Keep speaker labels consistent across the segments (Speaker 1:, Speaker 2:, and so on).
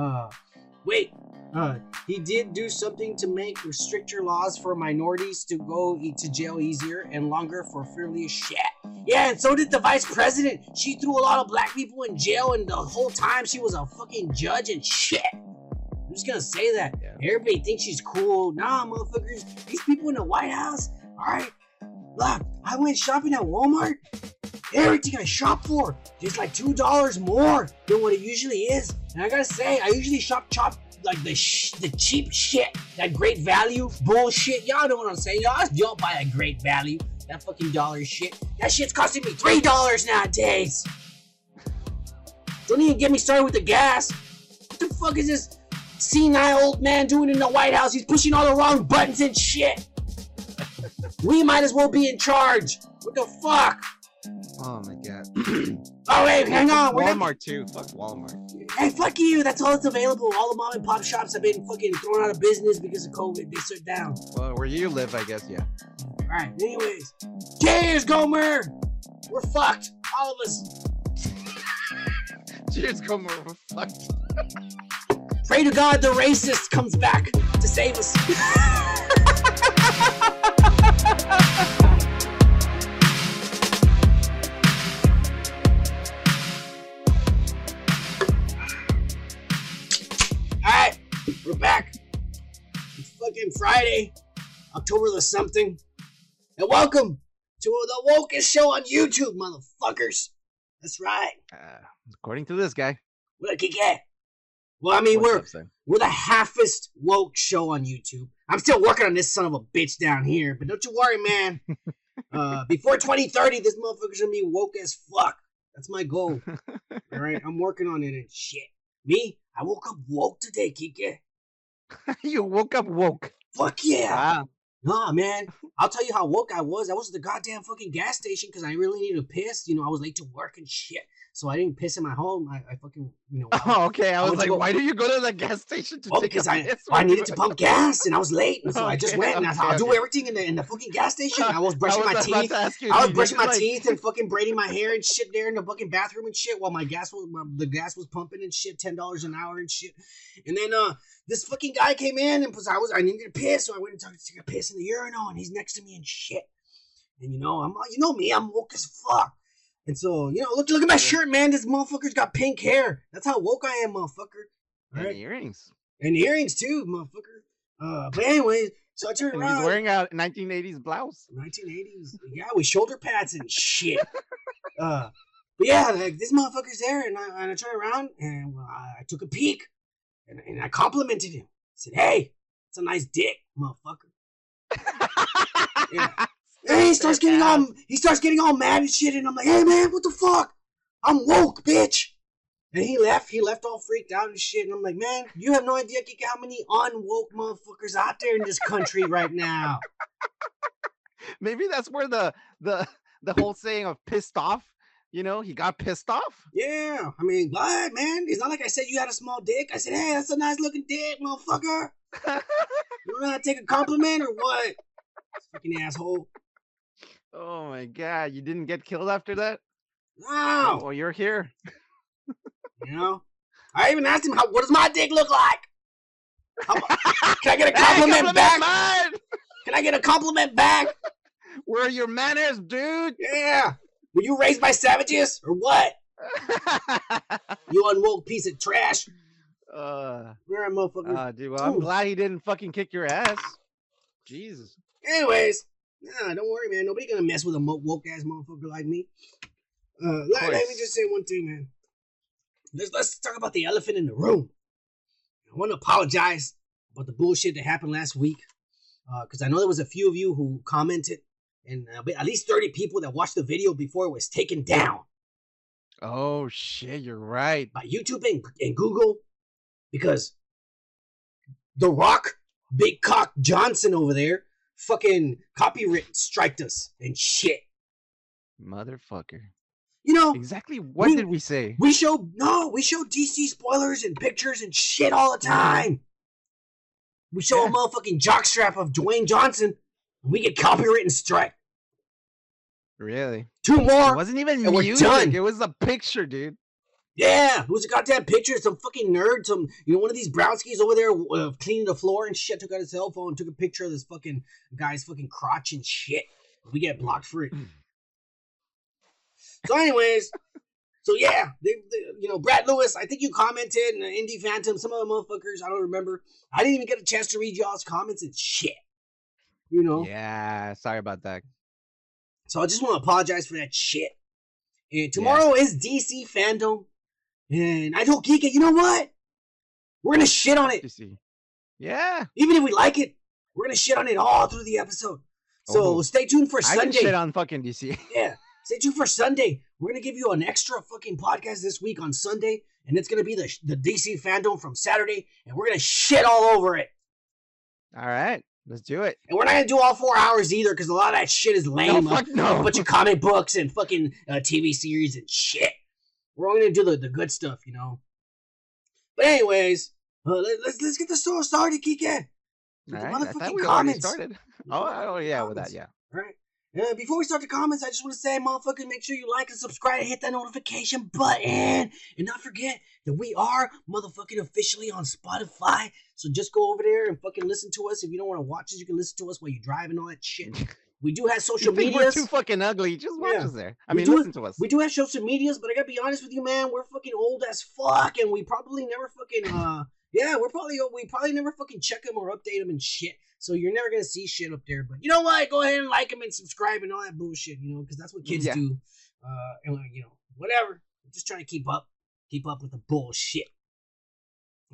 Speaker 1: Uh, wait. Uh, he did do something to make stricter laws for minorities to go to jail easier and longer for frivolous shit. Yeah, and so did the vice president. She threw a lot of black people in jail, and the whole time she was a fucking judge and shit. I'm just gonna say that.
Speaker 2: Yeah.
Speaker 1: Everybody thinks she's cool. Nah, motherfuckers. These people in the White House. All right. Look, I went shopping at Walmart. Everything I shop for is like two dollars more than what it usually is. And I gotta say, I usually shop chop like the sh- the cheap shit, that great value bullshit. Y'all know what I'm saying. Y'all buy a great value. That fucking dollar shit. That shit's costing me three dollars nowadays. Don't even get me started with the gas. What the fuck is this senile old man doing in the White House? He's pushing all the wrong buttons and shit. we might as well be in charge. What the fuck?
Speaker 2: Oh my god.
Speaker 1: Oh wait, hang on. We're not-
Speaker 2: Walmart too. Fuck Walmart.
Speaker 1: Hey, fuck you. That's all that's available. All the mom and pop shops have been fucking thrown out of business because of COVID. They shut down.
Speaker 2: Well, where you live, I guess. Yeah.
Speaker 1: All right. Anyways, cheers, Gomer. We're fucked. All of us.
Speaker 2: Cheers, Gomer. We're fucked.
Speaker 1: Pray to God the racist comes back to save us. fucking Friday, October the something. And welcome to the wokest show on YouTube, motherfuckers. That's right.
Speaker 2: Uh, according to this guy.
Speaker 1: What a. Well, I mean,
Speaker 2: What's
Speaker 1: we're we're the halfest woke show on YouTube. I'm still working on this son of a bitch down here, but don't you worry, man. uh, before 2030, this motherfucker's gonna be woke as fuck. That's my goal. All right, I'm working on it and shit. Me, I woke up woke today, Kike.
Speaker 2: you woke up woke.
Speaker 1: Fuck yeah.
Speaker 2: Wow.
Speaker 1: Nah, man. I'll tell you how woke I was. I was at the goddamn fucking gas station because I really needed to piss. You know, I was late to work and shit. So I didn't piss in my home. I, I fucking, you know.
Speaker 2: Oh, okay. I
Speaker 1: I
Speaker 2: was like,
Speaker 1: go-
Speaker 2: why do you go to the gas station to
Speaker 1: Well,
Speaker 2: take
Speaker 1: because
Speaker 2: a
Speaker 1: I,
Speaker 2: piss?
Speaker 1: I needed to pump gas and I was late. And so I just
Speaker 2: Okay,
Speaker 1: went and I thought,
Speaker 2: okay,
Speaker 1: I'll do everything in the, in the fucking gas station. I was brushing my
Speaker 2: was about
Speaker 1: teeth.
Speaker 2: you,
Speaker 1: I was brushing my
Speaker 2: like-
Speaker 1: teeth and fucking braiding my hair and shit there in the fucking bathroom and shit while my gas was my, the gas was pumping and shit, ten dollars an hour and shit. And then uh this fucking guy came in and was I was I needed to piss, so I went and took, took a piss in the urinal and he's next to me and shit. And you know I'm you know me I'm woke as fuck. And so you know look look at my shirt man. This motherfucker's got pink hair. That's how woke I am, motherfucker.
Speaker 2: And earrings.
Speaker 1: And earrings too, motherfucker. Uh, but anyways, so I turned
Speaker 2: And
Speaker 1: around.
Speaker 2: he's wearing a 1980s blouse.
Speaker 1: 1980s. Yeah, with shoulder pads and shit. uh, but yeah, like this motherfucker's there, and I, and I turned around and uh, I took a peek, and, and I complimented him. I said, "Hey, it's a nice dick, motherfucker." Yeah. And he starts getting all he starts getting all mad and shit, and I'm like, "Hey man, what the fuck? I'm woke, bitch." And he left. He left all freaked out and shit. And I'm like, man, you have no idea Kika, how many unwoke motherfuckers out there in this country right now.
Speaker 2: Maybe that's where the the the whole saying of pissed off. You know, he got pissed off.
Speaker 1: Yeah, I mean, what, man? It's not like I said you had a small dick. I said, hey, that's a nice looking dick, motherfucker. You know how to take a compliment or what? Fucking asshole.
Speaker 2: Oh my god, you didn't get killed after that?
Speaker 1: No,
Speaker 2: Well, you're here.
Speaker 1: you know. I even asked him, how, what does my dick look like? How, can I get a
Speaker 2: Hey,
Speaker 1: compliment back?
Speaker 2: mine!
Speaker 1: Can I get a compliment back?
Speaker 2: Where are your manners, dude?
Speaker 1: Yeah. Were you raised by savages or what? You unwoke piece of trash.
Speaker 2: uh,
Speaker 1: Where a motherfucker.
Speaker 2: uh, dude, well, I'm
Speaker 1: Ooh.
Speaker 2: glad he didn't fucking kick your ass. Jesus.
Speaker 1: Anyways, nah, don't worry, man. Nobody gonna mess with a woke ass motherfucker like me. Uh, let, let me just say one thing, man. Let's let's talk about the elephant in the room. I want to apologize about the bullshit that happened last week, because I know there was a few of you who commented, and uh, at least thirty people that watched the video before it was taken down
Speaker 2: Oh shit, you're right.
Speaker 1: by YouTube and, and Google, because The Rock, Big Cock Johnson over there, fucking copyright striked us and shit.
Speaker 2: Motherfucker.
Speaker 1: You know,
Speaker 2: Exactly what
Speaker 1: We-
Speaker 2: did we say?
Speaker 1: we show no, we show DC spoilers and pictures and shit all the time. We show a motherfucking jockstrap of Dwayne Johnson, and we get copyright strike.
Speaker 2: Really?
Speaker 1: Two more.
Speaker 2: It wasn't even
Speaker 1: and we're
Speaker 2: music.
Speaker 1: done.
Speaker 2: It was a picture, dude.
Speaker 1: Yeah, who's a goddamn picture some fucking nerd, some you know one of these brownskis over there uh, cleaning the floor and shit. Took out his cell phone, took a picture of this fucking guy's fucking crotch and shit. We get blocked for it. so, anyways, so yeah, they, they, you know Brad Lewis. I think you commented and Indie Phantom. Some of the motherfuckers I don't remember. I didn't even get a chance to read y'all's comments and shit. You know.
Speaker 2: Yeah, sorry about that.
Speaker 1: So I just want to apologize for that shit. And tomorrow yeah. is DC FanDome. And I told Kika, you know what? We're gonna shit on it.
Speaker 2: Yeah.
Speaker 1: Even if we like it, we're gonna shit on it all through the episode. So oh, stay tuned for Sunday. I can
Speaker 2: shit on fucking DC.
Speaker 1: yeah. Stay tuned for Sunday. We're gonna give you an extra fucking podcast this week on Sunday, and it's gonna be the the DC FanDome from Saturday, and we're gonna shit all over it.
Speaker 2: All right. Let's do it.
Speaker 1: And we're not gonna do all four hours either, because a lot of that shit is lame.
Speaker 2: No, fuck no.
Speaker 1: A bunch of comic books and fucking uh, TV series and shit. We're only gonna do the, the good stuff, you know. But anyways, uh, let, us let's, let's get the show started, Kike.
Speaker 2: All right, I we comments. started. Oh, oh yeah, with that, yeah.
Speaker 1: All right. Uh, before we start the comments, I just want to say, motherfuckers, make sure you like and subscribe and hit that notification button. And not forget that we are motherfucking officially on Spotify. So just go over there and fucking listen to us. If you don't want to watch us, you can listen to us while you drive and all that shit. We do have social media.
Speaker 2: We're too fucking ugly. Just watch yeah. us there. I we mean, listen to us.
Speaker 1: We do have social medias, but I gotta be honest with you, man. We're fucking old as fuck, and we probably never fucking uh yeah, we're probably we probably never fucking check them or update them and shit. So you're never gonna see shit up there. But you know what? Go ahead and like them and subscribe and all that bullshit. You know, because that's what kids yeah. do. Uh, and you know, whatever. I'm just trying to keep up, keep up with the bullshit.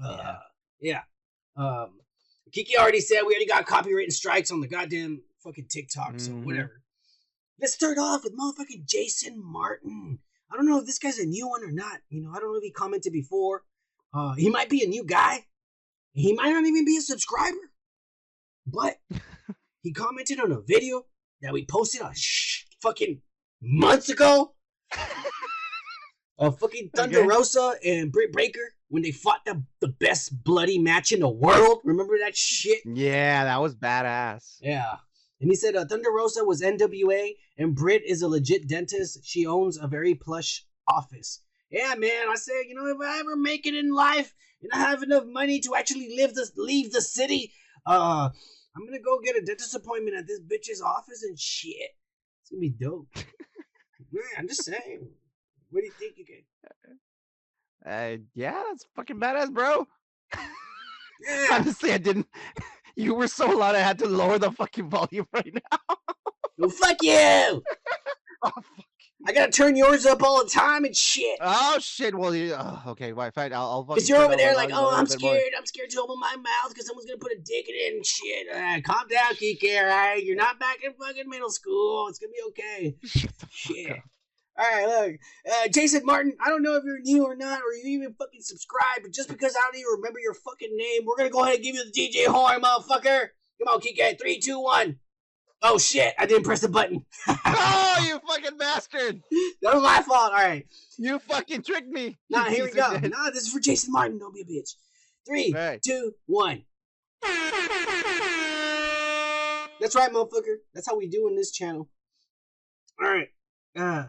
Speaker 1: Uh, yeah. yeah. Um, Kiki already said we already got copyright and strikes on the goddamn fucking TikTok. Mm-hmm. So whatever. Let's start off with motherfucking Jason Martin. I don't know if this guy's a new one or not. You know, I don't know if he commented before. Uh, he might be a new guy. He might not even be a subscriber. But he commented on a video that we posted a sh- fucking months ago. of fucking Thunder okay. Rosa and Britt Baker when they fought the, the best bloody match in the world. Remember that shit?
Speaker 2: Yeah, that was badass.
Speaker 1: Yeah. And he said uh, Thunder Rosa was NWA and Britt is a legit dentist. She owns a very plush office. Yeah, man. I said, you know, if I ever make it in life and I have enough money to actually live this, leave the city, uh, I'm gonna go get a dentist appointment at this bitch's office and shit. It's gonna be dope. man, I'm just saying. What do you think you
Speaker 2: can? Uh, yeah, that's fucking badass, bro. Yeah. Honestly, I didn't. You were so loud, I had to lower the fucking volume right now.
Speaker 1: well, fuck you. oh, fuck. I gotta turn yours up all the time and shit.
Speaker 2: Oh shit! Well, you, oh, okay, well, fine. I'll. I'll
Speaker 1: because you're over there like, oh, I'm scared. I'm scared to open my mouth because someone's gonna put a dick in it and shit. Right, calm down, Kiki. All right, you're not back in fucking middle school. It's gonna be okay. shit. All right, look, uh, Jason Martin. I don't know if you're new or not, or you even fucking subscribe, but just because I don't even remember your fucking name, we're gonna go ahead and give you the DJ horn, motherfucker. Come on, Kike. Three, two, one. Oh shit! I didn't press the button.
Speaker 2: oh, you fucking bastard!
Speaker 1: That was my fault. All right.
Speaker 2: You fucking tricked me.
Speaker 1: Nah, here we go. Nah, this is for Jason Martin. Don't be a bitch. Three, right. two, one. That's right, motherfucker. That's how we do in this channel. All right. Uh,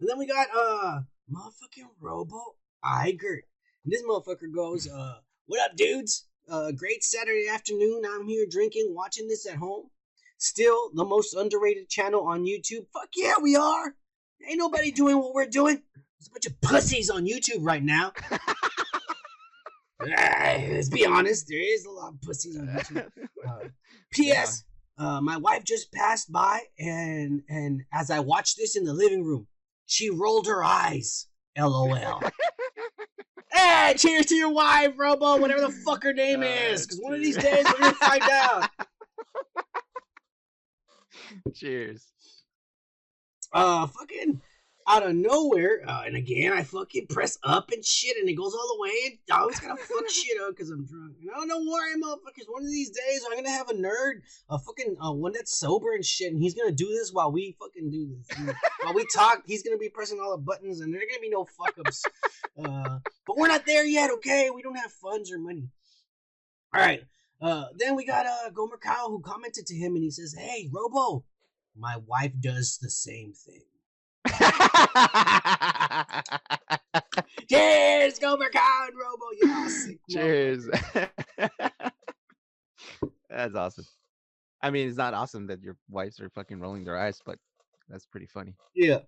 Speaker 1: and then we got uh motherfucking Robo Igert. And this motherfucker goes, uh, what up, dudes? Uh, great Saturday afternoon. I'm here drinking, watching this at home. Still the most underrated channel on YouTube. Fuck yeah, we are. Ain't nobody doing what we're doing. There's a bunch of pussies on YouTube right now. Let's be honest, there is a lot of pussies on YouTube. Uh, P.S. Uh, my wife just passed by, and and as I watched this in the living room, she rolled her eyes. LOL. hey, cheers to your wife, Robo, whatever the fuck her name uh, is. Because one of these days we're going to find out.
Speaker 2: cheers.
Speaker 1: Uh, fucking out of nowhere, uh, and again, I fucking press up and shit, and it goes all the way, and I always gotta fuck shit up because I'm drunk. And I don't know why, motherfuckers. One of these days, I'm gonna have a nerd, a fucking uh, one that's sober and shit, and he's gonna do this while we fucking do this. And while we talk, he's gonna be pressing all the buttons, and there's gonna be no fuck ups. Uh, but we're not there yet, okay? We don't have funds or money. All right. Uh, then we got uh, Gomer Kyle who commented to him, and he says, "Hey, Robo, my wife does the same thing." Cheers, Kai and Robo. All motherfucker.
Speaker 2: Cheers. that's awesome. I mean, it's not awesome that your wives are fucking rolling their eyes, but that's pretty funny.
Speaker 1: Yeah.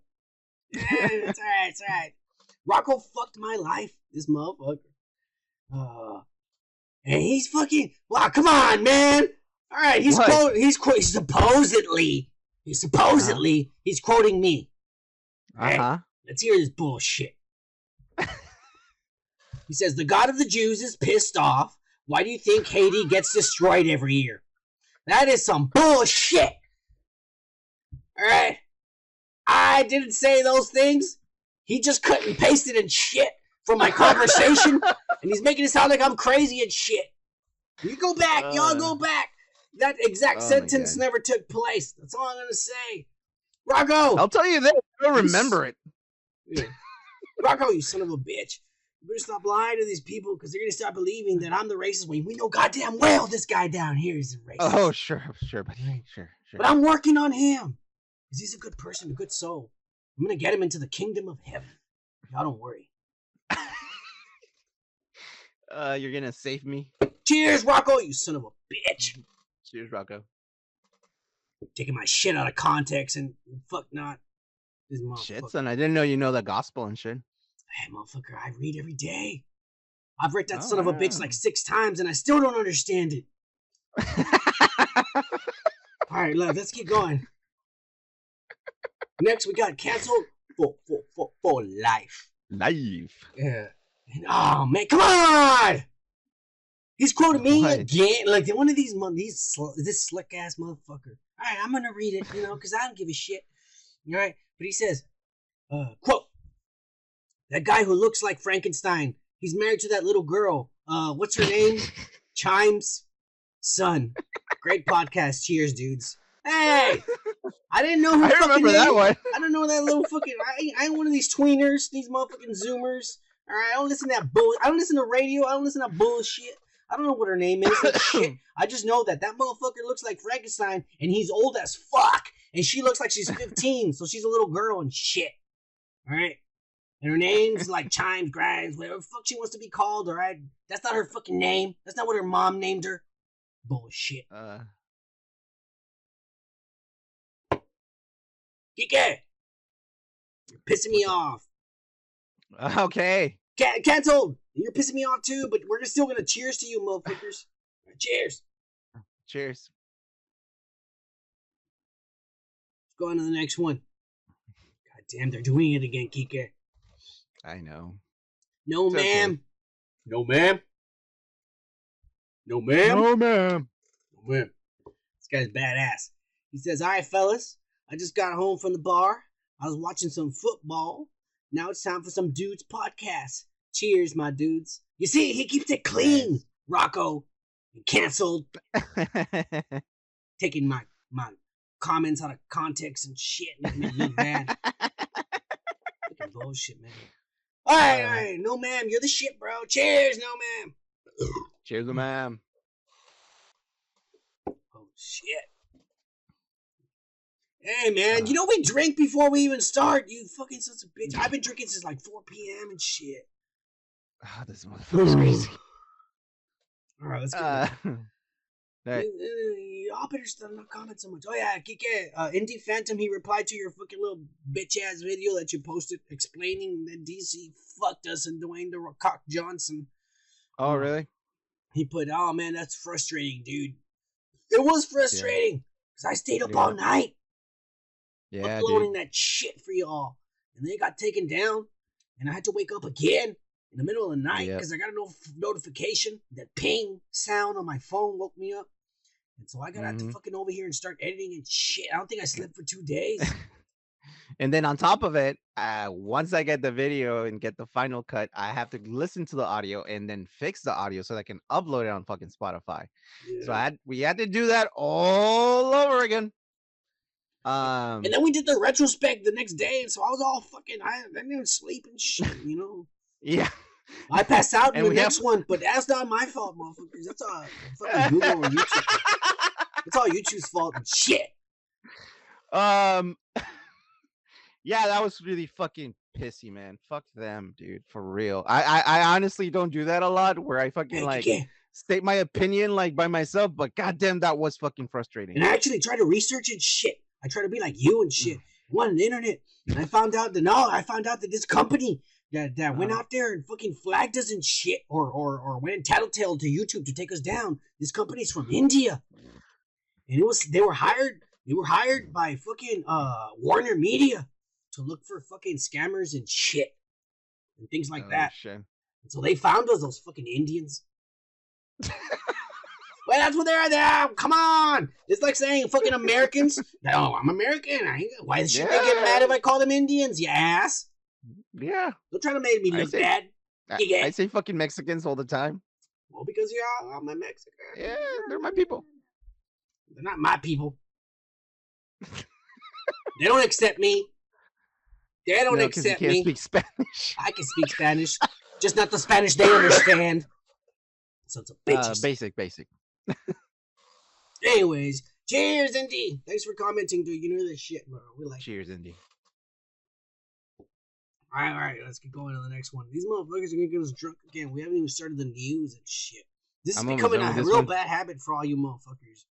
Speaker 1: Yeah, it's alright, it's alright. Rocco fucked my life, this motherfucker. Uh, and he's fucking wow, come on, man. Alright, he's
Speaker 2: What?
Speaker 1: quote he's quote supposedly he's supposedly he's quoting me.
Speaker 2: Uh huh.
Speaker 1: Let's hear this bullshit. he says the god of the Jews is pissed off. Why do you think Haiti gets destroyed every year? That is some bullshit. Alright. I didn't say those things. He just cut and pasted and shit from my conversation, and he's making it sound like I'm crazy and shit. You go back, y'all
Speaker 2: Uh.
Speaker 1: go back. That exact
Speaker 2: Oh
Speaker 1: sentence never took place. That's all I'm gonna say. Rocco!
Speaker 2: I'll tell you this. I don't remember it.
Speaker 1: Yeah. Rocco, you son of a bitch. You better stop lying to these people because they're gonna start believing that I'm the racist when we know goddamn well this guy down here is a racist.
Speaker 2: Oh, sure, sure, buddy. Sure, sure.
Speaker 1: But I'm working on him. Because he's a good person, a good soul. I'm gonna get him into the kingdom of heaven. Y'all don't worry.
Speaker 2: Uh, you're gonna save me.
Speaker 1: Cheers, Rocco, you son of a bitch.
Speaker 2: Cheers, Rocco.
Speaker 1: Taking my shit out of context and fuck not. This motherfucker.
Speaker 2: Shit, son. I didn't know you know the gospel and shit.
Speaker 1: Hey, motherfucker, I read every day. I've read that
Speaker 2: Oh,
Speaker 1: son of a bitch like six times and I still don't understand it. All right, love, let's keep going. Next, we got canceled for for for, for life.
Speaker 2: Live.
Speaker 1: Yeah. And, oh man, come on! He's quoting me
Speaker 2: What?
Speaker 1: again, like one of these these this slick ass motherfucker. All right, I'm gonna read it, you know, because I don't give a shit. All right, but he says, uh, "quote That guy who looks like Frankenstein. He's married to that little girl. Uh, what's her name? Chimes, son. Great podcast. Cheers, dudes. Hey, I didn't know who
Speaker 2: I
Speaker 1: fucking
Speaker 2: remember that
Speaker 1: name-
Speaker 2: one.
Speaker 1: I don't know that little fucking. I, ain't- I ain't one of these tweeners, these motherfucking zoomers. All right, I don't listen to that bull. I don't listen to radio. I don't listen to bullshit. I don't know what her name is. that shit. I just know that that motherfucker looks like Frankenstein, and he's old as fuck, and she looks like she's 15, so she's a little girl and shit. All right, and her name's like Chimes, Grimes, whatever the fuck she wants to be called. All right, that's not her fucking name. That's not what her mom named her. Bullshit.
Speaker 2: Uh,
Speaker 1: Kike, you're pissing me off.
Speaker 2: okay.
Speaker 1: Ca- canceled. You're pissing me off too, but we're still gonna cheers to you, motherfuckers. Cheers.
Speaker 2: Cheers.
Speaker 1: Let's go on to the next one. God damn, they're doing it again, Kike.
Speaker 2: I know.
Speaker 1: No,
Speaker 2: It's okay.
Speaker 1: ma'am. No, ma'am. No, ma'am.
Speaker 2: No, ma'am.
Speaker 1: No, ma'am. This guy's badass. He says, All right, fellas, I just got home from the bar. I was watching some football. Now it's time for some dudes podcast. Cheers, my dudes. You see, he keeps it clean. Rocco. Canceled. taking my my comments out of context and shit, making me look bad. Fucking bullshit, man. All right, all
Speaker 2: Uh.
Speaker 1: right, no ma'am, you're the shit, bro. Cheers, no ma'am.
Speaker 2: Cheers, ma'am.
Speaker 1: Oh shit. Hey man, you know we drink before we even start. You fucking sons of bitch. I've been drinking since like 4 p.m. and shit.
Speaker 2: Ah, this motherfucker's crazy.
Speaker 1: All right, let's go.
Speaker 2: Uh, hey,
Speaker 1: Y'all better stop not comment so much. Oh yeah, Kike, uh, Indie Phantom, he replied to your fucking little bitch ass video that you posted explaining that DC fucked us and Dwayne the Rock Johnson.
Speaker 2: oh, really?
Speaker 1: He put, oh man, that's frustrating, dude. It was frustrating because I stayed up all night
Speaker 2: Yeah,
Speaker 1: uploading
Speaker 2: dude.
Speaker 1: that shit for y'all, and then it got taken down, and I had to wake up again in the middle of the night
Speaker 2: Yep.
Speaker 1: because I got a no- notification that ping sound on my phone woke me up, and so I got have to fucking over here and start editing and shit. I don't think I slept for two days.
Speaker 2: And then on top of it, uh, once I get the video and get the final cut, I have to listen to the audio and then fix the audio so that I can upload it on fucking Spotify. So I had, we had to do that all over again. Um,
Speaker 1: and then we did the retrospect the next day, and so I was all fucking. I, I didn't even sleep and shit, you know.
Speaker 2: Yeah,
Speaker 1: I passed out in
Speaker 2: And
Speaker 1: the
Speaker 2: we have-
Speaker 1: next one, but that's not my fault, motherfuckers. That's all fucking Google or YouTube. It's all YouTube's fault and shit.
Speaker 2: um, yeah, that was really fucking pissy, man. Fuck them, dude. For real. I I, I honestly don't do that a lot. Where I fucking like state my opinion like by myself, but goddamn, that was fucking frustrating.
Speaker 1: And I actually tried to research and shit. I try to be like you and shit. Went on the internet, and I found out that no, I found out that this company that, that went
Speaker 2: Uh-huh.
Speaker 1: out there and fucking flagged us and shit, or or or went tattletale to YouTube to take us down. This company's from India, and it was they were hired. They were hired by fucking uh Warner Media to look for fucking scammers and shit and things like
Speaker 2: Oh,
Speaker 1: that.
Speaker 2: shit.
Speaker 1: And so they found us, those fucking Indians. well, that's what they're there. Come on. It's like saying fucking Americans. No, I'm American. I why should they get mad if I call them Indians, you ass?
Speaker 2: Yeah.
Speaker 1: Don't try to make me look
Speaker 2: say-
Speaker 1: bad.
Speaker 2: I,
Speaker 1: Yeah.
Speaker 2: I say fucking Mexicans all the time.
Speaker 1: Well, because you're I'm a Mexican.
Speaker 2: Yeah, they're my people.
Speaker 1: They're not my people. they don't accept me. They don't
Speaker 2: No,
Speaker 1: accept
Speaker 2: can't
Speaker 1: me.
Speaker 2: speak Spanish.
Speaker 1: I can speak Spanish, just not the Spanish they understand. Sons of
Speaker 2: Uh, basic, basic.
Speaker 1: Anyways, cheers, Indy. Thanks for commenting, dude. You know this shit, bro. We like.
Speaker 2: Cheers, Indy.
Speaker 1: All right, all right. Let's get going to the next one. These motherfuckers are gonna get us drunk again. We haven't even started the news and shit. This is
Speaker 2: I'm
Speaker 1: becoming a real
Speaker 2: one.
Speaker 1: bad habit for all you motherfuckers.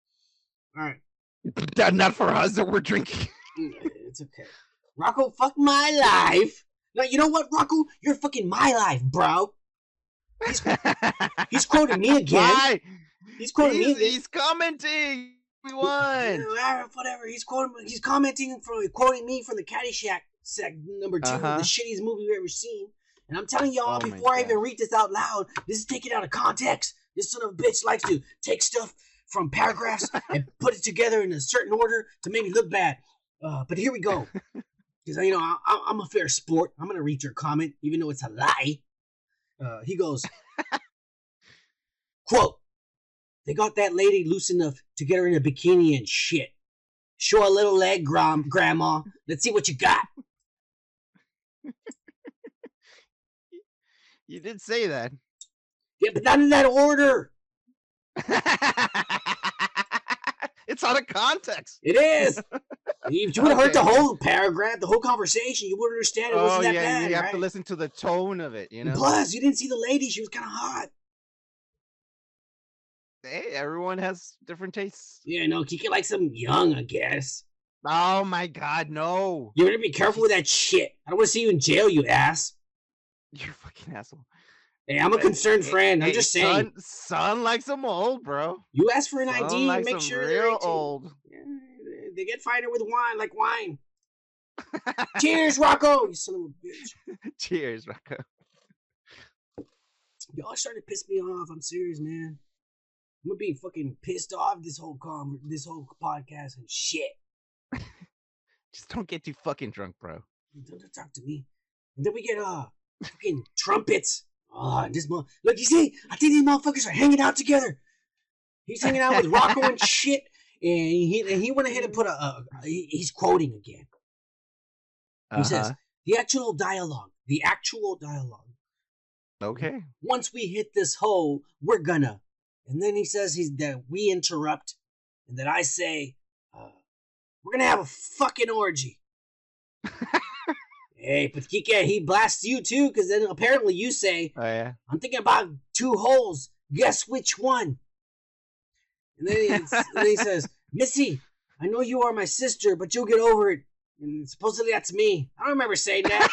Speaker 1: All right,
Speaker 2: Not for us that we're drinking.
Speaker 1: Mm, it's okay. Rocco, fuck my life. Now you know what, Rocco? You're fucking my life, bro. He's quoting me again.
Speaker 2: Why?
Speaker 1: He's quoting me
Speaker 2: He's,
Speaker 1: again.
Speaker 2: he's commenting. We won.
Speaker 1: whatever. He's quoting. He's commenting from quoting me from the Caddyshack seg number 2
Speaker 2: Uh-huh.
Speaker 1: the shittiest movie we've ever seen. And I'm telling y'all
Speaker 2: Oh
Speaker 1: before I even read this out loud, this is taken out of context. This son of a bitch likes to take stuff from paragraphs and put it together in a certain order to make me look bad. Uh, but here we go. Because you know I, I, I'm a fair sport. I'm gonna read your comment, even though it's a lie. Uh, he goes, "Quote: They got that lady loose enough to get her in a bikini and shit. Show a little leg, gram, grandma. Let's see what you got."
Speaker 2: You did say that.
Speaker 1: Yeah, but not in that order.
Speaker 2: it's out of context.
Speaker 1: It is. you would have heard the whole paragraph, the whole conversation, you would understand it
Speaker 2: Oh
Speaker 1: wasn't
Speaker 2: yeah,
Speaker 1: that bad,
Speaker 2: you have
Speaker 1: right?
Speaker 2: to listen to the tone of it. You know,
Speaker 1: Plus, you didn't see the lady; she was kind of hot.
Speaker 2: hey, everyone has different tastes.
Speaker 1: Yeah, no, Kiki likes them young, I guess.
Speaker 2: Oh my God, no!
Speaker 1: You better be careful with that shit. I don't want to see you in jail, you ass.
Speaker 2: You're a fucking asshole.
Speaker 1: Hey, I'm a concerned
Speaker 2: hey,
Speaker 1: friend. I'm just saying.
Speaker 2: Son, son likes them old, bro.
Speaker 1: You ask for an
Speaker 2: Son
Speaker 1: ID,
Speaker 2: likes
Speaker 1: make sure they're
Speaker 2: real
Speaker 1: 18.
Speaker 2: old.
Speaker 1: Yeah, they get finer with wine, like wine. Cheers, Rocco! You son of a bitch.
Speaker 2: Cheers, Rocco.
Speaker 1: Y'all starting to piss me off. I'm serious, man. I'm gonna be fucking pissed off this whole con, this whole podcast and shit.
Speaker 2: Just don't get too fucking drunk, bro.
Speaker 1: Don't talk to me. And then we get uh fucking trumpets. Oh, and this mo- look, you see, I think these motherfuckers are hanging out together. He's hanging out with Rocco and shit, and he and he went ahead and put a. a he- he's quoting again. He says
Speaker 2: Uh-huh.
Speaker 1: the actual dialogue, the actual dialogue.
Speaker 2: Okay.
Speaker 1: Once we hit this hole, we're gonna. And then he says he's that we interrupt, and that I say, uh, we're gonna have a fucking orgy. Hey, but Kike, he blasts you too, because then apparently you say,
Speaker 2: Oh yeah.
Speaker 1: I'm thinking about two holes. Guess which one? And then he, and then he says, Missy, I know you are my sister, but you'll get over it. And supposedly that's me. I don't remember saying that.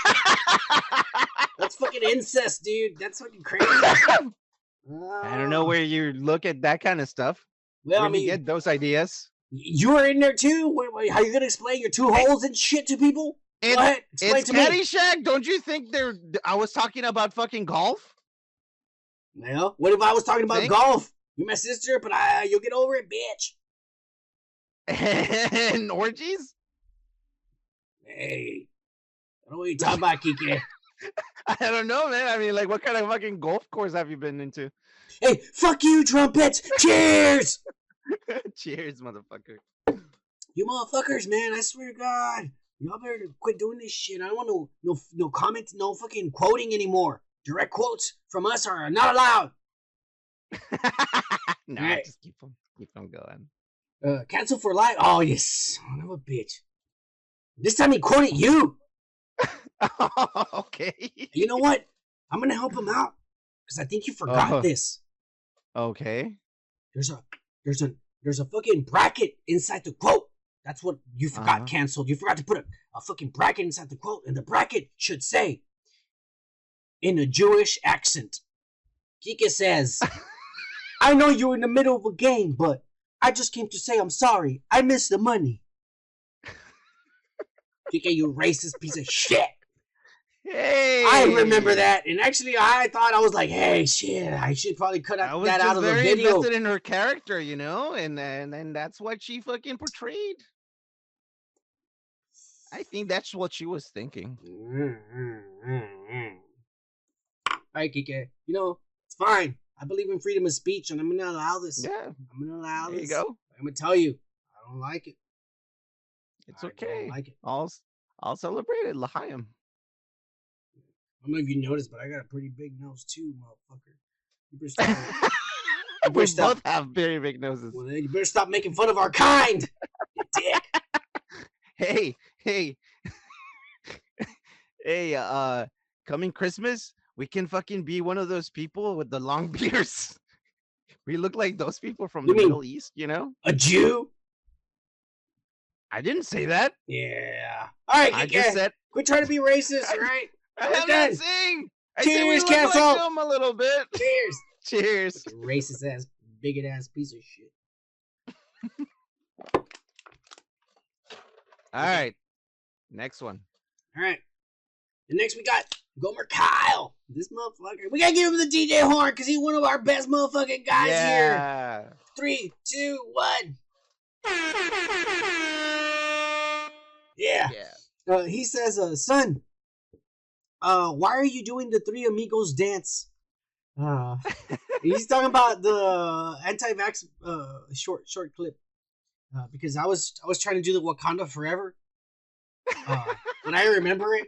Speaker 1: That's fucking incest, dude. That's fucking crazy.
Speaker 2: I don't know where you look at that kind of stuff.
Speaker 1: Well,
Speaker 2: where
Speaker 1: I mean,
Speaker 2: you get those ideas.
Speaker 1: you were in there too. How are you gonna explain your two holes and shit to people?
Speaker 2: It's,
Speaker 1: ahead, explain
Speaker 2: it's
Speaker 1: to me.
Speaker 2: Caddyshack. Don't you think they're? I was talking about fucking golf.
Speaker 1: Well, what if I was talking about golf? You're my sister, but I, you'll get over it, bitch.
Speaker 2: and orgies.
Speaker 1: Hey, I don't know what you're talking about, Kike.
Speaker 2: I don't know, man. I mean, like, what kind of fucking golf course have you been into?
Speaker 1: Hey, fuck you, trumpets! Cheers!
Speaker 2: Cheers, motherfucker.
Speaker 1: You motherfuckers, man! I swear to God, y'all better quit doing this shit. I don't want no no no comment, no fucking quoting anymore. Direct quotes from us are not allowed.
Speaker 2: no,
Speaker 1: Alright.
Speaker 2: just keep them, keep them going.
Speaker 1: Uh, cancel for life. Oh, yes, son of a bitch! This time he quoted you.
Speaker 2: okay.
Speaker 1: You know what? I'm gonna help him out because I think you forgot
Speaker 2: Oh.
Speaker 1: this.
Speaker 2: Okay.
Speaker 1: There's a there's a there's a fucking bracket inside the quote. That's what you forgot
Speaker 2: Uh-huh.
Speaker 1: canceled. You forgot to put a, a fucking bracket inside the quote, and the bracket should say in a Jewish accent. Kika says, I know you're in the middle of a game, but I just came to say I'm sorry. I missed the money. Kika, you racist piece of shit.
Speaker 2: Hey.
Speaker 1: I remember that, and actually, I thought I was like, "Hey, shit, I should probably cut
Speaker 2: I
Speaker 1: out
Speaker 2: was
Speaker 1: that out of the
Speaker 2: very
Speaker 1: video."
Speaker 2: invested in her character, you know, and and and that's what she fucking portrayed. I think that's what she was thinking. Mm-hmm.
Speaker 1: All right, Kike. You know, it's fine. I believe in freedom of speech, and I'm gonna allow this.
Speaker 2: Yeah,
Speaker 1: I'm gonna allow this.
Speaker 2: there you go.
Speaker 1: I'm gonna tell you, I don't like it.
Speaker 2: It's
Speaker 1: I don't
Speaker 2: okay.
Speaker 1: like it.
Speaker 2: I'll I'll celebrate it, L'chaim.
Speaker 1: I don't know if you noticed, but I got a pretty big nose too, motherfucker. You better stop.
Speaker 2: we
Speaker 1: better stop.
Speaker 2: both have very big noses.
Speaker 1: well, then you better stop making fun of our kind. You dick.
Speaker 2: Hey, hey, hey! Uh, coming Christmas, we can fucking be one of those people with the long beards. We look like those people from
Speaker 1: You
Speaker 2: the Middle East, you know.
Speaker 1: A Jew?
Speaker 2: I didn't say that.
Speaker 1: Yeah. All right,
Speaker 2: I just said
Speaker 1: Quit trying to be racist, all right?
Speaker 2: I
Speaker 1: We're
Speaker 2: am not saying. I said we
Speaker 1: Cheers,
Speaker 2: look like them a little bit.
Speaker 1: Cheers.
Speaker 2: Cheers.
Speaker 1: Racist ass, bigot ass piece of shit.
Speaker 2: All right. Next one.
Speaker 1: All right. And next we got Gomer Kyle. This motherfucker. We gotta give him the DJ horn because he's one of our best motherfucking guys here. Three, two, one. Yeah.
Speaker 2: Yeah.
Speaker 1: Uh, he says, uh, son, uh, why are you doing the three amigos dance? Uh, he's talking about the anti-vax uh, short short clip uh, because I was I was trying to do the Wakanda Forever, uh, and I remember it.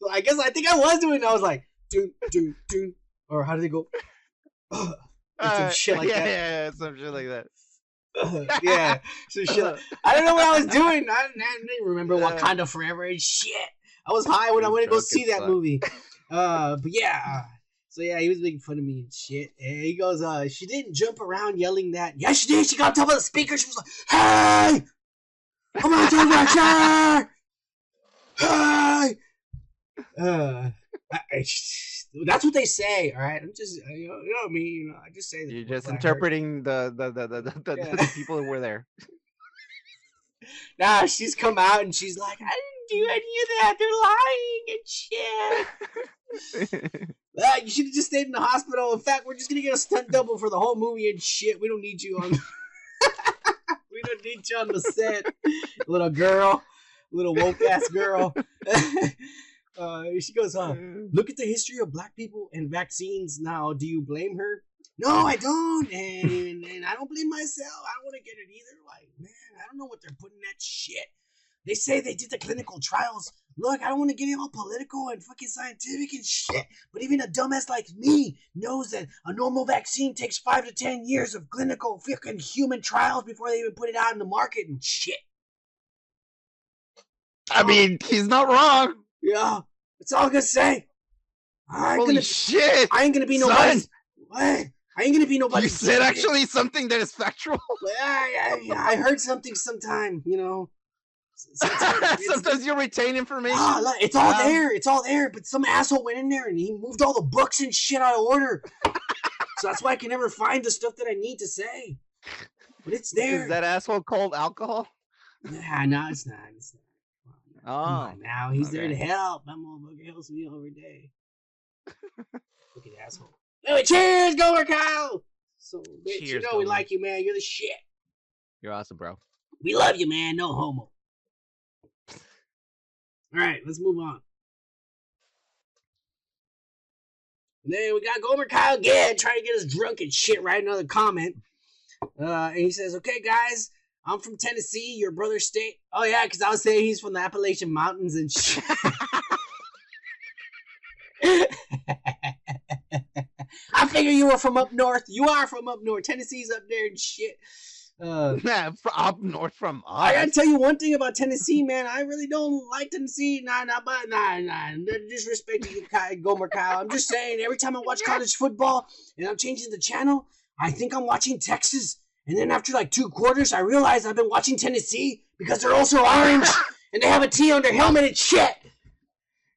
Speaker 1: So I guess I think I was doing. it. I was like, do do do, or how did it go? or some
Speaker 2: Uh,
Speaker 1: shit like
Speaker 2: yeah,
Speaker 1: that.
Speaker 2: Yeah, yeah, some shit like that.
Speaker 1: yeah, some shit. Like, I don't know what I was doing. I, I didn't remember
Speaker 2: Uh,
Speaker 1: Wakanda Forever and shit. I was high when I went to go see that
Speaker 2: fuck.
Speaker 1: movie. Uh, but yeah. uh, So yeah, he was making fun of me and shit. And he goes, uh, she didn't jump around yelling that. Yes, she did. She got on top of the speaker. She was like, "Hey, I'm gonna take my chair. Hey." Uh, I, I, that's what they say. All right, I'm just, you know, you know me. You know, I just say.
Speaker 2: You're just interpreting the the the the, the, the,
Speaker 1: Yeah.
Speaker 2: the people who were there.
Speaker 1: Nah, she's come out and she's like, I didn't do any of that. They're lying and shit. Ah, you should have just stayed in the hospital. In fact, we're just gonna get a stunt double for the whole movie and shit. We don't need you on. we don't need you on the set, little girl, little woke ass girl. uh, she goes, huh? Look at the history of black people and vaccines. Now, do you blame her? No, I don't, and, and I don't blame myself. I don't want to get it either. Like, man, I don't know what they're putting that shit. They say they did the clinical trials. Look, I don't want to get all political and fucking scientific and shit, but even a dumbass like me knows that a normal vaccine takes five to ten years of clinical fucking human trials before they even put it out in the market and shit.
Speaker 2: I mean, he's not wrong.
Speaker 1: Yeah, that's all I'm gonna say. I ain't
Speaker 2: Holy
Speaker 1: gonna,
Speaker 2: shit!
Speaker 1: I ain't gonna be
Speaker 2: son.
Speaker 1: nobody's. What? I ain't gonna be nobody's.
Speaker 2: You said actually something that is factual.
Speaker 1: I, I, I heard something sometime, you know. S- s-
Speaker 2: Sometimes you retain information.
Speaker 1: Ah, look, it's all
Speaker 2: Um,
Speaker 1: there. It's all there. But some asshole went in there and he moved all the books and shit out of order. so that's why I can never find the stuff that I need to say. But it's there.
Speaker 2: Is that asshole called alcohol?
Speaker 1: Nah, no, it's not. It's not.
Speaker 2: Oh,
Speaker 1: now, he's there to
Speaker 2: okay.
Speaker 1: help. That motherfucker helps me every day. Fucking asshole. Anyway, cheers, Gomer Kyle. So, bitch, you
Speaker 2: Cheers,
Speaker 1: know we like you, man. You're the shit.
Speaker 2: you're awesome, bro.
Speaker 1: We love you, man. No homo. All right, let's move on. And then we got Gomer Kyle again trying to get us drunk and shit. Write another comment. Uh, and he says, "Okay, guys, I'm from Tennessee, your brother state. Oh yeah, because I was saying he's from the Appalachian Mountains and shit. I figure you were from up north. You are from up north. Tennessee's up there and shit. Uh,
Speaker 2: Fr- up north from us.
Speaker 1: I gotta tell you one thing about Tennessee, man. I really don't like Tennessee. Nah, nah, but nah, nah. Disrespect to you, Gomer Kyle. I'm just saying, every time I watch college football and I'm changing the channel, I think I'm watching Texas. And then after like two quarters, I realize I've been watching Tennessee because they're also orange and they have a T on their helmet and shit.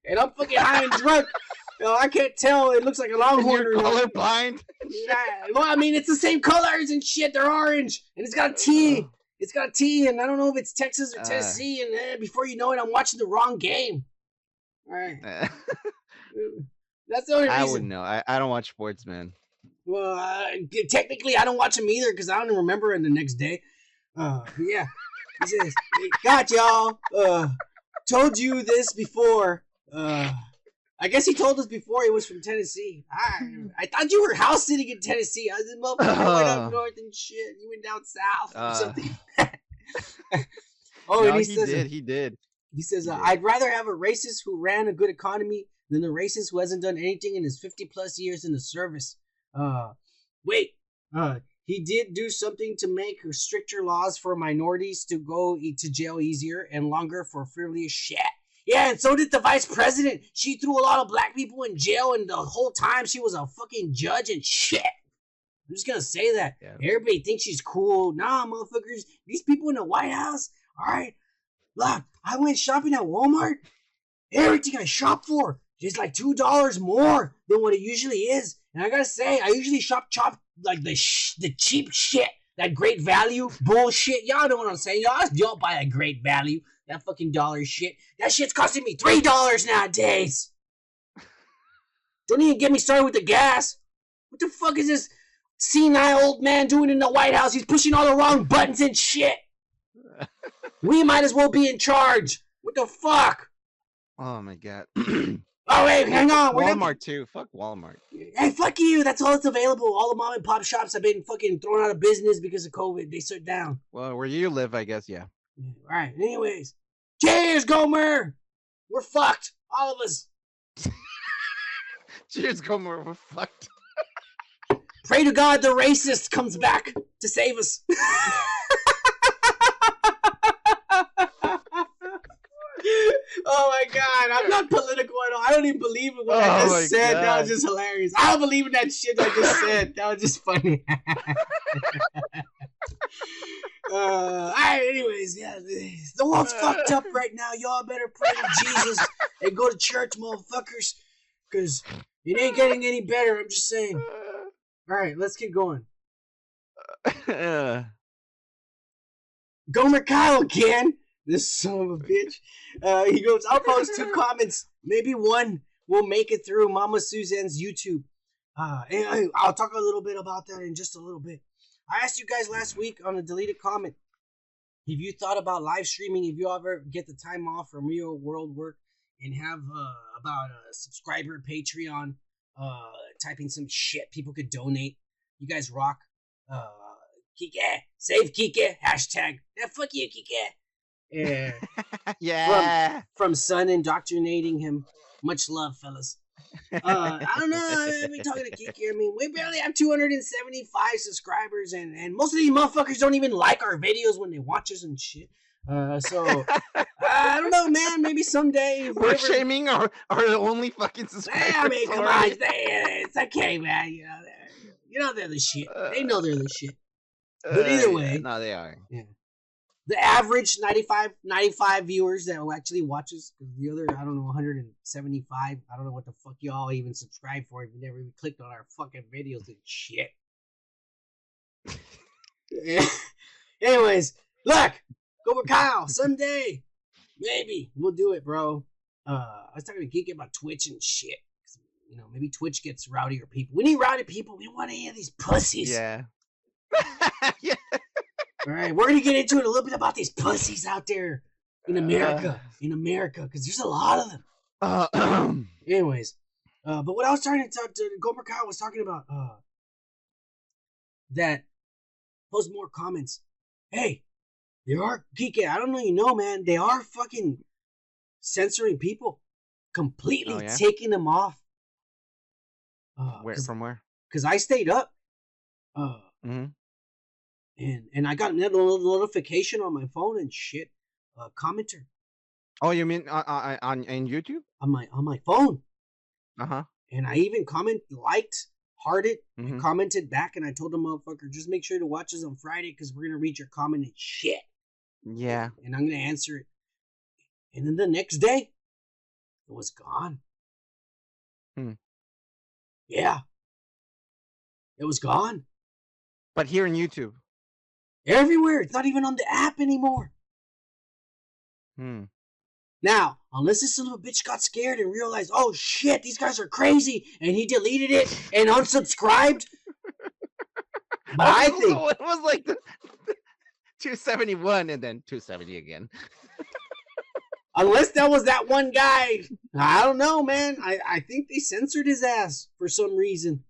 Speaker 1: And I'm fucking high and drunk. You know, I can't tell. It looks like a longhorn.
Speaker 2: you're colorblind.
Speaker 1: Yeah, well, I mean, it's the same colors and shit. They're orange, and it's got a T. It's got a T, and I don't know if it's Texas or
Speaker 2: Uh.
Speaker 1: Tennessee. and eh, before you know it, I'm watching the wrong game. All right, that's the only reason.
Speaker 2: I wouldn't know. I, I don't watch sports, man.
Speaker 1: Well, uh, technically, I don't watch them either because I don't remember it the next day. Uh, yeah, he says, "Hey, "Got y'all. Uh, told you this before. Uh, I guess he told us before he was from Tennessee. I, I thought you were house sitting in Tennessee. I was in motherfucker went up
Speaker 2: Uh.
Speaker 1: north and shit. You went down south or
Speaker 2: Uh.
Speaker 1: something. oh,
Speaker 2: no,
Speaker 1: and he,
Speaker 2: he
Speaker 1: says,
Speaker 2: did. He did.
Speaker 1: he says,
Speaker 2: He
Speaker 1: uh,
Speaker 2: did.
Speaker 1: I'd rather have a racist who ran a good economy than a racist who hasn't done anything in his 50 plus years in the service. Uh, wait, uh, he did do something to make her stricter laws for minorities to go to jail easier and longer for frivolous shit. Yeah, and so did the vice president. She threw a lot of black people in jail, and the whole time she was a fucking judge and shit. I'm just gonna say that.
Speaker 2: Yeah.
Speaker 1: Everybody thinks she's cool. Nah, motherfuckers. These people in the White House, all right. Look, I went shopping at Walmart. Everything I shop for is like two dollars more than what it usually is. And I gotta say, I usually shop chop like the sh- the cheap shit, that great value bullshit. Y'all know what I'm saying. Y'all don't buy that great value, that fucking dollar shit. That shit's costing me three dollars nowadays. Don't even get me started with the gas. What the fuck is this senile old man doing in the White House? He's pushing all the wrong buttons and shit. We might as well be in charge. What the fuck?
Speaker 2: Oh my god.
Speaker 1: Oh wait, hang on. We're
Speaker 2: Walmart too. Fuck Walmart.
Speaker 1: Hey, fuck you. That's all that's available. All the mom and pop shops have been fucking thrown out of business because of COVID. They shut down.
Speaker 2: Well, where you live, I guess. Yeah.
Speaker 1: All right. Anyways, cheers, Gomer. We're fucked. All of us.
Speaker 2: Cheers, Gomer. We're fucked.
Speaker 1: Pray to God the racist comes back to save us. oh my god, I'm not political at all. I don't even believe in what I
Speaker 2: Oh my
Speaker 1: just said. That
Speaker 2: God.
Speaker 1: was just hilarious. I don't believe in that shit I just said. That was just funny. uh, all right, anyways, yeah, the world's fucked up right now. Y'all better pray to Jesus and go to church, motherfuckers, because it ain't getting any better. I'm just saying. All right, let's keep going. Gomer Kyle again. This son of a bitch. Uh, he goes, I'll post two comments. Maybe one will make it through Mama Suzanne's YouTube. Uh, and I'll talk a little bit about that in just a little bit. I asked you guys last week on a deleted comment if you thought about live streaming, if you ever get the time off from real world work and have uh, about a subscriber Patreon, uh, typing some shit people could donate. You guys rock. Uh, Kike, save Kike, hashtag. Yeah, fuck you, Kike. Yeah,
Speaker 2: yeah.
Speaker 1: from Sun indoctrinating him. Much love, fellas. Uh, I don't know. I've been talking to Kiki. I mean, we barely have 275 subscribers, and, and most of these motherfuckers don't even like our videos when they watch us and shit. Uh, so I don't know, man. Maybe someday.
Speaker 2: We're
Speaker 1: whoever-
Speaker 2: shaming our, our only fucking subscribers.
Speaker 1: I mean, come on,
Speaker 2: already.
Speaker 1: it's, it's okay, man. You know, they're, you know they're the shit. They know they're the shit. But
Speaker 2: Uh,
Speaker 1: either
Speaker 2: yeah,
Speaker 1: way-
Speaker 2: no, they are.
Speaker 1: The average 95, 95 viewers that actually watches The other, I don't know, 175. I don't know what the fuck y'all even subscribe for if you never even clicked on our fucking videos and shit. Anyways, look, go with Kyle someday. Maybe we'll do it, bro. Uh, I was talking to Geek about Twitch and shit. You know, maybe Twitch gets rowdier people. We need rowdy people. We don't want any of these pussies.
Speaker 2: Yeah. yeah.
Speaker 1: All right, we're gonna get into it a little bit about these pussies out there in America, in America, because there's a lot of them.
Speaker 2: Uh,
Speaker 1: Anyways, uh, but what I was trying to talk to Gomer Kyle was talking about uh, that post more comments. Hey, they are geeking. I don't know, you know, man. They are fucking censoring people, completely
Speaker 2: Oh, yeah?
Speaker 1: taking them off. Uh,
Speaker 2: where from where?
Speaker 1: Because I stayed up. Uh,
Speaker 2: hmm
Speaker 1: and and I got a notification on my phone and shit. Uh, commenter
Speaker 2: Oh, you mean on on, on on YouTube?
Speaker 1: on my on my phone,
Speaker 2: Uh huh.
Speaker 1: and I even comment liked, hearted,
Speaker 2: hmm
Speaker 1: commented back, and I told the motherfucker just make sure to watch us on Friday because we're gonna read your comment and shit,
Speaker 2: Yeah.
Speaker 1: and I'm gonna answer it. And then the next day, it was gone.
Speaker 2: Hmm.
Speaker 1: Yeah, it was gone
Speaker 2: But here in YouTube.
Speaker 1: Everywhere. It's not even on the app anymore.
Speaker 2: Hmm.
Speaker 1: Now, unless this son of a bitch got scared and realized, oh shit, these guys are crazy, and he deleted it and unsubscribed. But I think
Speaker 2: it was like the, 271 and then 270 again.
Speaker 1: unless that was that one guy, I don't know, man. I, I think they censored his ass for some reason.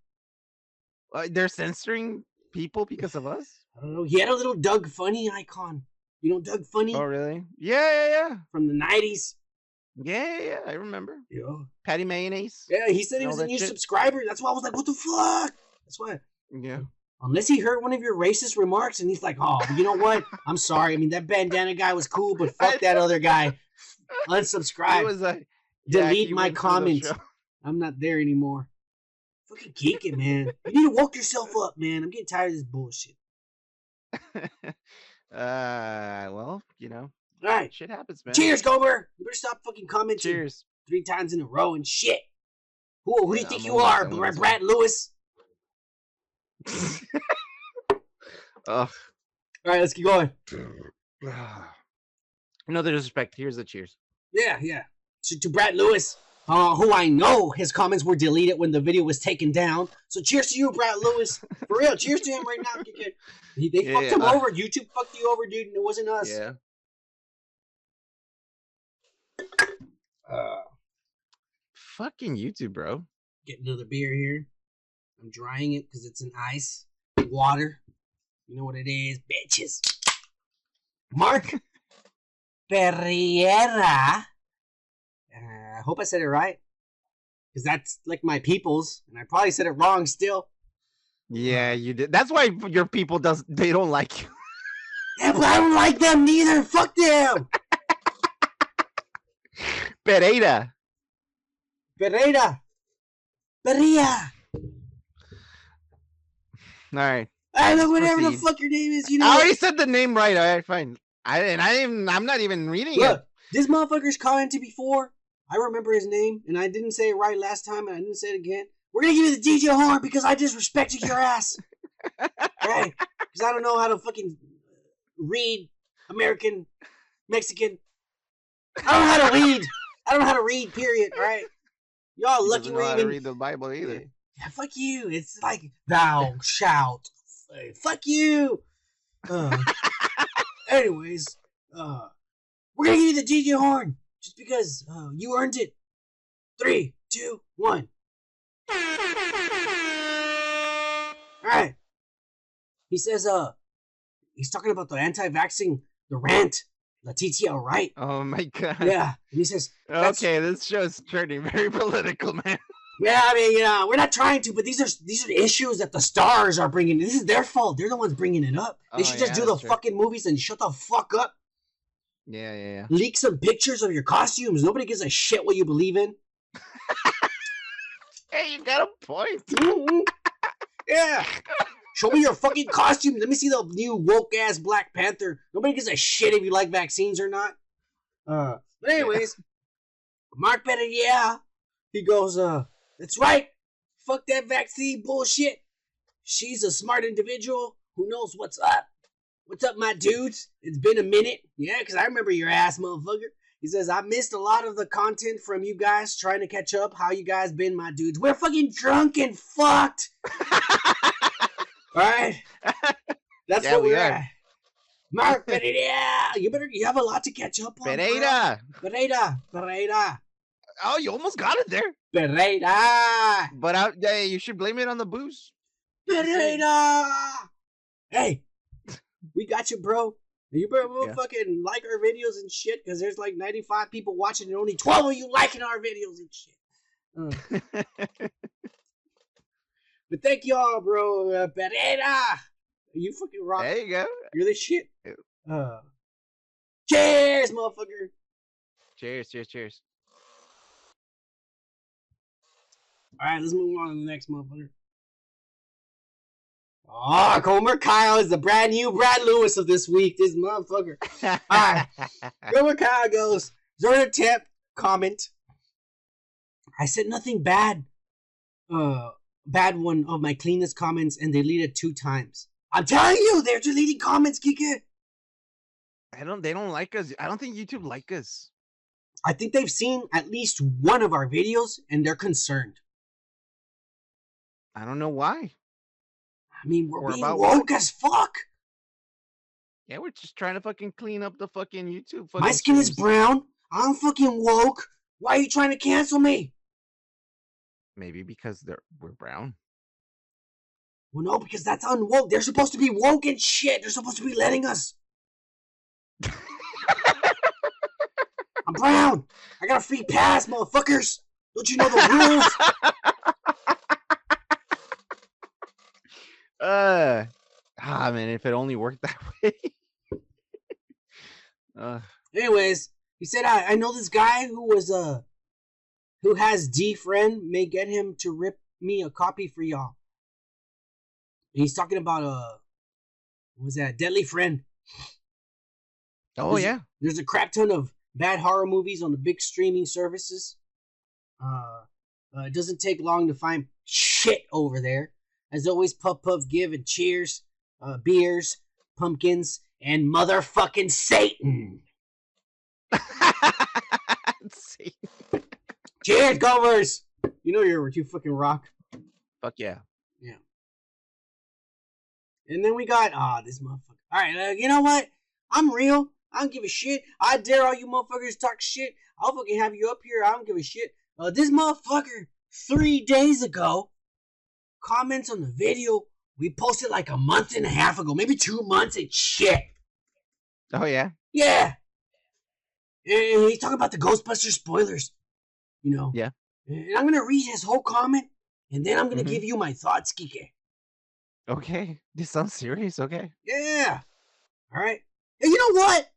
Speaker 2: Uh, they're censoring people because of us.
Speaker 1: I don't know. He had a little Doug Funnie icon. You know Doug Funnie
Speaker 2: Oh, really? Yeah, yeah, yeah.
Speaker 1: from the nineties.
Speaker 2: Yeah, yeah, yeah. I remember.
Speaker 1: Yeah.
Speaker 2: Patti Mayonnaise.
Speaker 1: Yeah, he said he was a new
Speaker 2: shit.
Speaker 1: subscriber. That's why I was like, what the fuck? That's why.
Speaker 2: Yeah.
Speaker 1: Unless he heard one of your racist remarks and he's like, oh, you know what? I'm sorry. I mean, that bandana guy was cool, but fuck that other guy.
Speaker 2: It
Speaker 1: Unsubscribe.
Speaker 2: was a yeah,
Speaker 1: Delete my
Speaker 2: went through the
Speaker 1: comments. I'm not there anymore. Fucking it, man. You need to woke yourself up, man. I'm getting tired of this bullshit.
Speaker 2: uh, well, you know,
Speaker 1: All right.
Speaker 2: shit happens, man.
Speaker 1: Cheers, Gomer. You better stop fucking commenting
Speaker 2: Cheers.
Speaker 1: three times in a row and shit. Who, who do you
Speaker 2: Yeah,
Speaker 1: think
Speaker 2: I'm
Speaker 1: you are, Brad, Brad Lewis?
Speaker 2: Ugh.
Speaker 1: All right, let's keep going.
Speaker 2: no disrespect. Here's the cheers.
Speaker 1: Yeah, yeah. To, to Brad Lewis, uh, who I know his comments were deleted when the video was taken down. So cheers to you, Brad Lewis. For real, cheers to him right now. He, they fucked him
Speaker 2: Yeah.
Speaker 1: over. YouTube fucked you over, dude, and it wasn't us.
Speaker 2: Yeah.
Speaker 1: Uh,
Speaker 2: Fucking YouTube, bro.
Speaker 1: get another beer here. I'm drying it because it's in ice. Water. You know what it is, bitches. Mark Ferreira. Uh, I hope I said it right. Because that's like my people's, and I probably said it wrong still.
Speaker 2: Yeah, you did. That's why your people does they don't like you.
Speaker 1: Yeah, but I don't like them neither. Fuck them.
Speaker 2: Pereira.
Speaker 1: Pereira. Pereira.
Speaker 2: All right.
Speaker 1: I know whatever the fuck your name is. You know.
Speaker 2: I
Speaker 1: what?
Speaker 2: already said the name right. All right, fine. I and I even I'm not even reading it.
Speaker 1: Look,
Speaker 2: it.
Speaker 1: this motherfucker's commented before. I remember his name, and I didn't say it right last time, and I didn't say it again. We're gonna give you the DJ horn because I disrespected your ass. right? Because I don't know how to fucking read American, Mexican. I don't know how to read. I don't know how to read. Period. Right? Y'all
Speaker 2: He
Speaker 1: lucky
Speaker 2: know
Speaker 1: we're
Speaker 2: how to
Speaker 1: even.
Speaker 2: read the Bible either.
Speaker 1: Yeah, fuck you. It's like thou shalt. Fuck you. Uh, anyways, uh, we're gonna give you the DJ horn just because uh, you earned it. Three, two, one. All right. He says, uh, he's talking about the anti-vaxxing, the rant, the TTL right.
Speaker 2: Oh my god.
Speaker 1: Yeah, and he says,
Speaker 2: Okay, this show's turning very political, man.
Speaker 1: Yeah, I mean, you know, we're not trying to, but these are these are the issues that the stars are bringing. This is their fault. They're the ones bringing it up. They
Speaker 2: Oh,
Speaker 1: should just
Speaker 2: yeah,
Speaker 1: do the
Speaker 2: true.
Speaker 1: fucking movies and shut the fuck up.
Speaker 2: Yeah, yeah, yeah.
Speaker 1: Leak some pictures of your costumes. Nobody gives a shit what you believe in.
Speaker 2: Hey, you got a point.
Speaker 1: Mhm. yeah. Show me your fucking costume. Let me see the new woke ass Black Panther. Nobody gives a shit if you like vaccines or not. Uh, but anyways, Mark Better, yeah, he goes, uh, that's right. Fuck that vaccine bullshit. She's a smart individual who knows what's up. What's up, my dudes? It's been a minute. Yeah, because I remember your ass, motherfucker. He says, I missed a lot of the content from you guys trying to catch up. How you guys been, my dudes? We're fucking drunk and fucked. All right? That's
Speaker 2: Yeah,
Speaker 1: what
Speaker 2: we are.
Speaker 1: Mark Pereira, you better, you have a lot to catch up on. bro.
Speaker 2: Pereira.
Speaker 1: Pereira, Pereira,
Speaker 2: Oh, you almost got it there.
Speaker 1: Pereira.
Speaker 2: But I, yeah, you should blame it on the booze.
Speaker 1: Pereira! Hey, we got you, bro. You better
Speaker 2: Yeah.
Speaker 1: fucking like our videos and shit, because there's like 95 people watching and only 12 of you liking our videos and shit. Uh, but thank y'all, bro. Uh, Pereira! You fucking rock.
Speaker 2: There you go.
Speaker 1: You're the shit. Uh, cheers, motherfucker.
Speaker 2: Cheers, cheers, cheers.
Speaker 1: All right, let's move on to the next motherfucker. Oh, Comer Kyle is the brand new Brad Lewis of this week. This motherfucker. Alright. Comer Kyle goes, Zerda tip comment. I said nothing bad. Uh, bad one of my cleanest comments and deleted two times. I'm telling you, they're deleting comments, Kike.
Speaker 2: I don't. They don't like us. I don't think YouTube like us.
Speaker 1: I think they've seen at least one of our videos and they're concerned.
Speaker 2: I don't know why.
Speaker 1: I mean, we're
Speaker 2: Or
Speaker 1: being
Speaker 2: about
Speaker 1: woke as fuck.
Speaker 2: Yeah, we're just trying to fucking clean up the fucking YouTube.
Speaker 1: My
Speaker 2: fucking
Speaker 1: skin is brown. I'm fucking woke. Why are you trying to cancel me?
Speaker 2: Maybe because they're we're brown.
Speaker 1: Well, no, because that's unwoke. They're supposed to be woke and shit. They're supposed to be letting us. I'm brown. I got a free pass, motherfuckers. Don't you know the rules?
Speaker 2: uh, ah, man, if it only worked that way. uh,
Speaker 1: Anyways, he said, I, I know this guy who was uh who has D friend may get him to rip me a copy for y'all. He's talking about a, what was that deadly friend.
Speaker 2: oh
Speaker 1: There's
Speaker 2: yeah,
Speaker 1: There's a crap ton of bad horror movies on the big streaming services. Uh, uh, it doesn't take long to find shit over there. As always, Puff Puff Give and Cheers, uh, beers, pumpkins, and motherfucking Satan. Cheers, Gophers! You know you're you fucking rock.
Speaker 2: fuck yeah. Yeah.
Speaker 1: And then we got ah this motherfucker. All right, uh, you know what? I'm real. I don't give a shit. I dare all you motherfuckers talk shit. I'll fucking have you up here. I don't give a shit. Uh, this motherfucker three days ago comments on the video we posted like a month and a half ago, maybe two months and shit.
Speaker 2: Oh yeah.
Speaker 1: Yeah. And he's talking about the Ghostbusters spoilers. You know.
Speaker 2: Yeah.
Speaker 1: And I'm gonna read his whole comment, and then I'm gonna
Speaker 2: Mhm.
Speaker 1: give you my thoughts, Kike.
Speaker 2: Okay. This sounds serious. Okay.
Speaker 1: Yeah. All right. Hey, you know what?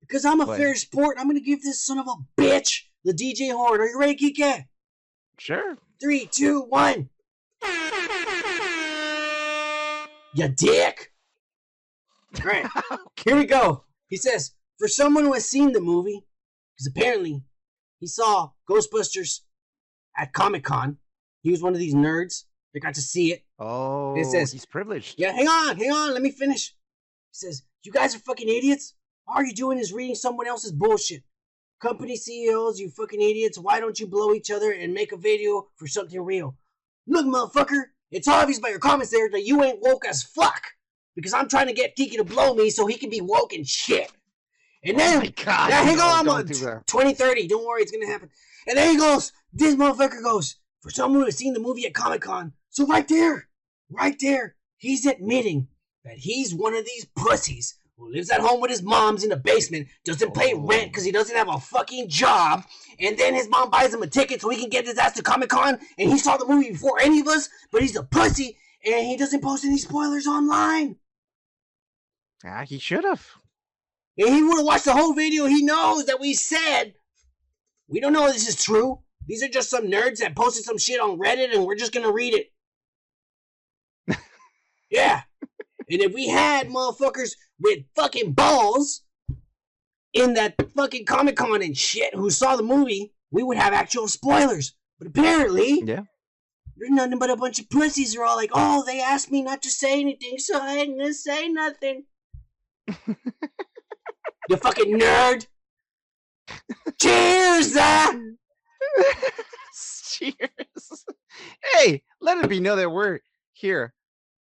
Speaker 1: Because I'm a
Speaker 2: What?
Speaker 1: fair sport, I'm gonna give this son of a bitch the DJ horn. Are you ready, Kike?
Speaker 2: Sure.
Speaker 1: Three, two, one. You dick. All right. Here we go. He says, for someone who has seen the movie, because apparently he saw Ghostbusters at Comic Con. He was one of these nerds that got to see it.
Speaker 2: Oh, it
Speaker 1: says-
Speaker 2: he's privileged.
Speaker 1: Yeah, hang on, hang on, let me finish. He says, You guys are fucking idiots. All you're doing is reading someone else's bullshit. Company CEOs, you fucking idiots, why don't you blow each other and make a video for something real? Look, motherfucker, it's obvious by your comments there that you ain't woke as fuck. Because I'm trying to get Tiki to blow me so he can be woke and shit. And
Speaker 2: oh
Speaker 1: then
Speaker 2: my god.
Speaker 1: yeah, hang on, I'm
Speaker 2: do
Speaker 1: 2030. Don't worry, it's gonna happen. And then he goes, this motherfucker goes, for someone who has seen the movie at Comic Con. So right there, right there, he's admitting that he's one of these pussies who lives at home with his mom's in the basement, doesn't pay
Speaker 2: Oh.
Speaker 1: rent because he doesn't have a fucking job, and then his mom buys him a ticket so he can get his ass to Comic Con, and he saw the movie before any of us, but he's a pussy, and he doesn't post any spoilers online.
Speaker 2: Ah, he should have.
Speaker 1: And he would have watched the whole video. He knows that we said we don't know if this is true. These are just some nerds that posted some shit on Reddit, and we're just gonna read it. yeah. And if we had motherfuckers with fucking balls in that fucking Comic Con and shit who saw the movie, we would have actual spoilers. But apparently,
Speaker 2: Yeah.
Speaker 1: there's nothing but a bunch of pussies are all like, oh, they asked me not to say anything, so I ain't gonna say nothing. you fucking nerd. Cheers, uh!
Speaker 2: Cheers. Hey, let it be known that we're here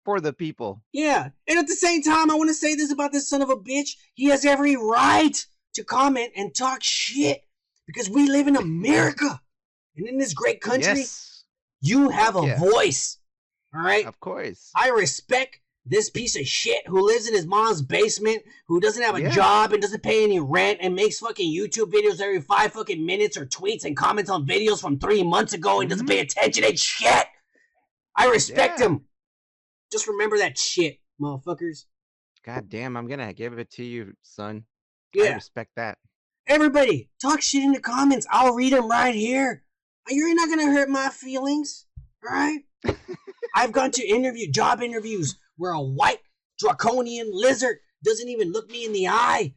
Speaker 2: for the people.
Speaker 1: Yeah, and at the same time, I want to say this about this son of a bitch. He has every right to comment and talk shit because we live in America. And in this great country,
Speaker 2: Yes,
Speaker 1: you have a
Speaker 2: Yeah.
Speaker 1: voice. All right?
Speaker 2: of course.
Speaker 1: I respect this piece of shit who lives in his mom's basement, who doesn't have a
Speaker 2: Yeah.
Speaker 1: job and doesn't pay any rent and makes fucking YouTube videos every five fucking minutes or tweets and comments on videos from three months ago and doesn't
Speaker 2: Mhm.
Speaker 1: pay attention and shit. I respect
Speaker 2: Yeah.
Speaker 1: him. Just remember that shit. motherfuckers.
Speaker 2: God damn, I'm gonna give it to you, son. I
Speaker 1: Yeah,
Speaker 2: respect that.
Speaker 1: everybody, talk shit in the comments. I'll read them right here. You're not gonna hurt my feelings, all right? I've gone to interview job interviews where a white draconian lizard doesn't even look me in the eye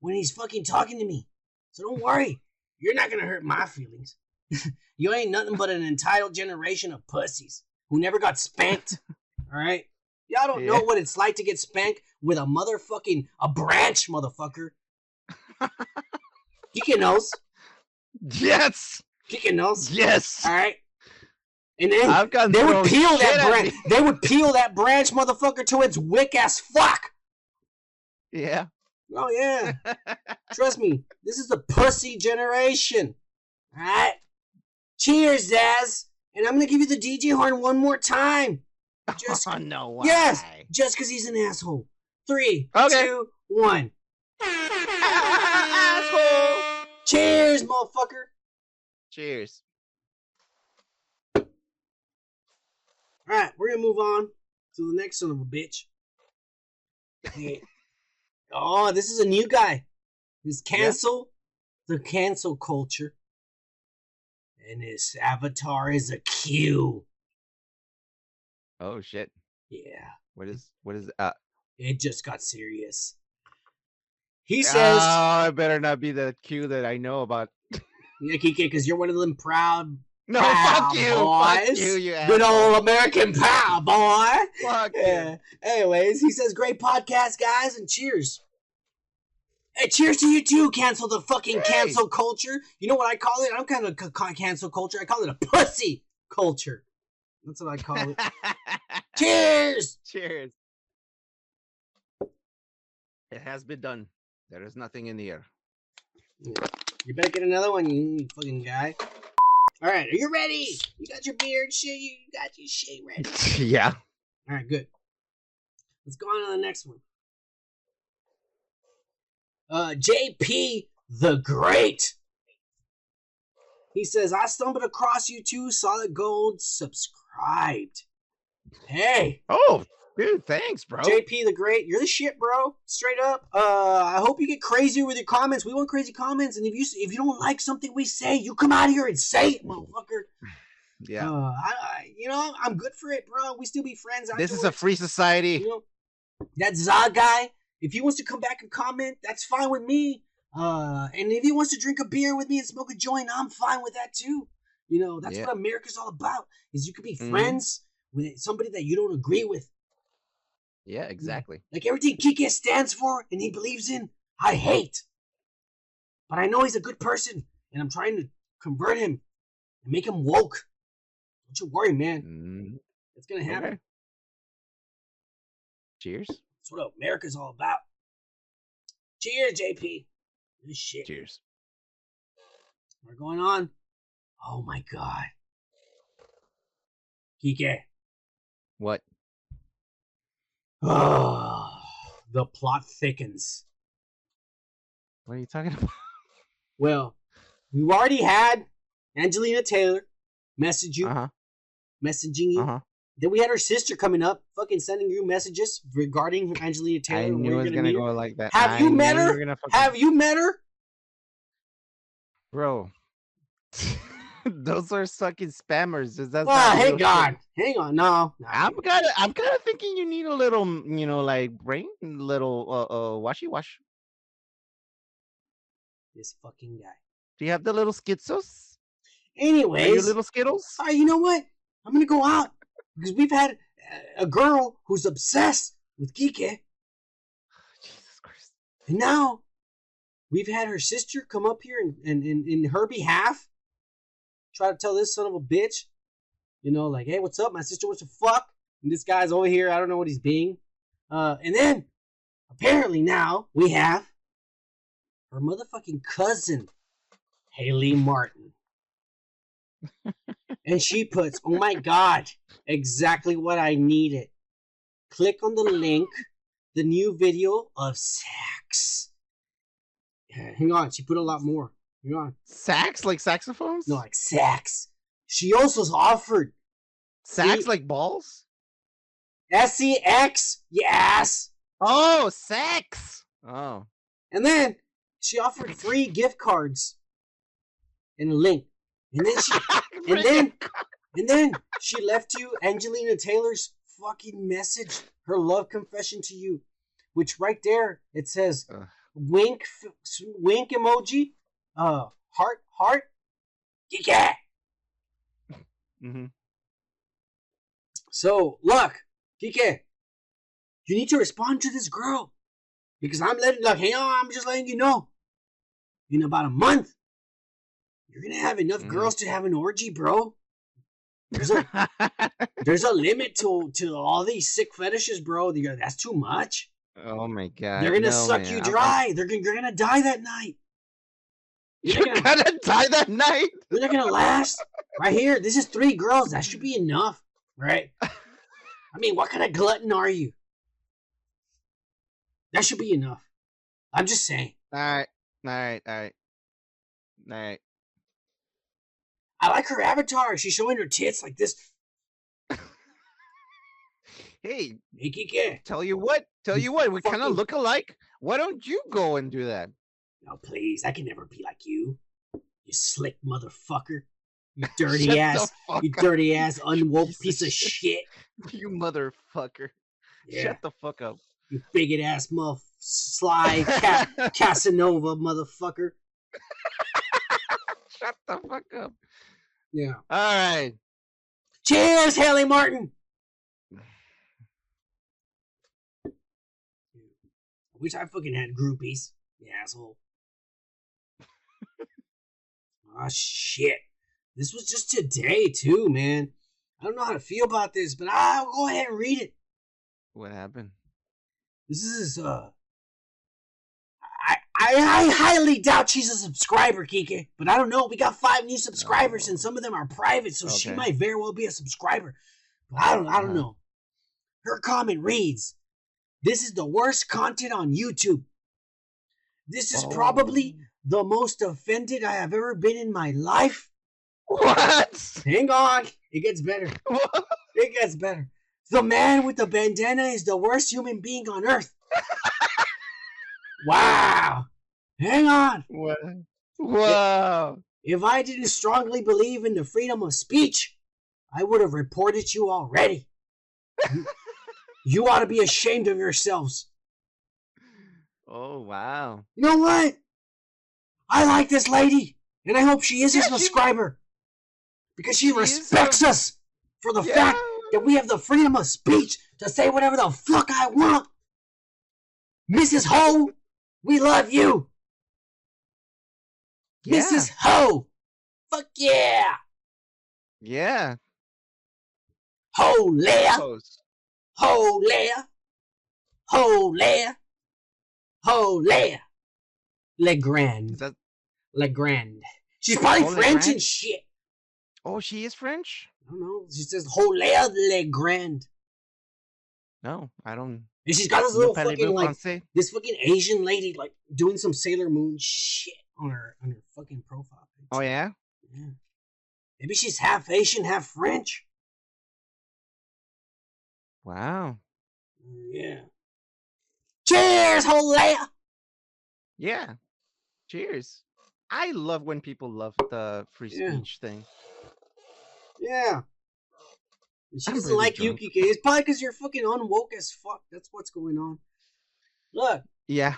Speaker 1: when he's fucking talking to me. So don't worry, you're not gonna hurt my feelings. you ain't nothing but an entitled generation of pussies who never got spanked. All right, y'all don't know what it's like to get spanked with a motherfucking a branch, motherfucker. Kika knows.
Speaker 2: Yes,
Speaker 1: Kika knows.
Speaker 2: yes.
Speaker 1: All right. And then
Speaker 2: I've gotten
Speaker 1: they would peel that branch. They would peel that branch, motherfucker, to its wick ass fuck.
Speaker 2: Yeah.
Speaker 1: Oh yeah, trust me. This is the pussy generation. All right. Cheers, Daz. And I'm gonna give you the DJ horn one more time, Just-
Speaker 2: oh no. Why?
Speaker 1: Yes. just because he's an asshole. Three,
Speaker 2: Okay.
Speaker 1: two, one.
Speaker 2: Asshole.
Speaker 1: Cheers, motherfucker.
Speaker 2: Cheers.
Speaker 1: All right, we're gonna move on to the next son of a bitch. Oh, this is a new guy. He's cancel the cancel culture, and his avatar is a Q.
Speaker 2: Oh shit.
Speaker 1: Yeah,
Speaker 2: What is what is uh
Speaker 1: it just got serious. He says,
Speaker 2: Oh, it better not be the cue that I know about.
Speaker 1: "Yeah, Kike, because you're one of them proud,
Speaker 2: No, fuck you. Fuck you, you
Speaker 1: good old American proud boy."
Speaker 2: Fuck
Speaker 1: Yeah.
Speaker 2: you.
Speaker 1: Anyways, he says, "Great podcast, guys, and cheers." Hey, cheers to you too. Cancel the fucking
Speaker 2: Hey.
Speaker 1: cancel culture. You know what I call it? I'm kind of cancel culture. I call it a pussy culture. That's what I call it. cheers.
Speaker 2: Cheers. It has been done. There is nothing in the air.
Speaker 1: You better get another one, you fucking guy. All right, are you ready? You got your beard shit. You got your shit ready.
Speaker 2: yeah.
Speaker 1: All right, good. Let's go on to the next one. Uh, JP the Great. He says, I stumbled across you two, solid gold, subscribed. Hey,
Speaker 2: Oh, dude, thanks, bro.
Speaker 1: JP the Great, you're the shit, bro. Straight up. Uh, I hope you get crazy with your comments. We want crazy comments, and if you if you don't like something we say, you come out here and say it, motherfucker.
Speaker 2: yeah.
Speaker 1: Uh, I, I, you know, I'm good for it, bro. We still be friends.
Speaker 2: this is a free society.
Speaker 1: You know, that Za guy, if he wants to come back and comment, that's fine with me. Uh, and if he wants to drink a beer with me and smoke a joint, I'm fine with that too. You know, that's
Speaker 2: Yeah.
Speaker 1: what America's all about. Is you could be
Speaker 2: Mhm.
Speaker 1: friends with somebody that you don't agree with.
Speaker 2: Yeah, exactly.
Speaker 1: Like everything Kike stands for and he believes in, I hate. But I know he's a good person, and I'm trying to convert him and make him woke. Don't you worry, man.
Speaker 2: Mm,
Speaker 1: It's gonna happen.
Speaker 2: okay. Cheers.
Speaker 1: That's what America's all about. Cheers, JP. This shit.
Speaker 2: Cheers.
Speaker 1: We're going on. Oh my god. Kike.
Speaker 2: What?
Speaker 1: Oh, the plot thickens.
Speaker 2: What are you talking about?
Speaker 1: Well, we've already had Angelina Taylor message you,
Speaker 2: Uh huh.
Speaker 1: messaging you.
Speaker 2: Uh huh.
Speaker 1: Then we had her sister coming up, fucking sending you messages regarding Angelina Taylor.
Speaker 2: I knew it was
Speaker 1: gonna
Speaker 2: gonna go like that.
Speaker 1: Have
Speaker 2: I
Speaker 1: you met her?
Speaker 2: fucking-
Speaker 1: Have you met her?
Speaker 2: bro? Those are fucking spammers.
Speaker 1: Oh,
Speaker 2: not real
Speaker 1: hang on. Hang on. No. no.
Speaker 2: I'm kind of, I'm kind of thinking you need a little, mm, you know, like brain, little, uh, uh, washy wash.
Speaker 1: This fucking guy.
Speaker 2: Do you have the little schizos? Are
Speaker 1: Anyways,
Speaker 2: you little skittles?
Speaker 1: all right, you know what? I'm gonna go out because we've had a- girl who's obsessed with Kike,
Speaker 2: Jesus Christ.
Speaker 1: and now we've had her sister come up here and, and, and in her behalf try to tell this son of a bitch, you know, like, hey, what's up? My sister wants to fuck, and this guy's over here. I don't know what he's being. Uh, and then apparently now we have her motherfucking cousin, Haley Martin. and she puts, oh my God, exactly what I needed. Click on the link, the new video of sex. Hang on, she put a lot more. Hang on.
Speaker 2: Sax like saxophones?
Speaker 1: No, like sex. She also offered
Speaker 2: Sax like balls?
Speaker 1: S E X. Yes.
Speaker 2: Oh, sex. Oh.
Speaker 1: And then she offered free gift cards and a link. And then she and then and then she left you Angelina Taylor's fucking message, her love confession to you, which right there it says
Speaker 2: Ugh.
Speaker 1: wink wink emoji, uh heart heart. Yeah.
Speaker 2: hmm
Speaker 1: So look, Kike, you need to respond to this girl because I'm letting like, hey, I'm just letting you know. In about a month, you're gonna have enough
Speaker 2: Mhm.
Speaker 1: girls to have an orgy, bro. There's a there's a limit to to all these sick fetishes, bro. That's too much.
Speaker 2: oh my god.
Speaker 1: They're gonna
Speaker 2: no,
Speaker 1: suck
Speaker 2: man.
Speaker 1: you
Speaker 2: I'm- I'm-
Speaker 1: dry. They're gonna, you're gonna die that night. You're gonna,
Speaker 2: gonna die that night.
Speaker 1: not gonna last. Right here, this is three girls. That should be enough, right? I mean, what kind of glutton are you? That should be enough. I'm just saying.
Speaker 2: All right. All right. All right. All right.
Speaker 1: I like her avatar. She's showing her tits like this.
Speaker 2: Hey,
Speaker 1: Nikki K.
Speaker 2: tell you what. Tell
Speaker 1: you
Speaker 2: what. We kind of look alike. Why don't you go and do that?
Speaker 1: No, please. I can never be like you. You slick motherfucker. You dirty ass. You dirty ass, unwoke
Speaker 2: piece of shit. You motherfucker.
Speaker 1: Yeah.
Speaker 2: Shut the fuck up.
Speaker 1: You bigot ass muff, sly cat, Casanova motherfucker.
Speaker 2: Shut the fuck up.
Speaker 1: Yeah.
Speaker 2: All right.
Speaker 1: Cheers, Haley Martin. I wish I fucking had groupies, you asshole. Ah shit. This was just today too, man. I don't know how to feel about this, but I'll go ahead and read it.
Speaker 2: What happened?
Speaker 1: This is uh I, I I highly doubt she's a subscriber, Kike. But I don't know. We got five new subscribers, and some of them are private, so she might very well be a subscriber. But I don't I don't
Speaker 2: Uh-huh.
Speaker 1: know. Her comment reads, This is the worst content on YouTube. This is probably the most offended I have ever been in my life.
Speaker 2: What?
Speaker 1: Hang on. It gets better.
Speaker 2: What?
Speaker 1: It gets better. The man with the bandana is the worst human being on earth. wow. Hang on.
Speaker 2: What? Whoa.
Speaker 1: If I didn't strongly believe in the freedom of speech, I would have reported you already. You- you ought to be ashamed of yourselves.
Speaker 2: Oh wow.
Speaker 1: You know what? I like this lady, and I hope she is a
Speaker 2: Yeah, she-
Speaker 1: subscriber because she,
Speaker 2: She
Speaker 1: respects
Speaker 2: a-
Speaker 1: us for the
Speaker 2: Yeah.
Speaker 1: fact that we have the freedom of speech to say whatever the fuck I want. Mrs. Ho, we love you.
Speaker 2: Yeah.
Speaker 1: Mrs. Ho, fuck yeah.
Speaker 2: Yeah.
Speaker 1: Ho, Leia. Ho, Leia. Ho, Leia. Ho, Leia. Legrand.
Speaker 2: Is that?
Speaker 1: Legrand. She's probably French
Speaker 2: Legrand?
Speaker 1: and shit.
Speaker 2: Oh, she is French.
Speaker 1: I don't know. She says Ho, Leia Legrand.
Speaker 2: No, I don't.
Speaker 1: And she's got this little
Speaker 2: parlez
Speaker 1: fucking like
Speaker 2: français?
Speaker 1: this fucking Asian lady like doing some Sailor Moon shit on her on her fucking profile page.
Speaker 2: Oh yeah.
Speaker 1: Yeah. Maybe she's half Asian, half French.
Speaker 2: Wow.
Speaker 1: Mm, yeah. Cheers, Leia.
Speaker 2: Yeah. Cheers. I love when people love the free
Speaker 1: Yeah.
Speaker 2: speech thing.
Speaker 1: Yeah. She
Speaker 2: I'm
Speaker 1: doesn't
Speaker 2: really
Speaker 1: like
Speaker 2: drunk.
Speaker 1: you, Kike. It's probably because you're fucking unwoke as fuck. That's what's going on. Look,
Speaker 2: Yeah.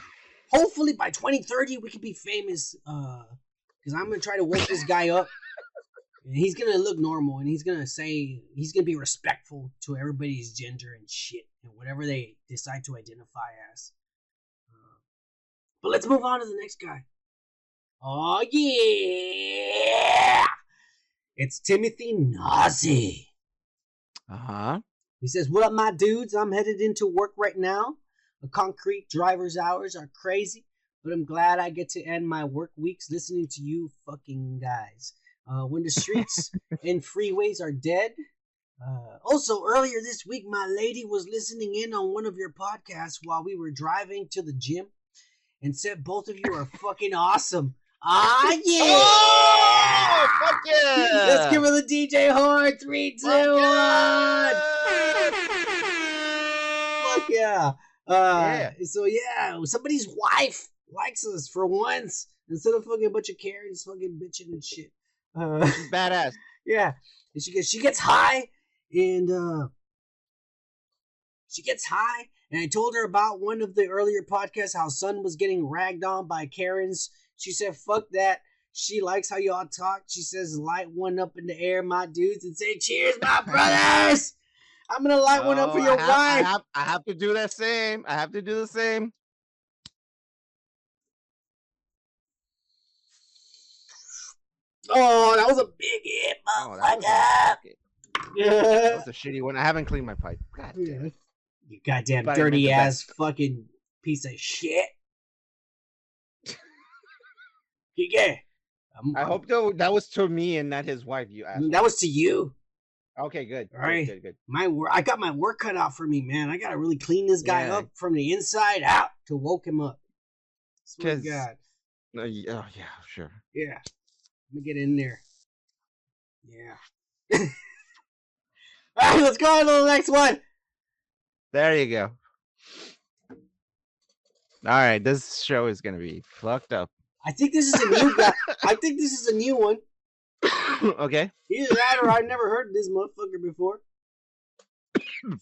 Speaker 1: hopefully by 2030 we can be famous. Uh, because I'm gonna try to wake this guy up. And he's gonna look normal, and he's gonna say he's gonna be respectful to everybody's gender and shit, and whatever they decide to identify as. Uh, but let's move on to the next guy. Oh yeah, it's Timothy Nazi.
Speaker 2: Uh huh.
Speaker 1: He says, What up, my dudes? I'm headed into work right now. The concrete driver's hours are crazy, but I'm glad I get to end my work weeks listening to you fucking guys. Uh, when the streets and freeways are dead. Uh, also, earlier this week, my lady was listening in on one of your podcasts while we were driving to the gym and said both of you are fucking awesome. Ah, yeah!
Speaker 2: Oh, fuck yeah!
Speaker 1: Let's give her the DJ horn. Three, two,
Speaker 2: Fuck
Speaker 1: one.
Speaker 2: yeah!
Speaker 1: yeah. Uh,
Speaker 2: Yeah.
Speaker 1: So yeah, somebody's wife likes us for once instead of fucking a bunch of Karens fucking bitching and shit. Uh,
Speaker 2: She's badass.
Speaker 1: yeah, and she gets she gets high and uh, she gets high. And I told her about one of the earlier podcasts how Son was getting ragged on by Karens. She said, "Fuck that." She likes how y'all talk. She says, "Light one up in the air, my dudes, and say cheers, my brothers." I'm gonna light one up oh, for
Speaker 2: Oh,
Speaker 1: your
Speaker 2: I have,
Speaker 1: wife.
Speaker 2: I have, I have to do the same. I have to do the same.
Speaker 1: Oh, that was a big hit,
Speaker 2: Oh, that was,
Speaker 1: motherfucker.
Speaker 2: a, that was a shitty one. I haven't cleaned my pipe. God damn. it.
Speaker 1: You goddamn dirty ass fucking piece of shit. Yeah. I'm-
Speaker 2: I hope though that was to me and not his wife. You asked.
Speaker 1: that was to you.
Speaker 2: Okay, good. good,
Speaker 1: Alright.
Speaker 2: Good, good.
Speaker 1: My work, I got my work cut out for me, man. I gotta really clean this guy
Speaker 2: Yeah.
Speaker 1: up from the inside out to woke him up. Swear God.
Speaker 2: Uh, y- oh yeah, sure.
Speaker 1: Yeah. Let me get in there. Yeah. All right, let's go on to the next one.
Speaker 2: There you go. All right, this show is gonna be fucked up.
Speaker 1: I think this is a new guy. I think this is a new one.
Speaker 2: okay.
Speaker 1: Either that or I've never heard this motherfucker before.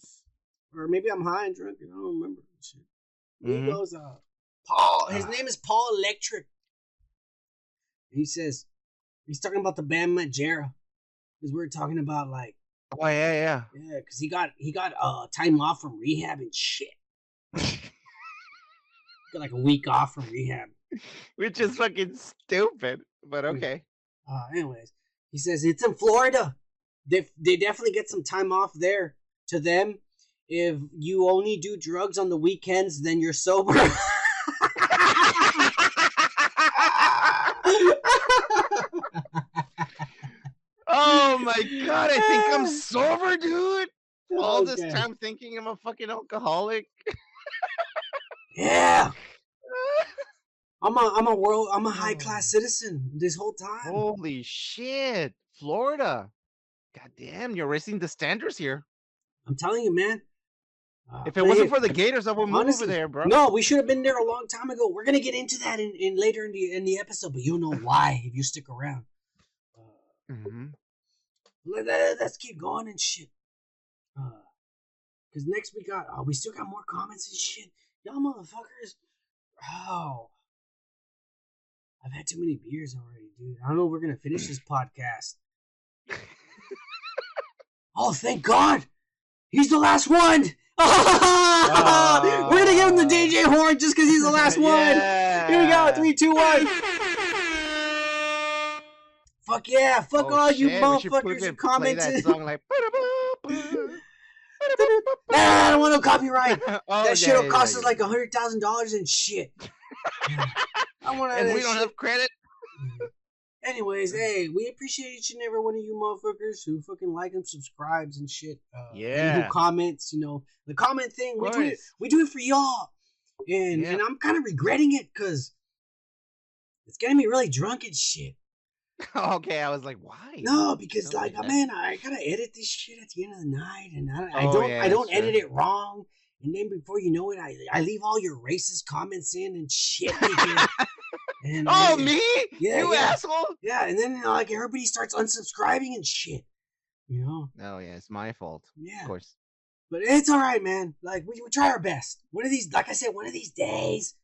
Speaker 1: or maybe I'm high and drunk and I don't remember. Shit.
Speaker 2: Mhm.
Speaker 1: He goes, uh, Paul. His name is Paul Electric. He says he's talking about the band Majera. Because we are talking about like,
Speaker 2: Oh yeah, yeah.
Speaker 1: yeah, because he got he got uh time off from rehab and shit. got like a week off from rehab.
Speaker 2: Which is fucking stupid, but okay.
Speaker 1: Uh, anyways, he says it's in Florida. They they definitely get some time off there. To them, if you only do drugs on the weekends, then you're sober.
Speaker 2: oh my god, I think I'm sober, dude. All this time thinking I'm a fucking alcoholic.
Speaker 1: Yeah, I'm a I'm a world I'm a high class
Speaker 2: Oh.
Speaker 1: citizen this whole time.
Speaker 2: Holy shit. Florida. God damn, you're raising the standards here.
Speaker 1: I'm telling you, man. Uh,
Speaker 2: If it wasn't for the Gators, I would move
Speaker 1: honestly,
Speaker 2: over there, bro.
Speaker 1: No, we should have been there a long time ago. We're gonna get into that in, in later in the in the episode, but you'll know why if you stick around. Uh,
Speaker 2: Mhm.
Speaker 1: let, let, us keep going and shit. Uh, cause next we got oh, we still got more comments and shit. Y'all motherfuckers. Oh. I've had too many beers already, dude. I don't know if we're gonna finish this podcast. oh, thank God! He's the last one! we're gonna give him the DJ horn just because he's the last one! Here we go, three, two, one. Fuck yeah! Fuck
Speaker 2: Oh,
Speaker 1: all you
Speaker 2: shit, put
Speaker 1: motherfuckers who commented.
Speaker 2: like.
Speaker 1: Nah, I don't want no copyright.
Speaker 2: oh,
Speaker 1: that shit'll
Speaker 2: yeah,
Speaker 1: cost us like a hundred thousand dollars and shit. I want
Speaker 2: And we don't have credit.
Speaker 1: Anyways, hey, we appreciate each and every one of you motherfuckers who fucking like and subscribes and shit. Uh, and
Speaker 2: Yeah.
Speaker 1: who comments? You know, the comment thing. We do it. We do it for y'all, and
Speaker 2: Yeah.
Speaker 1: and I'm kind of regretting it because it's getting me really drunk and shit.
Speaker 2: okay, I was like, why?
Speaker 1: No, because like, man, I gotta edit this shit at the end of the night, and I, I
Speaker 2: Oh,
Speaker 1: don't,
Speaker 2: yeah,
Speaker 1: I don't
Speaker 2: sure.
Speaker 1: edit it wrong. And then before you know it, I, I leave all your racist comments in and shit. and
Speaker 2: Oh,
Speaker 1: I-
Speaker 2: me?
Speaker 1: Yeah,
Speaker 2: you
Speaker 1: yeah.
Speaker 2: asshole?
Speaker 1: Yeah, and then like everybody starts unsubscribing and shit. You know,
Speaker 2: Oh yeah, it's my fault.
Speaker 1: yeah.
Speaker 2: Of course.
Speaker 1: But it's all right, man. Like we, we try our best. One of these, like I said, one of these days,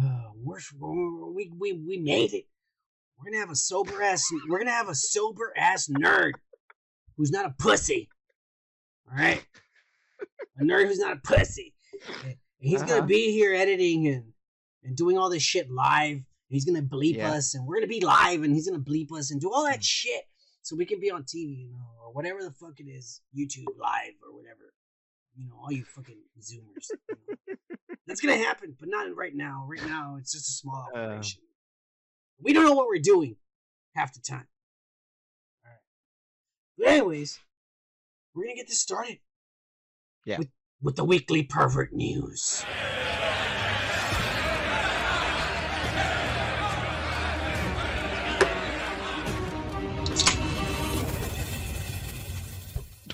Speaker 1: uh, we're, we're we we we made it. We're gonna have a sober ass. We're gonna have a sober ass nerd who's not a pussy. All right, a nerd who's not a pussy. And he's
Speaker 2: Uh-huh.
Speaker 1: gonna be here editing and and doing all this shit live. He's gonna bleep
Speaker 2: Yeah.
Speaker 1: us, and we're gonna be live, and he's gonna bleep us and do all that shit so we can be on TV, you know, or whatever the fuck it is, YouTube live or whatever. You know, all you fucking zoomers. you know. That's gonna happen, but not right now. Right now, it's just a small
Speaker 2: Uh.
Speaker 1: operation. we don't know what we're doing half the time. All right. But anyways, we're gonna get this started.
Speaker 2: Yeah.
Speaker 1: With, with the weekly pervert news.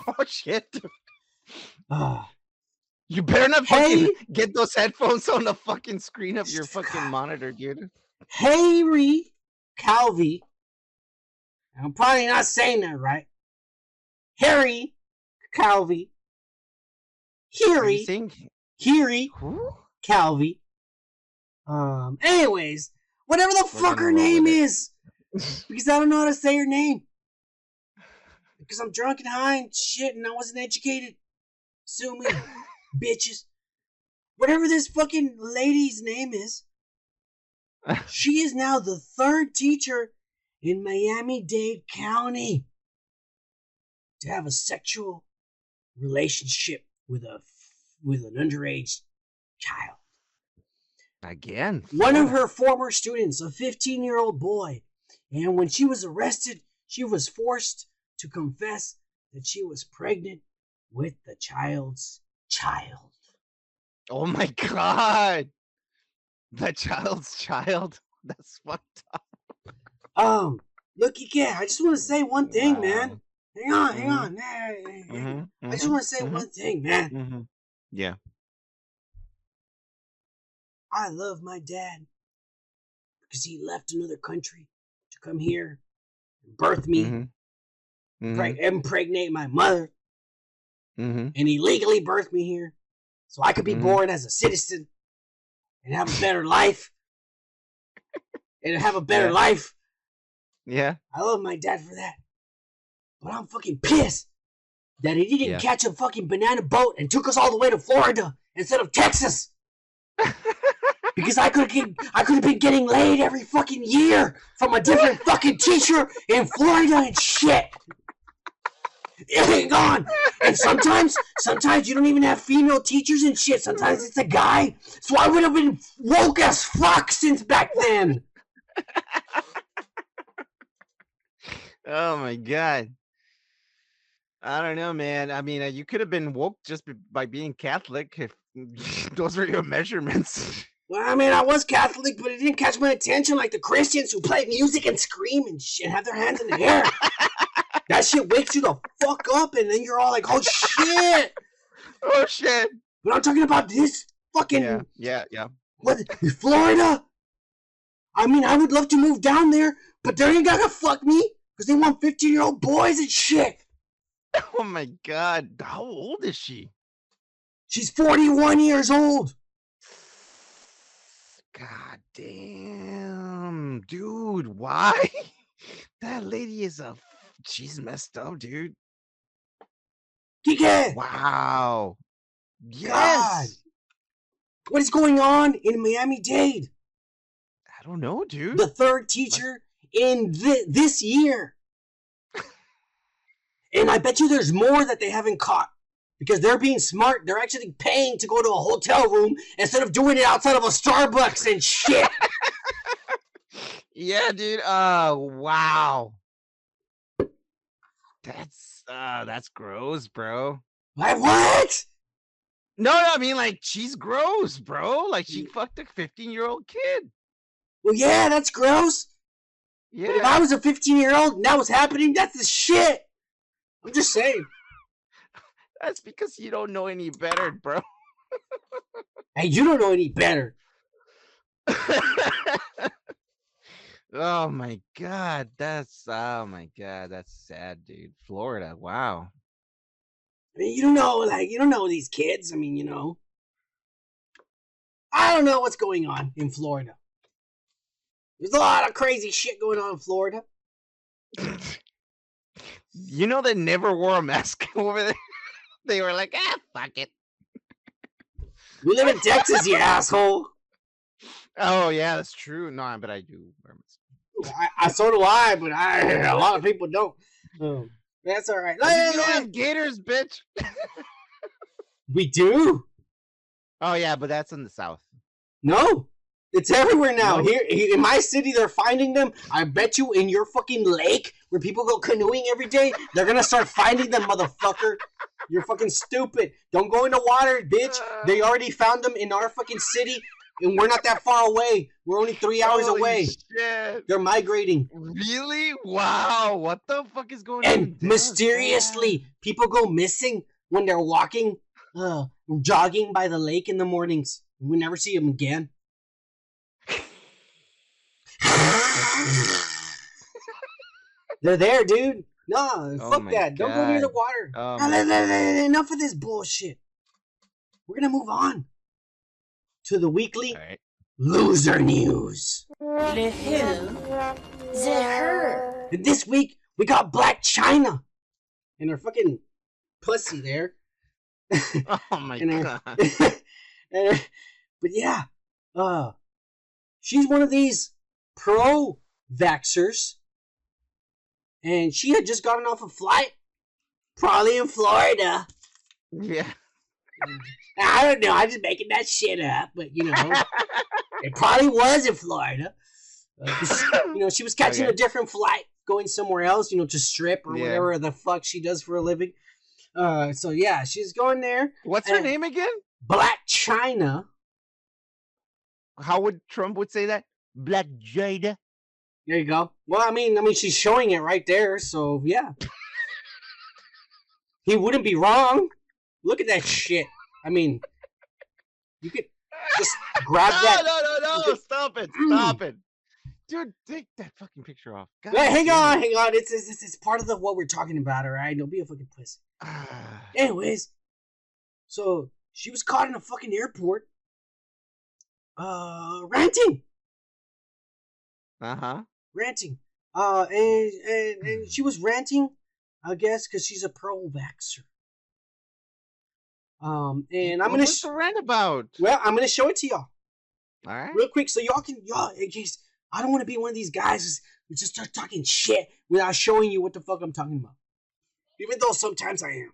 Speaker 2: Oh shit.
Speaker 1: Ah.
Speaker 2: You better not
Speaker 1: Hey-
Speaker 2: get those headphones on the fucking screen of your fucking monitor, dude.
Speaker 1: Harry Calvi. I'm probably not saying that right. Harry Calvi.
Speaker 2: Are you
Speaker 1: Harry,
Speaker 2: saying
Speaker 1: Harry
Speaker 2: who?
Speaker 1: Calvi. Um. Anyways, whatever the
Speaker 2: We're
Speaker 1: fuck her name is, because I don't know how to say her name. Because I'm drunk and high and shit, and I wasn't educated. Sue me, bitches. Whatever this fucking lady's name is, she is now the third teacher in Miami Dade County to have a sexual relationship with a with an underage child.
Speaker 2: Again.
Speaker 1: One of her former students, a 15 year old boy, and when she was arrested, she was forced to confess that she was pregnant with the child's child.
Speaker 2: Oh my god. The child's child. That's fucked up.
Speaker 1: Um, looky cat, I just want to say one thing, man. Hang on, hang
Speaker 2: Mhm.
Speaker 1: on. Hey, hey, hey.
Speaker 2: Mhm,
Speaker 1: I just
Speaker 2: mhm,
Speaker 1: want to say
Speaker 2: mhm,
Speaker 1: one thing, man.
Speaker 2: mhm. Yeah.
Speaker 1: I love my dad because he left another country to come here, and birth me, preg- impregnate my mother, and he legally birthed me here so I could be born as a citizen and have a better life. and have a better
Speaker 2: Yeah.
Speaker 1: life.
Speaker 2: Yeah.
Speaker 1: I love my dad for that. But I'm fucking pissed that he didn't
Speaker 2: Yeah.
Speaker 1: catch a fucking banana boat and took us all the way to Florida instead of Texas. Because I could get, I could have been getting laid every fucking year from a different fucking teacher in Florida and shit. It ain't gone. And sometimes, sometimes you don't even have female teachers and shit. Sometimes it's a guy. So I would have been woke as fuck since back then.
Speaker 2: Oh my god. I don't know, man. I mean, uh, you could have been woke just b- by being Catholic if those were your measurements.
Speaker 1: Well, I mean, I was Catholic, but it didn't catch my attention like the Christians who play music and scream and shit, have their hands in the air. that shit wakes you the fuck up, and then you're all like, "Oh shit!"
Speaker 2: oh shit.
Speaker 1: But I'm talking about this fucking
Speaker 2: Yeah, yeah, yeah.
Speaker 1: what Florida. I mean, I would love to move down there, but they ain't gonna fuck me because they want 15 year old boys and shit.
Speaker 2: Oh my god. How old is she?
Speaker 1: She's 41 years old.
Speaker 2: God damn, dude. Why? that lady is a. She's messed up, dude.
Speaker 1: Kike,
Speaker 2: Wow. Yes.
Speaker 1: what is going on in Miami Dade?
Speaker 2: I don't know, dude.
Speaker 1: the third teacher in thi- this year. And I bet you there's more that they haven't caught. Because they're being smart. They're actually paying to go to a hotel room instead of doing it outside of a Starbucks and shit.
Speaker 2: Yeah, dude. Uh wow. That's uh that's gross, bro.
Speaker 1: like, what?
Speaker 2: No, no, I mean like she's gross, bro. Like she fucked a 15 year old kid.
Speaker 1: Well, yeah, that's gross. But if I was a 15 year old and that was happening, that's the shit. I'm just saying.
Speaker 2: That's because you don't know any better, bro.
Speaker 1: Hey, you don't know any better.
Speaker 2: oh my god, that's oh my god, that's sad, dude. Florida, wow.
Speaker 1: I mean, you don't know, like, you don't know these kids. I mean, you know. I don't know what's going on in Florida. There's a lot of crazy shit going on in Florida.
Speaker 2: You know they never wore a mask over there. they were like, ah, fuck it.
Speaker 1: We live in Texas, you asshole.
Speaker 2: Oh yeah, that's true. No, but I do wear masks.
Speaker 1: I, I so do I, but I a lot of people don't. Um, that's all right.
Speaker 2: You don't have gators, bitch.
Speaker 1: We do.
Speaker 2: Oh yeah, but that's in the south.
Speaker 1: No, it's everywhere now.
Speaker 2: No.
Speaker 1: Here in my city, they're finding them. I bet you in your fucking lake where people go canoeing every day, they're gonna start finding them, motherfucker. You're fucking stupid. Don't go in the water, bitch. They already found them in our fucking city, and we're not that far away. We're only three hours
Speaker 2: Holy
Speaker 1: away.
Speaker 2: Shit.
Speaker 1: They're migrating.
Speaker 2: Really? Wow. What the fuck is going on?
Speaker 1: And mysteriously, people go missing when they're walking uh, jogging by the lake in the mornings. We never see them again. They're there, dude. No,
Speaker 2: Oh
Speaker 1: fuck
Speaker 2: my
Speaker 1: that. Don't go near the water.
Speaker 2: Oh
Speaker 1: enough of this bullshit. We're gonna move on to the weekly
Speaker 2: All right.
Speaker 1: loser news.
Speaker 3: The who? The her.
Speaker 1: And this week we got Blac Chyna and her fucking pussy there.
Speaker 2: Oh my
Speaker 1: And her-
Speaker 2: god.
Speaker 1: Uh, but yeah, uh, she's one of these pro vaxxers, and she had just gotten off a flight, probably in Florida.
Speaker 2: Yeah.
Speaker 1: I don't know. I'm just making that shit up, but you know, it probably was in Florida. Uh, you know, she was catching
Speaker 2: Okay.
Speaker 1: a different flight, going somewhere else. You know, to strip or
Speaker 2: Yeah.
Speaker 1: whatever the fuck she does for a living. Uh, so yeah, she's going there.
Speaker 2: What's her name again?
Speaker 1: Blac Chyna.
Speaker 2: How would Trump would say that? Black Jada.
Speaker 1: There you go. Well, I mean, I mean, she's showing it right there, so yeah. he wouldn't be wrong. Look at that shit. I mean, you could just grab
Speaker 2: no,
Speaker 1: that.
Speaker 2: no, no, no! no! Stop it!
Speaker 1: Mm.
Speaker 2: Stop it! Dude, take that fucking picture off. God
Speaker 1: Wait, hang on, hang on. It's, it's it's part of the what we're talking about, all right? Don't be a fucking pussy. Anyways, so she was caught in a fucking airport, uh, ranting,
Speaker 2: uh-huh.
Speaker 1: Ranting, uh, and and, and she was ranting, I guess, because she's a pro-vaxxer. Um, and I'm gonna sh-
Speaker 2: the rant about?
Speaker 1: well, I'm gonna show it to y'all
Speaker 2: All right.
Speaker 1: real quick, so y'all can y'all in case I don't want to be one of these guys who just start talking shit without showing you what the fuck I'm talking about. Even though sometimes I am.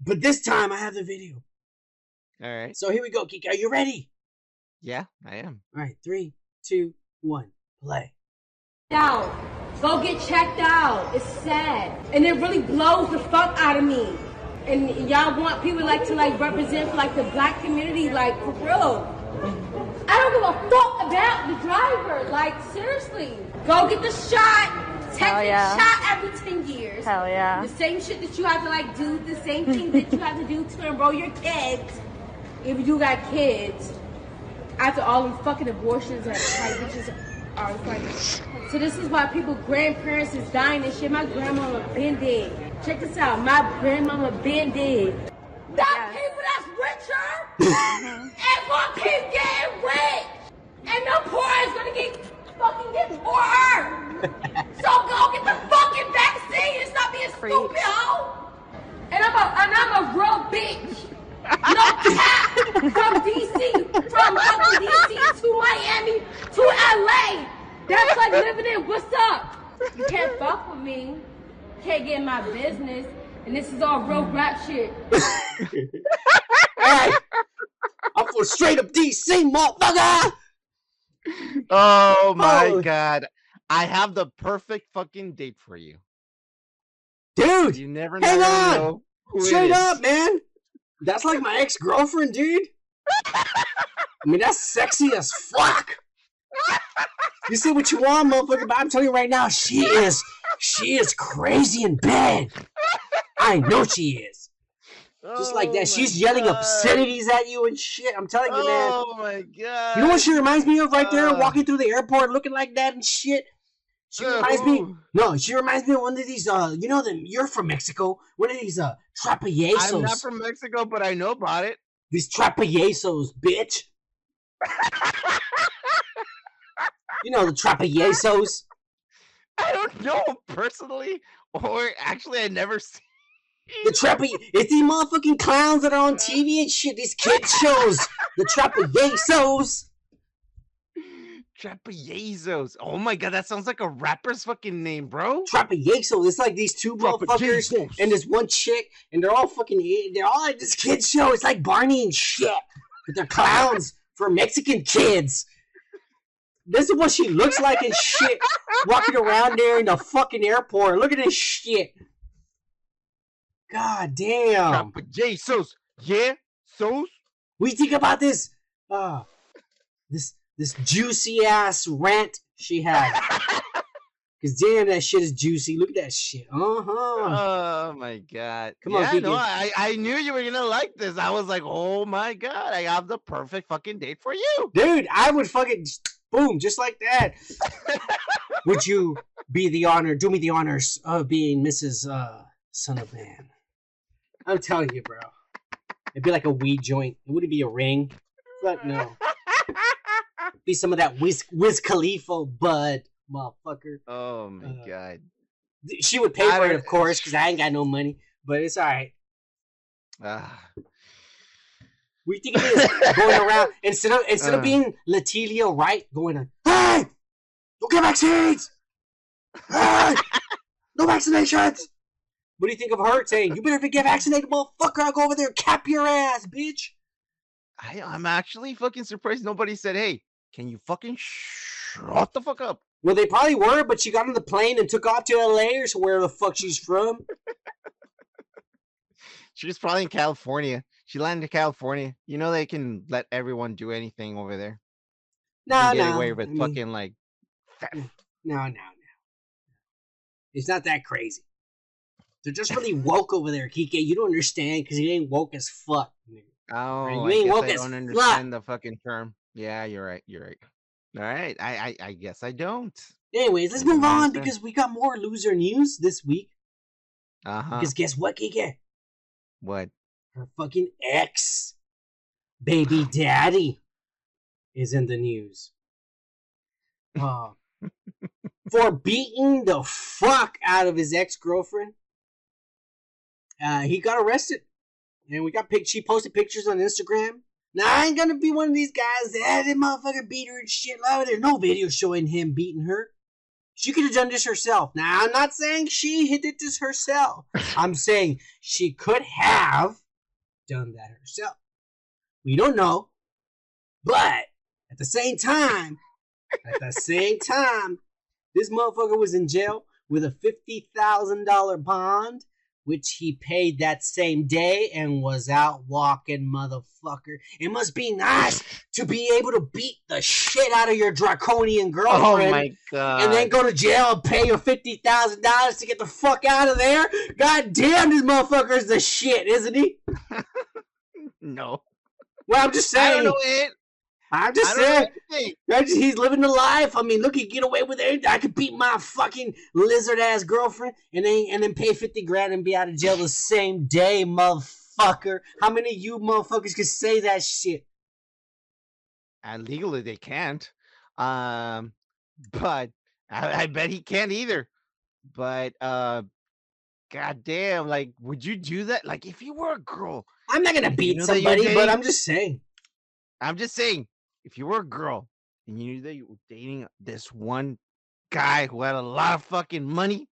Speaker 1: But this time I have the video.
Speaker 2: All right.
Speaker 1: So here we go, Kika. Are you ready?
Speaker 2: Yeah, I am.
Speaker 1: All right, three, two, one, play.
Speaker 4: out. Go get checked out. It's sad. And it really blows the fuck out of me. And y'all want people like to like represent for like the black community, like for real. I don't give a fuck about the driver. Like seriously. Go get the shot. Take
Speaker 3: Hell
Speaker 4: the
Speaker 3: yeah.
Speaker 4: shot every 10 years.
Speaker 3: Hell yeah.
Speaker 4: The same shit that you have to like do, the same thing that you have to do to enroll your kids. If you got kids. After all these fucking abortions that like bitches uh, are like So this is why people grandparents is dying and shit. My grandmama been dead. Check this out. My grandmama been dead. That
Speaker 3: Yes.
Speaker 4: people that's richer is gonna keep getting rich. And the poor is gonna get fucking get poorer. so go get the fucking vaccine and stop being
Speaker 3: Preach.
Speaker 4: stupid, hoe. And I'm a and I'm a real bitch. No cap from DC, from fucking DC to Miami to LA. That's like living in what's up. You can't fuck with me. Can't get in my business. And this is all real rap shit.
Speaker 1: Alright. I'm for straight up DC, motherfucker!
Speaker 2: Oh, oh. my
Speaker 1: Oh.
Speaker 2: god. I have the perfect fucking date for you.
Speaker 1: Dude,
Speaker 2: You never
Speaker 1: hang
Speaker 2: never
Speaker 1: on.
Speaker 2: know who it
Speaker 1: straight
Speaker 2: is.
Speaker 1: up, man. That's like my ex-girlfriend, dude. I mean, that's sexy as fuck. You say what you want, motherfucker, but I'm telling you right now, she is, she is crazy in bed. I know she is. Just like
Speaker 2: Oh
Speaker 1: that.
Speaker 2: my
Speaker 1: She's yelling
Speaker 2: God.
Speaker 1: obscenities at you and shit. I'm telling you, man.
Speaker 2: Oh my god.
Speaker 1: You know what she reminds me of right there,
Speaker 2: Uh.
Speaker 1: walking through the airport looking like that and shit? She reminds me. No, she reminds me of one of these. Uh, you know them. You're from Mexico. One of these uh trapayesos.
Speaker 2: I'm not from Mexico, but I know about it.
Speaker 1: These trapayesos, bitch. you know the trapayesos.
Speaker 2: I don't know personally, or actually, I never seen.
Speaker 1: The trape. It's these motherfucking clowns that are on TV and shit. These kid shows. The trapayesos.
Speaker 2: Trapezos. Oh my god, that sounds like a rapper's fucking name, bro.
Speaker 1: Trapayesos. It's like these two motherfuckers and this one chick, and they're all fucking. They're all like this kid show. It's like Barney and shit, but they're clowns for Mexican kids. This is what she looks like and shit, walking around there in the fucking airport. Look at this shit. God damn.
Speaker 2: Trapezos. Yeah, so
Speaker 1: What do you think about this? Uh, this this juicy ass rant she had. Cause damn, that shit is juicy. Look at that shit. Uh huh.
Speaker 2: Oh my god!
Speaker 1: Come on,
Speaker 2: yeah, no, I I knew you were gonna like this. I was like, oh my god, I have the perfect fucking date for you.
Speaker 1: Dude, I would fucking boom, just like that. would you be the honor? Do me the honors of being Mrs. Uh, Son of Man. I'm telling you, bro. It'd be like a weed joint. It wouldn't be a ring. Fuck no. Be some of that Wiz Wiz Khalifa bud, motherfucker.
Speaker 2: Oh my
Speaker 1: Uh,
Speaker 2: god.
Speaker 1: She would pay
Speaker 2: I
Speaker 1: for it, of course, because I ain't got no money. But it's all right.
Speaker 2: Ah.
Speaker 1: We think it is going around instead of instead of
Speaker 2: Uh.
Speaker 1: being Letitia Wright going on, hey, don't get vaccines, hey, no vaccinations. What do you think of her saying? You better get vaccinated, motherfucker. I'll go over there and cap your ass, bitch.
Speaker 2: I, I'm actually fucking surprised nobody said, "Hey, can you fucking shut the fuck up?"
Speaker 1: Well, they probably were, but she got on the plane and took off to LA or so where the fuck she's from.
Speaker 2: She was probably in California. She landed in California. You know they can let everyone do anything over there.
Speaker 1: No,
Speaker 2: get
Speaker 1: no,
Speaker 2: away with
Speaker 1: I mean,
Speaker 2: fucking like. Mm.
Speaker 1: no, no, no. It's not that crazy. They're just really woke over there, Kike. You don't understand because you ain't woke as fuck. nigga.
Speaker 2: Oh,
Speaker 1: you
Speaker 2: I
Speaker 1: ain't
Speaker 2: guess
Speaker 1: woke
Speaker 2: I
Speaker 1: as
Speaker 2: don't
Speaker 1: fuck.
Speaker 2: understand the fucking term. Yeah, you're right. You're right. All right. I I, I guess I don't.
Speaker 1: Anyways, let's move on because we got more loser news this week.
Speaker 2: Uh huh.
Speaker 1: Because guess what, Kike?
Speaker 2: What?
Speaker 1: Her fucking ex, baby daddy, is in the news. Uh, for beating the fuck out of his ex girlfriend. Uh, he got arrested, and we got pic. She posted pictures on Instagram. Now I ain't gonna be one of these guys that "Ah, that motherfucker beat her and shit. Like, there's no video showing him beating her. She could have done this herself. Now I'm not saying she did this herself. I'm saying she could have done that herself. We don't know, but at the same time, at the same time, this motherfucker was in jail with a fifty thousand dollar bond, which he paid that same day and was out walking, motherfucker. It must be nice to be able to beat the shit out of your draconian
Speaker 2: Oh
Speaker 1: girlfriend.
Speaker 2: my god.
Speaker 1: and then go to jail and pay your fifty thousand dollars to get the fuck out of there. God damn, this motherfucker is the shit, isn't he?
Speaker 2: no.
Speaker 1: Well, I'm just
Speaker 2: I
Speaker 1: saying.
Speaker 2: don't know it.
Speaker 1: I'm just
Speaker 2: I don't know
Speaker 1: saying. He's living the life. I mean, look, he get away with it. I could beat my fucking lizard ass girlfriend and then and then pay fifty grand and be out of jail the same day, motherfucker. How many of you motherfuckers could say that shit?
Speaker 2: And legally they can't. Um, but I, I bet he can't either. But uh, goddamn, like, would you do that? Like, if you were a girl,
Speaker 1: I'm not gonna beat somebody, but I'm just saying.
Speaker 2: I'm just saying, if you were a girl and you knew that you were dating this one guy who had a lot of fucking money,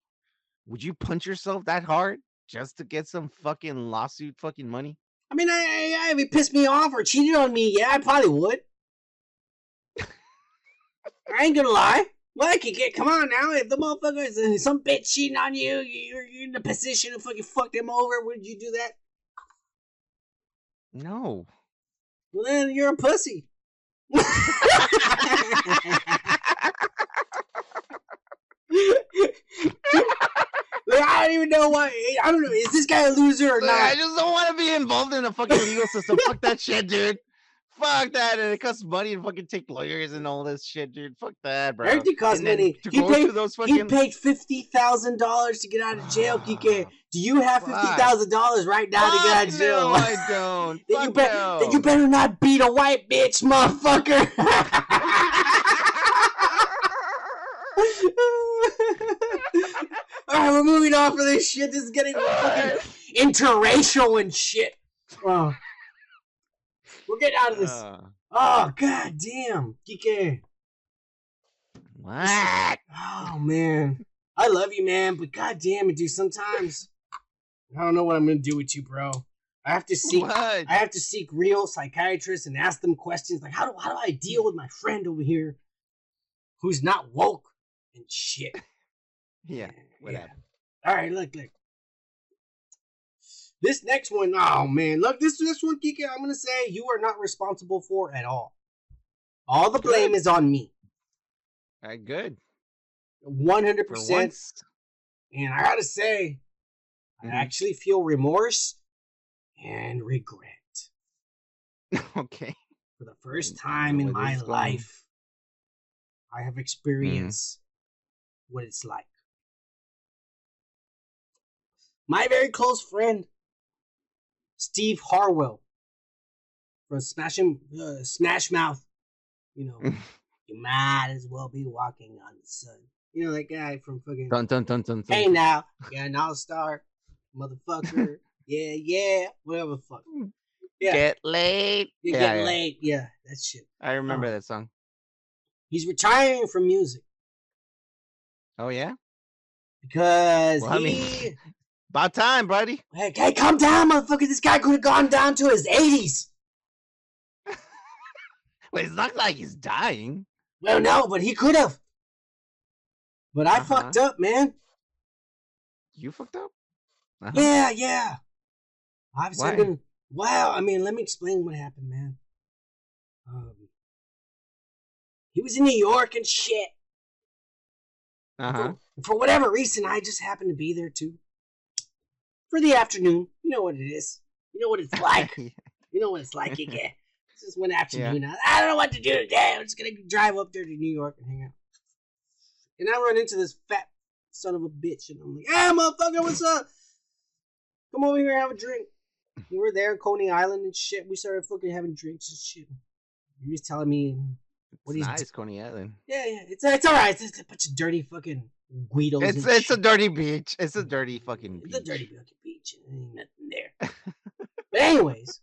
Speaker 2: would you punch yourself that hard just to get some fucking lawsuit fucking money?
Speaker 1: I mean, I, I, if he pissed me off or cheated on me, yeah, I probably would. I ain't gonna lie. Well, I could get. Come on now, if the motherfucker is uh, some bitch cheating on you, you're, you're in the position to fucking fuck them over. Would you do that?
Speaker 2: No.
Speaker 1: Well, then you're a pussy. Like, I don't even know why. I don't know. Is this guy a loser or
Speaker 2: Like, I just don't want to be involved in the fucking legal system. Fuck that shit, dude. Fuck that. And it costs money to fucking take lawyers and all this shit, dude. Fuck that, bro.
Speaker 1: Everything costs money. He paid-
Speaker 2: those
Speaker 1: He paid fifty thousand dollars to get out of jail, Kike. Do you have fifty thousand dollars right now to get out of jail?
Speaker 2: No, I don't.
Speaker 1: Then you,
Speaker 2: Fuck
Speaker 1: bet,
Speaker 2: no.
Speaker 1: then you better not beat a white bitch, motherfucker. All right, we're moving on for this shit. This is getting fucking interracial and shit. Oh. We're getting out of this.
Speaker 2: Uh,
Speaker 1: Oh god damn, Kike.
Speaker 2: what?
Speaker 1: Oh man, I love you, man, but god damn it, dude. Sometimes I don't know what I'm gonna do with you, bro. I have to seek.
Speaker 2: What?
Speaker 1: I have to seek real psychiatrists and ask them questions like, how do how do I deal with my friend over here, who's not woke and shit.
Speaker 2: Yeah. What happened?
Speaker 1: All right, look, look. This next one, oh man, look this this one, Kika. I'm gonna say you are not responsible for at all. All the blame
Speaker 2: Good.
Speaker 1: is on me.
Speaker 2: All right, good.
Speaker 1: One hundred percent. And I gotta say,
Speaker 2: Mhm.
Speaker 1: I actually feel remorse and regret
Speaker 2: okay.
Speaker 1: for the first time in my
Speaker 2: this is going.
Speaker 1: life. I have experienced what it's like. My very close friend, Steve Harwell, from Smash, him, uh, Smash Mouth, you know, mm. you might as well be walking on the sun. You know that guy from fucking.
Speaker 2: Dun dun dun dun. dun.
Speaker 1: Hey now, you're an all star, motherfucker. yeah, yeah, whatever the fuck. Mm. Yeah,
Speaker 2: Get late.
Speaker 1: you
Speaker 2: yeah,
Speaker 1: get
Speaker 2: yeah.
Speaker 1: late. Yeah, that shit.
Speaker 2: I remember
Speaker 1: Oh.
Speaker 2: that song.
Speaker 1: He's retiring from music
Speaker 2: Oh yeah.
Speaker 1: because
Speaker 2: Well, I
Speaker 1: he.
Speaker 2: mean- About time, buddy.
Speaker 1: hey, hey, calm down, motherfucker. This guy could have gone down to his 80s.
Speaker 2: Well, it's not like he's dying.
Speaker 1: Well, no, but he could have. But I
Speaker 2: Uh-huh.
Speaker 1: fucked up, man.
Speaker 2: You fucked up. Uh-huh.
Speaker 1: Yeah, yeah. I've been. Well, I mean, let me explain what happened, man. Um, he was in New York and shit.
Speaker 2: Uh huh.
Speaker 1: For, for whatever reason, I just happened to be there too. For the afternoon. You know what it is. You know what it's like. you know what it's like, you get. This is one afternoon. I, I don't know what to do today. I'm just gonna drive up there to New York and hang out. And I run into this fat son of a bitch, and I'm like, "Hey, motherfucker, what's up? Come over here, and have a drink." We were there in Coney Island and shit. We started fucking having drinks and shit. He was telling me, What
Speaker 2: It's
Speaker 1: he's d-
Speaker 2: nice, Coney Island.
Speaker 1: "Yeah, yeah, it's it's all right. It's, a bunch of dirty fucking Guidos."
Speaker 2: It's it's a dirty beach. It's a dirty fucking beach.
Speaker 1: It's a dirty fucking Ain't nothing there. but anyways,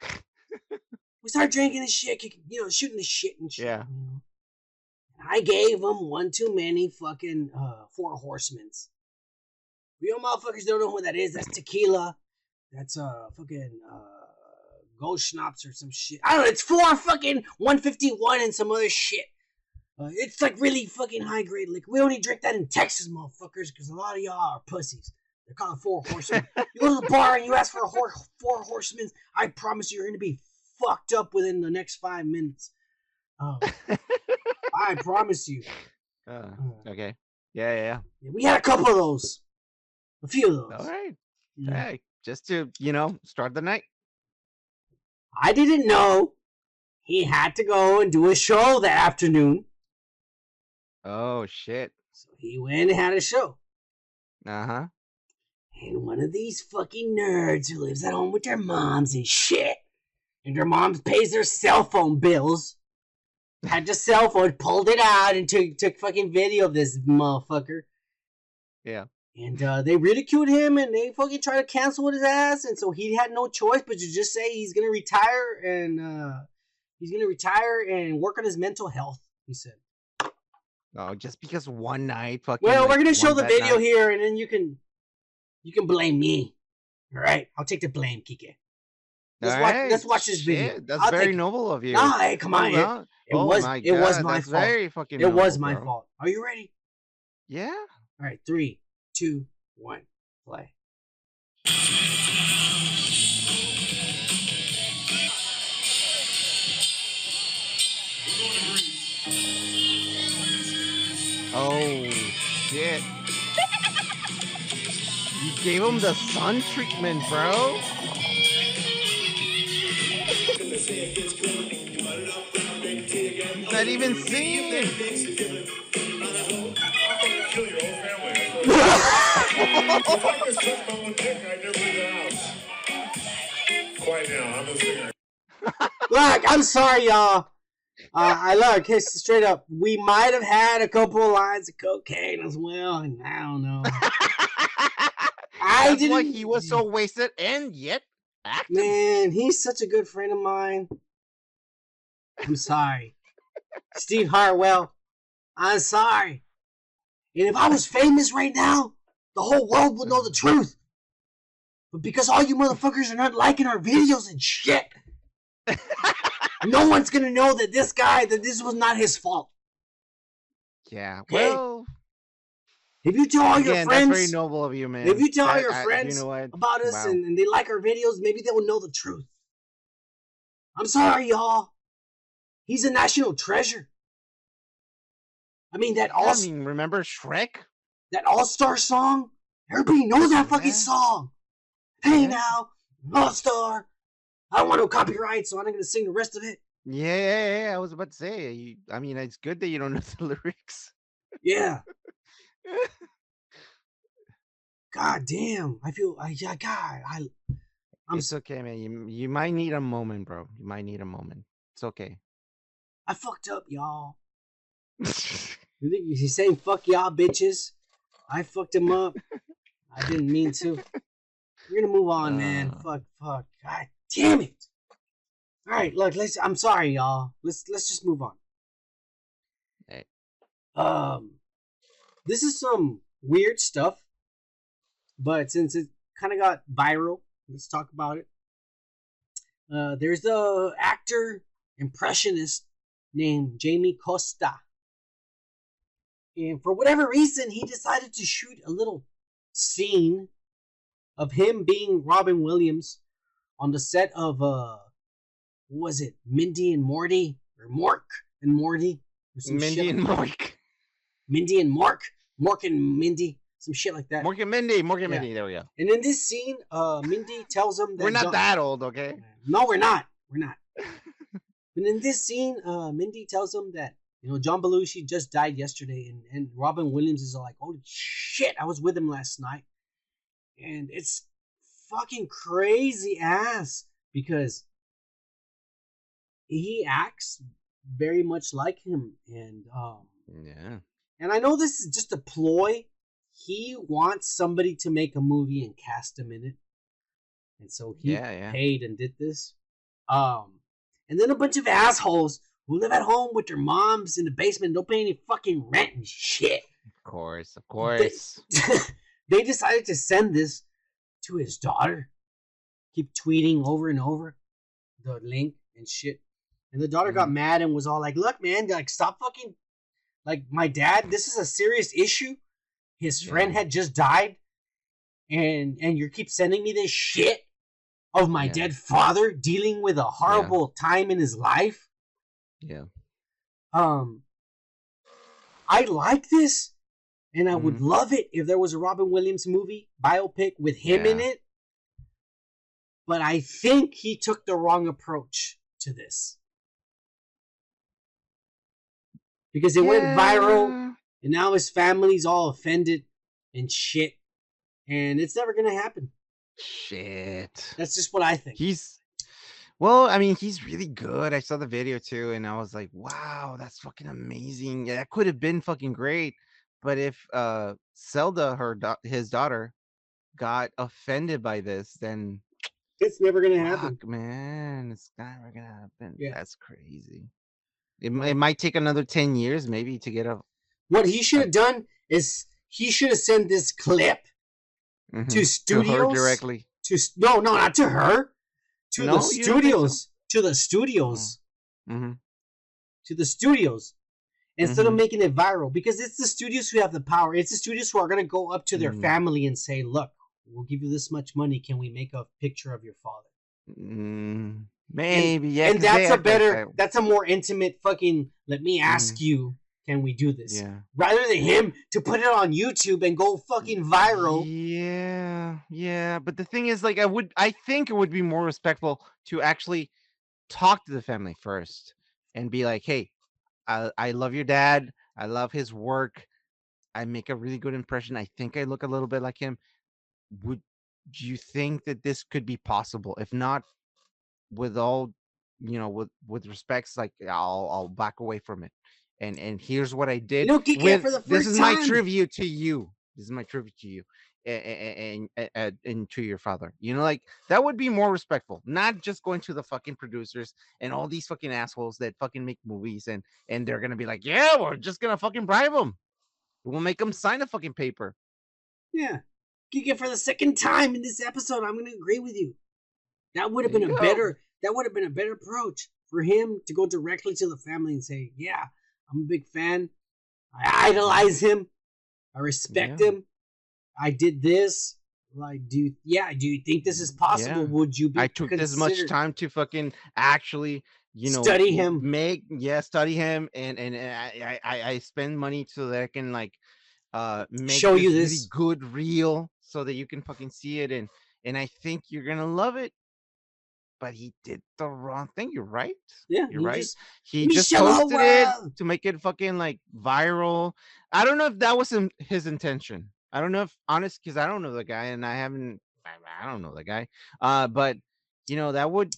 Speaker 1: we start drinking and shit, kicking, you know, shooting the shit and shit.
Speaker 2: Yeah.
Speaker 1: You know? I gave them one too many fucking uh, four horsemen's. Real motherfuckers don't know what that is. That's tequila. That's uh fucking uh ghost schnapps or some shit. I don't know. It's four fucking 151 and some other shit. Uh, it's like really fucking high grade liquor. We only drink that in Texas, motherfuckers, because a lot of y'all are pussies. They're calling four horsemen. you go to the bar and you ask for a hor- four horsemen. I promise you, you're going to be fucked up within the next five minutes. Um, I promise you.
Speaker 2: Uh,
Speaker 1: Uh,
Speaker 2: okay. Yeah, yeah,
Speaker 1: yeah, we had a couple of those. A few of those.
Speaker 2: All right.
Speaker 1: Yeah.
Speaker 2: Hey, just to you know start the night.
Speaker 1: I didn't know he had to go and do a show that afternoon.
Speaker 2: Oh shit.
Speaker 1: So he went and had a show.
Speaker 2: Uh huh.
Speaker 1: And one of these fucking nerds who lives at home with their moms and shit, and their mom pays their cell phone bills, had the cell phone, pulled it out, and took took fucking video of this motherfucker.
Speaker 2: Yeah.
Speaker 1: And uh, they ridiculed him, and they fucking tried to cancel his ass, and so he had no choice but to just say he's gonna retire and uh, he's gonna retire and work on his mental health. He said.
Speaker 2: Oh, just because one night, fucking.
Speaker 1: Well,
Speaker 2: like,
Speaker 1: we're gonna show the video
Speaker 2: night-
Speaker 1: here, and then you can you can blame me. All right, I'll take the blame, Kike. Let's watch- let's watch this video.
Speaker 2: That's
Speaker 1: I'll
Speaker 2: very
Speaker 1: take
Speaker 2: noble of you.
Speaker 1: Nah, hey, come on,
Speaker 2: Hold
Speaker 1: it, it
Speaker 2: oh
Speaker 1: was
Speaker 2: my
Speaker 1: it was my
Speaker 2: that's
Speaker 1: fault.
Speaker 2: Very fucking.
Speaker 1: It was my
Speaker 2: bro.
Speaker 1: fault. Are you ready?
Speaker 2: Yeah.
Speaker 1: All right, three, two, one, play.
Speaker 2: Oh shit. You gave him the sun treatment, bro. He's not even singing.
Speaker 5: kill your whole family. if I could suck my own dick, I'd never leave the house. Quiet now, I'm singer.
Speaker 1: Look, I'm sorry, y'all. Uh, I look, it's straight up. We might have had a couple of lines of cocaine as well, and I don't know. I
Speaker 2: That's
Speaker 1: didn't.
Speaker 2: why he was so wasted and yet active.
Speaker 1: Man, he's such a good friend of mine. I'm sorry. Steve Harwell, I'm sorry. And if I was famous right now, the whole world would know the truth. But because all you motherfuckers are not liking our videos and shit, no one's gonna know that this guy, that this was not his fault.
Speaker 2: Yeah.
Speaker 1: Okay.
Speaker 2: Well,
Speaker 1: If you tell all your
Speaker 2: again, that's very
Speaker 1: friends
Speaker 2: noble of you, man.
Speaker 1: if you tell all
Speaker 2: I-
Speaker 1: your
Speaker 2: I-
Speaker 1: friends
Speaker 2: you know
Speaker 1: about us
Speaker 2: Wow.
Speaker 1: and, and they like our videos, maybe they will know the truth. I'm sorry, y'all. He's a national treasure. I mean that all
Speaker 2: I mean, remember Shrek?
Speaker 1: that All Star song. Everybody knows that fucking
Speaker 2: Yeah.
Speaker 1: song. Hey
Speaker 2: Yeah.
Speaker 1: now, All Star. I don't want no copyright, so I'm not gonna sing the rest of it.
Speaker 2: Yeah, yeah, yeah. I was about to say. You, I mean, it's good that you don't know the lyrics.
Speaker 1: Yeah. God damn. I feel. I yeah. God. I. I'm.
Speaker 2: it's okay, man. You you might need a moment, bro. You might need a moment. It's okay.
Speaker 1: I fucked up, y'all. You think he's saying fuck y'all bitches? I fucked him up. I didn't mean to. We're gonna move on, man.
Speaker 2: Uh.
Speaker 1: Fuck, fuck. God damn it. All right, look. Let's. I'm sorry, y'all. Let's let's just move on.
Speaker 2: Hey.
Speaker 1: Um, this is some weird stuff, but since it kind of got viral, let's talk about it. Uh, there's the actor impressionist named Jamie Costa. And for whatever reason, he decided to shoot a little scene of him being Robin Williams on the set of uh what was it Mindy and Morty or Mork and Morty or some
Speaker 2: Mindy
Speaker 1: shit
Speaker 2: and Mork.
Speaker 1: Mindy and Mark, Mark and Mindy some shit like that
Speaker 2: Mark and Mindy. Mark and
Speaker 1: Yeah.
Speaker 2: Mindy. There we go.
Speaker 1: and in this scene uh Mindy tells him that
Speaker 2: We're not that old, okay?
Speaker 1: no we're not we're not and in this scene uh Mindy tells him that you know John Belushi just died yesterday and, and Robin Williams is like holy shit I was with him last night and it's fucking crazy ass because he acts very much like him and um
Speaker 2: Yeah.
Speaker 1: And I know this is just a ploy. He wants somebody to make a movie and cast him in it. And so he
Speaker 2: Yeah, yeah.
Speaker 1: paid and did this. Um and then a bunch of assholes who live at home with their moms in the basement don't pay any fucking rent and shit.
Speaker 2: Of course, of course.
Speaker 1: they decided to send this to his daughter. Keep tweeting over and over the link and shit. And the daughter got
Speaker 2: Mhm.
Speaker 1: mad and was all like, "Look, man, like stop fucking like my dad, this is a serious issue. His friend
Speaker 2: Yeah.
Speaker 1: had just died and and you keep sending me this shit of my
Speaker 2: Yeah.
Speaker 1: dead father dealing with a horrible time in his life."
Speaker 2: Yeah.
Speaker 1: Um, I like this, and I would
Speaker 2: Mhm.
Speaker 1: love it if there was a Robin Williams movie biopic with him in it. But I think he took the wrong approach to this because it went viral, and now his family's all offended and shit, and it's never gonna happen.
Speaker 2: Shit.
Speaker 1: That's just what I think.
Speaker 2: He's well, I mean, he's really good. I saw the video too, and I was like, wow, that's fucking amazing. Yeah, that could have been fucking great. But if uh Zelda, her da- his daughter, got offended by this, then
Speaker 1: It's never gonna happen.
Speaker 2: fuck, man, it's never gonna happen.
Speaker 1: Yeah.
Speaker 2: That's crazy. It, it might take another 10 years maybe to get a
Speaker 1: What he should have done is he should have sent this clip
Speaker 2: mhm,
Speaker 1: to studios
Speaker 2: directly.
Speaker 1: to no no not to her. To
Speaker 2: No,
Speaker 1: the
Speaker 2: you so?
Speaker 1: studios. to the studios.
Speaker 2: Hmm
Speaker 1: to the studios. Instead of
Speaker 2: Mhm.
Speaker 1: making it viral because it's the studios who have the power. It's the studios who are going to go up to their
Speaker 2: Mhm.
Speaker 1: family and say look we'll give you this much money. Can we make a picture of your father?
Speaker 2: Mm, maybe, yeah.
Speaker 1: and
Speaker 2: 'cause they
Speaker 1: that's a better
Speaker 2: that.
Speaker 1: that's a more intimate fucking let me mm. ask you can we do this
Speaker 2: Yeah.
Speaker 1: rather than him to put it on youtube and go fucking viral
Speaker 2: Yeah, yeah. But the thing is, like, I would, I think it would be more respectful to actually talk to the family first and be like, "Hey, I, I love your dad. I love his work. I make a really good impression. I think I look a little bit like him. Would you think that this could be possible? If not, with all, you know, with with respects, like, I'll I'll back away from it. And and here's what I did.
Speaker 1: don't
Speaker 2: with- this is my tribute to you. This is my tribute to you and, and, and, and to your father. You know, like that would be more respectful, not just going to the fucking producers and all these fucking assholes that fucking make movies and and they're gonna be like, yeah, we're just gonna fucking bribe them. We'll make them sign a fucking paper.
Speaker 1: Yeah. It for the second time in this episode. I'm going to agree with you. That would have been a
Speaker 2: go.
Speaker 1: better that would have been a better approach for him to go directly to the family and say, "Yeah, I'm a big fan. I idolize him. I respect
Speaker 2: Yeah.
Speaker 1: him. I did this. Like, do you, yeah? Do you think this is possible?
Speaker 2: Yeah.
Speaker 1: Would you? Be
Speaker 2: I took this much time to fucking actually, you know,
Speaker 1: Study him.
Speaker 2: make yeah, study him, and and, and I, I I spend money so that I can like uh make
Speaker 1: Show you
Speaker 2: really
Speaker 1: this.
Speaker 2: good reel so that you can fucking see it, and and I think you're gonna love it. But he did the wrong thing. You're right.
Speaker 1: Yeah,
Speaker 2: You're
Speaker 1: you
Speaker 2: right.
Speaker 1: just-
Speaker 2: He just posted it to make it fucking like viral. I don't know if that was his intention. I don't know if honest because I don't know the guy and I haven't. I, don't know the guy. Uh, but you know that would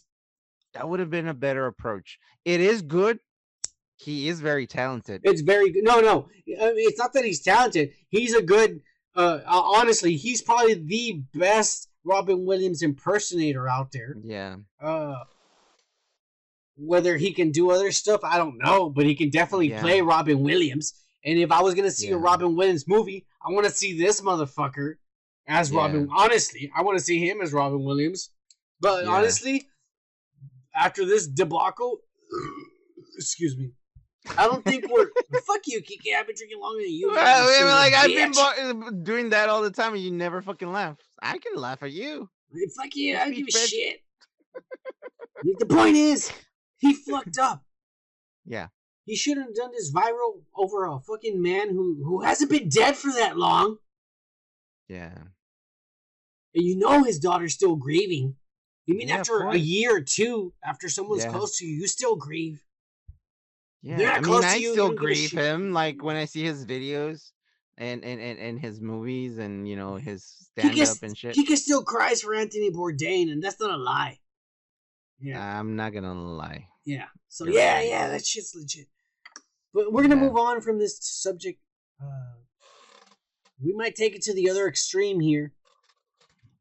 Speaker 2: that would have been a better approach. It is good. He is very talented.
Speaker 1: It's very good. No, no, it's not that he's talented. He's a good. Uh, honestly, he's probably the best Robin Williams impersonator out there.
Speaker 2: yeah.
Speaker 1: Uh, whether he can do other stuff, I don't know, but he can definitely
Speaker 2: Yeah.
Speaker 1: play Robin Williams. And if I was gonna see a Robin Williams movie, I want to see this motherfucker as
Speaker 2: Yeah.
Speaker 1: Robin. Honestly, I want to see him as Robin Williams. But
Speaker 2: Yeah.
Speaker 1: honestly, after this debacle, excuse me, I don't think we're. fuck you, Kiki. I've been drinking longer than you.
Speaker 2: Well, I mean,
Speaker 1: son of a
Speaker 2: like I've been
Speaker 1: bitch.
Speaker 2: doing that all the time, and you never fucking laugh. I can laugh at you.
Speaker 1: Hey, Fuck you. I don't give a shit. the point is, he fucked up.
Speaker 2: Yeah.
Speaker 1: He shouldn't have done this viral over a fucking man who who hasn't been dead for that long,
Speaker 2: Yeah.
Speaker 1: and you know his daughter's still grieving. You mean
Speaker 2: Yeah,
Speaker 1: after a year or two, after someone's
Speaker 2: Yeah.
Speaker 1: close to you, you still grieve?
Speaker 2: Yeah, I mean, I
Speaker 1: you,
Speaker 2: still
Speaker 1: don't give a
Speaker 2: grieve him. Like when I see his videos and and and, and his movies and you know his stand up and shit.
Speaker 1: he can still cries for Anthony Bourdain, and that's not a lie. Yeah,
Speaker 2: I'm not gonna lie.
Speaker 1: yeah. So
Speaker 2: you're
Speaker 1: yeah,
Speaker 2: right.
Speaker 1: yeah, that shit's legit. But we're gonna
Speaker 2: Yeah.
Speaker 1: move on from this subject. Uh, we might take it to the other extreme here.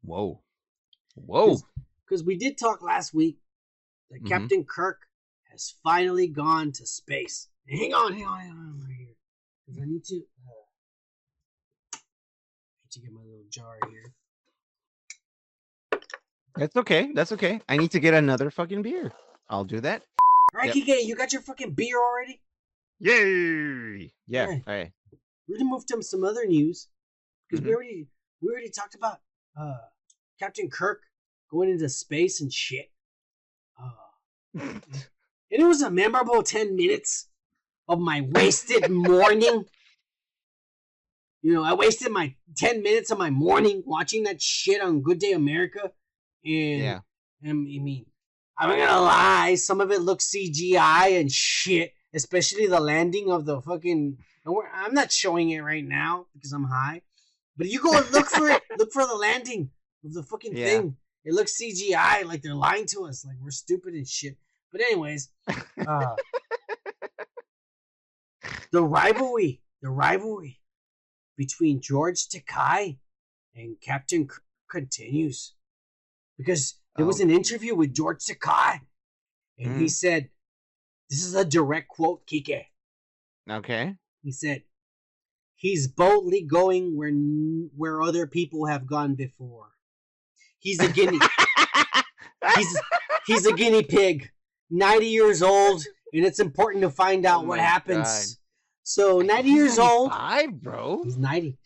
Speaker 2: Whoa, whoa.
Speaker 1: because we did talk last week that
Speaker 2: Mhm.
Speaker 1: Captain Kirk has finally gone to space. Hang on, hang on, hang on right here, because I need to. To get my little jar here.
Speaker 2: That's okay. That's okay. I need to get another fucking beer. I'll do that.
Speaker 1: All right,
Speaker 2: Yep.
Speaker 1: Kike, you got your fucking beer already?
Speaker 2: Yay! Yeah.
Speaker 1: Alright.
Speaker 2: All right.
Speaker 1: We're gonna move to some other news because we
Speaker 2: Mhm.
Speaker 1: already we already talked about uh, Captain Kirk going into space and shit. Uh, and it was a memorable 10 minutes of my wasted morning. You know, I wasted my 10 minutes of my morning watching that shit on Good Day America. And,
Speaker 2: Yeah.
Speaker 1: and I mean, I'm not gonna lie, some of it looks CGI and shit, especially the landing of the fucking. and we're- I'm not showing it right now because I'm high, but you go and look for it. Look for the landing of the fucking
Speaker 2: Yeah.
Speaker 1: thing. It looks CGI, like they're lying to us, like we're stupid and shit. But anyways, uh, the rivalry, the rivalry between George Takai and Captain Kirk continues because there was an interview with George Takai, and he
Speaker 2: Mm.
Speaker 1: said, "This is a direct quote, Kike."
Speaker 2: Okay.
Speaker 1: He said, "He's boldly going where n- where other people have gone before. He's a guinea. he's he's a guinea pig, ninety years old, and it's important to find out
Speaker 2: Oh
Speaker 1: what happens."
Speaker 2: God.
Speaker 1: So ninety years old.
Speaker 2: Five, bro.
Speaker 1: He's ninety.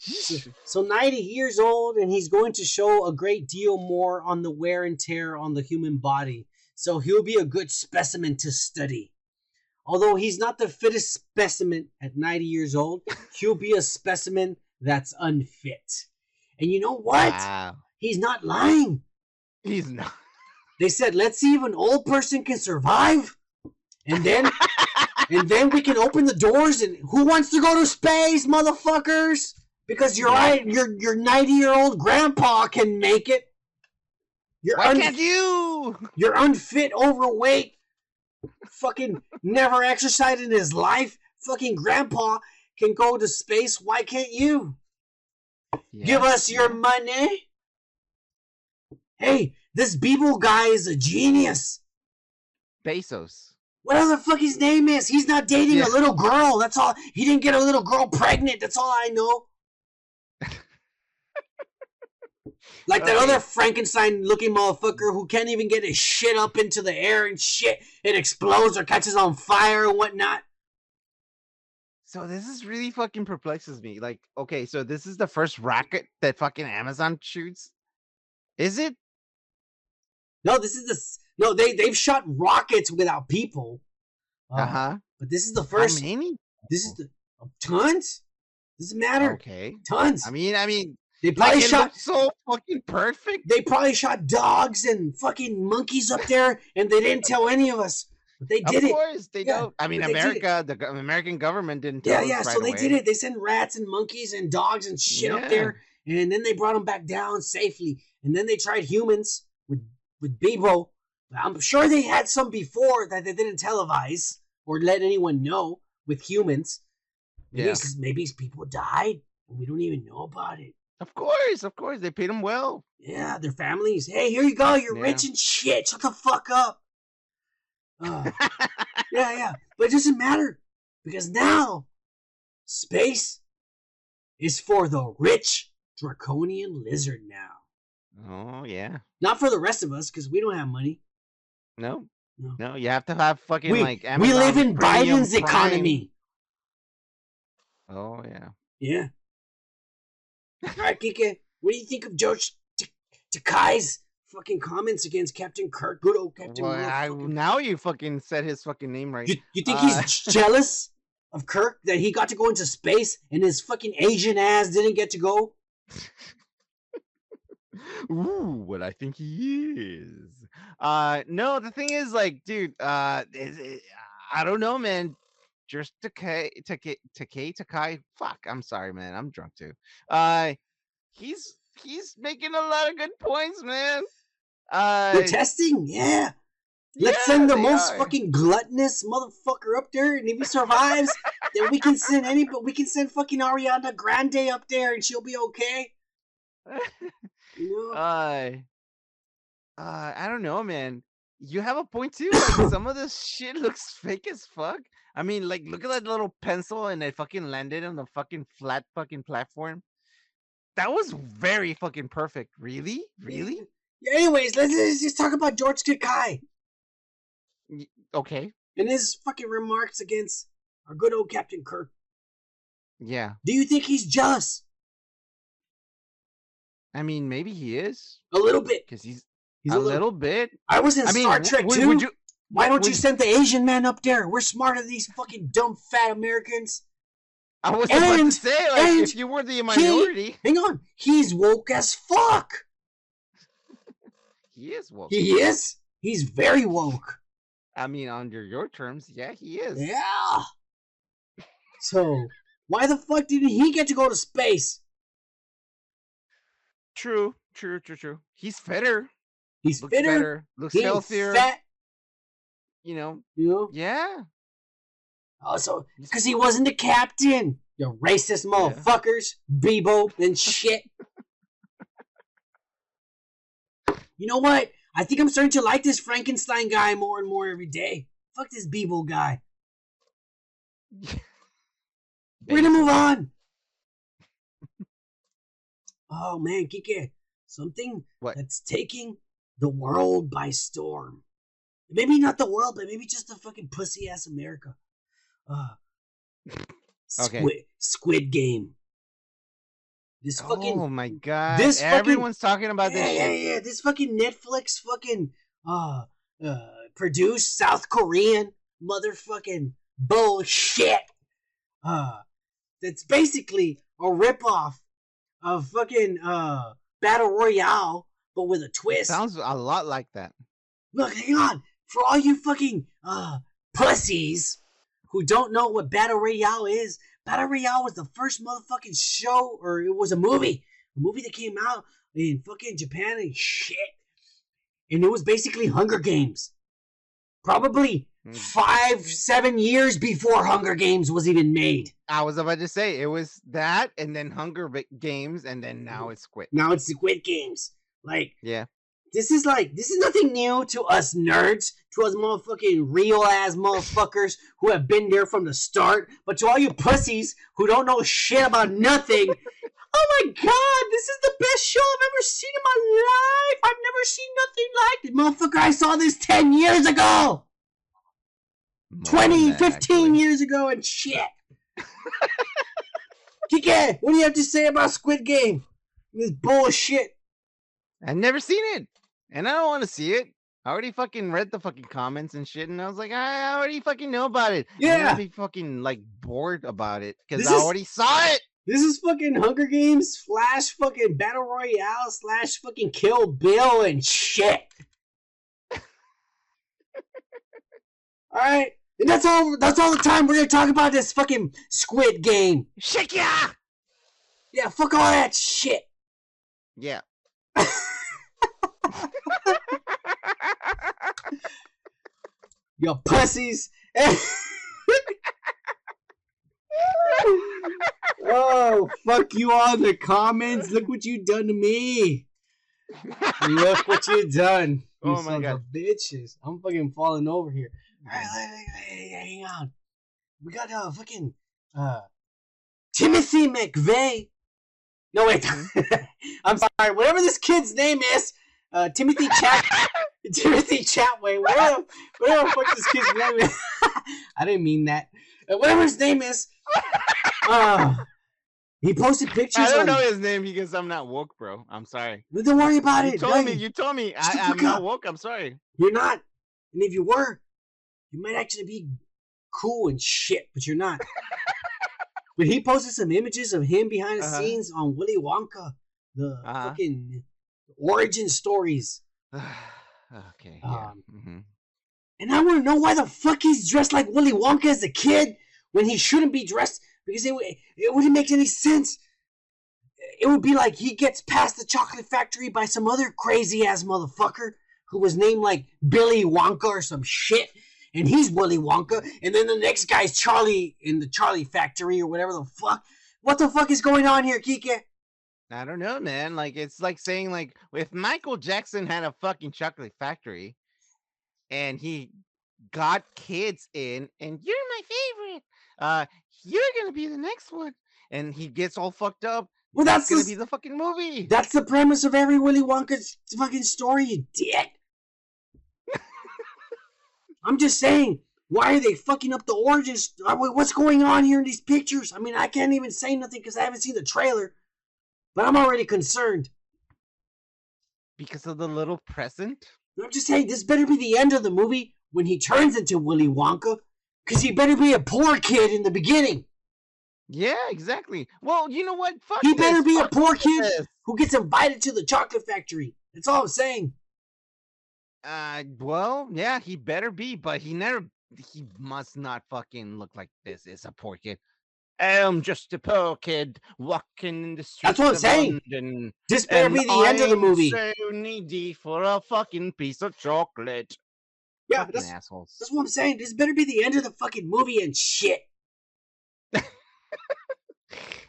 Speaker 1: So 90 years old, and he's going to show a great deal more on the wear and tear on the human body. So he'll be a good specimen to study. Although he's not the fittest specimen at 90 years old, he'll be a specimen that's unfit. And you know what?
Speaker 2: Wow.
Speaker 1: He's not lying.
Speaker 2: He's not.
Speaker 1: They said, let's see if an old person can survive. And then and then we can open the doors and who wants to go to space, motherfuckers? Because your. I your your 90 year old grandpa can make it. You're
Speaker 2: Why
Speaker 1: un-
Speaker 2: can't you?
Speaker 1: you're unfit, overweight, fucking never exercised in his life. Fucking grandpa can go to space. Why can't you? Give us your money. Hey, this Beeble guy is a genius.
Speaker 2: Bezos.
Speaker 1: Whatever the fuck his name is, he's not dating
Speaker 2: Yeah.
Speaker 1: a little girl. That's all. He didn't get a little girl pregnant. That's all I know. like that
Speaker 2: Okay.
Speaker 1: other Frankenstein looking motherfucker who can't even get his shit up into the air and shit. It explodes or catches on fire and whatnot.
Speaker 2: So this is really fucking perplexes me. Like, okay, so this is the first rocket that fucking Amazon shoots. Is it?
Speaker 1: No, this is no. They they've shot rockets without people.
Speaker 2: Uh huh.
Speaker 1: But this is the
Speaker 2: How
Speaker 1: first.
Speaker 2: many?
Speaker 1: This is the uh, tons. Doesn't matter.
Speaker 2: Okay.
Speaker 1: Tons.
Speaker 2: I mean, I mean,
Speaker 1: they probably
Speaker 2: it
Speaker 1: shot.
Speaker 2: so fucking perfect.
Speaker 1: They probably shot dogs and fucking monkeys up there, and they didn't tell any of us. But they did it.
Speaker 2: Of course, they
Speaker 1: Yeah,
Speaker 2: don't. I mean,
Speaker 1: but they did it.
Speaker 2: America, the American government didn't tell
Speaker 1: Yeah,
Speaker 2: us
Speaker 1: yeah.
Speaker 2: right
Speaker 1: so they
Speaker 2: away.
Speaker 1: did it. They sent rats and monkeys and dogs and shit up there, and then they brought them back down safely. And then they tried humans with with Bebo. I'm sure they had some before that they didn't televise or let anyone know with humans. Maybe,
Speaker 2: Yeah.
Speaker 1: maybe people died and we don't even know about it.
Speaker 2: Of course, of course, they paid them well.
Speaker 1: Yeah, their families. Hey, here you go. You're
Speaker 2: Yeah.
Speaker 1: rich and shit. Shut the fuck up. Uh, yeah, yeah. But it doesn't matter because now space is for the rich draconian lizard now.
Speaker 2: oh yeah.
Speaker 1: Not for the rest of us because we don't have money.
Speaker 2: No,
Speaker 1: No.
Speaker 2: no, you have to have fucking
Speaker 1: We,
Speaker 2: like.
Speaker 1: we live in
Speaker 2: Premium
Speaker 1: Biden's
Speaker 2: Prime.
Speaker 1: economy.
Speaker 2: Oh yeah.
Speaker 1: Yeah. All right, Kike. What do you think of George T- Takei's fucking comments against Captain Kirk? Good old Captain.
Speaker 2: Well, I, now you fucking said his fucking name right.
Speaker 1: You, you think
Speaker 2: Uh,
Speaker 1: he's jealous of Kirk that he got to go into space and his fucking Asian ass didn't get to go?
Speaker 2: Ooh, what I think he is. Uh, no, the thing is, like, dude, uh, it, I don't know, man. Just Takei, Takei, Takei, Takai. Fuck, I'm sorry, man. I'm drunk too. Uh, he's he's making a lot of good points, man. Uh,
Speaker 1: testing, yeah. Let's
Speaker 2: yeah,
Speaker 1: send the most
Speaker 2: are.
Speaker 1: fucking gluttonous motherfucker up there, and if he survives, then we can send any. But we can send fucking Ariana Grande up there, and she'll be okay. You know?
Speaker 2: uh, uh, I don't know, man. You have a point too. Like some of this shit looks fake as fuck. I mean, like, look at that little pencil and it fucking landed on the fucking flat fucking platform. That was very fucking perfect. Really, really.
Speaker 1: Yeah, anyways, let's, let's just talk about George Takai
Speaker 2: Okay.
Speaker 1: and his fucking remarks against our good old Captain Kirk.
Speaker 2: Yeah.
Speaker 1: Do you think he's jealous?
Speaker 2: I mean, maybe he is
Speaker 1: A little bit.
Speaker 2: because he's,
Speaker 1: He's
Speaker 2: a little, bit.
Speaker 1: I was in
Speaker 2: I mean,
Speaker 1: Star
Speaker 2: w-
Speaker 1: Trek
Speaker 2: would,
Speaker 1: too.
Speaker 2: would you?
Speaker 1: Why don't you send the Asian man up there? We're smarter than these fucking dumb fat Americans.
Speaker 2: I was about to
Speaker 1: And-
Speaker 2: say, like,
Speaker 1: and
Speaker 2: if you were the minority,
Speaker 1: Hang on, he's woke as fuck.
Speaker 2: he is woke.
Speaker 1: He is. He's very woke.
Speaker 2: I mean, under your terms, yeah, he is.
Speaker 1: Yeah. So why the fuck didn't he get to go to space?
Speaker 2: True, true, true, true. He's fitter.
Speaker 1: He's
Speaker 2: Looks
Speaker 1: fitter.
Speaker 2: better. Looks
Speaker 1: He ain't
Speaker 2: healthier.
Speaker 1: fat.
Speaker 2: You know.
Speaker 1: You.
Speaker 2: Yeah.
Speaker 1: Oh, also, because he wasn't the captain. You racist motherfuckers, Bebo and shit. you know what? I think I'm starting to like this Frankenstein guy more and more every day. Fuck this Bebo guy. We're gonna move on. Oh man, Kike, something
Speaker 2: What?
Speaker 1: that's taking the world by storm. Maybe not the world, but maybe just the fucking pussy ass America. Uh,
Speaker 2: Okay.
Speaker 1: Squid, Squid Game. This fucking
Speaker 2: oh my god!
Speaker 1: this fucking-
Speaker 2: Everyone's talking about this
Speaker 1: yeah, yeah, yeah. This fucking Netflix fucking uh uh produced South Korean motherfucking bullshit. Uh that's basically a ripoff of fucking uh Battle Royale, but with a twist.
Speaker 2: Sounds a lot like that.
Speaker 1: Look, hang on. For all you fucking uh pussies who don't know what Battle Royale is, Battle Royale was the first motherfucking show, or it was a movie, a movie that came out in fucking Japan and shit. And it was basically Hunger Games. Probably.
Speaker 2: Mm.
Speaker 1: five, seven years before Hunger Games was even made.
Speaker 2: I was about to say it was that, and then Hunger Games, and then now it's Squid.
Speaker 1: Now it's Squid Games. Like,
Speaker 2: Yeah.
Speaker 1: This is like this is nothing new to us nerds, to us motherfucking real ass motherfuckers who have been there from the start. But to all you pussies who don't know shit about nothing, oh my god, this is the best show I've ever seen in my life. I've never seen nothing like it, motherfucker. I saw this ten years ago, 20, 15
Speaker 2: actually.
Speaker 1: years ago, and shit. Kike, what do you have to say about Squid Game? This bullshit.
Speaker 2: I've never seen it, and I don't want to see it. I already fucking read the fucking comments and shit, and I was like, I already fucking know about it. I'm
Speaker 1: Yeah.
Speaker 2: gonna be fucking like bored about it because I
Speaker 1: is-
Speaker 2: already saw it.
Speaker 1: This is fucking Hunger Games slash fucking Battle Royale slash fucking Kill Bill and shit. Alright? And that's all that's all the time we're gonna talk about this fucking squid game.
Speaker 2: Shit, yeah,
Speaker 1: Yeah, fuck all that shit.
Speaker 2: yeah.
Speaker 1: You pussies. oh, fuck you all in the comments. Look what you done to me. Look what you done. You
Speaker 2: Oh my
Speaker 1: sons
Speaker 2: God.
Speaker 1: of bitches. I'm fucking falling over here. Hang on. We got uh fucking uh Timothy McVeigh. No wait. I'm sorry. Whatever this kid's name is, uh Timothy Chat Timothy Chatway. Whatever, whatever the fuck this kid's name is. I didn't mean that. Uh, whatever his name is. Uh, he posted pictures.
Speaker 2: I don't
Speaker 1: on,
Speaker 2: know his name because I'm not woke, bro. I'm sorry.
Speaker 1: Don't worry about
Speaker 2: You
Speaker 1: it.
Speaker 2: told me. You told me. I, I'm not woke. I'm sorry.
Speaker 1: You're not. And if you were, you might actually be cool and shit, but you're not. but he posted some images of him behind the
Speaker 2: Uh-huh.
Speaker 1: scenes on Willy Wonka, the
Speaker 2: Uh-huh.
Speaker 1: fucking origin stories.
Speaker 2: okay. Yeah.
Speaker 1: Um,
Speaker 2: mhm.
Speaker 1: And I want to know why the fuck he's dressed like Willy Wonka as a kid when he shouldn't be dressed because it, it wouldn't make any sense. It would be like he gets past the chocolate factory by some other crazy ass motherfucker who was named like Billy Wonka or some shit. And he's Willy Wonka. And then the next guy's Charlie in the Charlie factory or whatever the fuck. What the fuck is going on here, Kike?
Speaker 2: I don't know, man. Like it's like saying like if Michael Jackson had a fucking chocolate factory and he got kids in and you're my favorite. Uh you're gonna be the next one. And he gets all fucked up.
Speaker 1: Well, that's
Speaker 2: It's gonna
Speaker 1: the,
Speaker 2: be the fucking movie.
Speaker 1: that's the premise of every Willy Wonka's fucking story, you dick. I'm just saying, why are they fucking up the origins? uh, What's going on here in these pictures? I mean, I can't even say nothing because I haven't seen the trailer, but I'm already concerned.
Speaker 2: because of the little present.
Speaker 1: I'm just saying, this better be the end of the movie when he turns into Willy Wonka, because he better be a poor kid in the beginning.
Speaker 2: Yeah, exactly. Well, you know what? Fuck
Speaker 1: He better
Speaker 2: this,
Speaker 1: be a
Speaker 2: fuck
Speaker 1: poor kid
Speaker 2: this.
Speaker 1: who gets invited to the chocolate factory. That's all I'm saying.
Speaker 2: Uh, well, yeah, he better be, but he never. He must not fucking look like this. Is a poor kid. I'm just a poor kid walking in the streets
Speaker 1: That's what I'm saying.
Speaker 2: London,
Speaker 1: This better be the end of the movie.
Speaker 2: So needy for a fucking piece of chocolate.
Speaker 1: Yeah,
Speaker 2: Fucking
Speaker 1: that's,
Speaker 2: assholes.
Speaker 1: that's what I'm saying. This better be the end of the fucking movie and shit.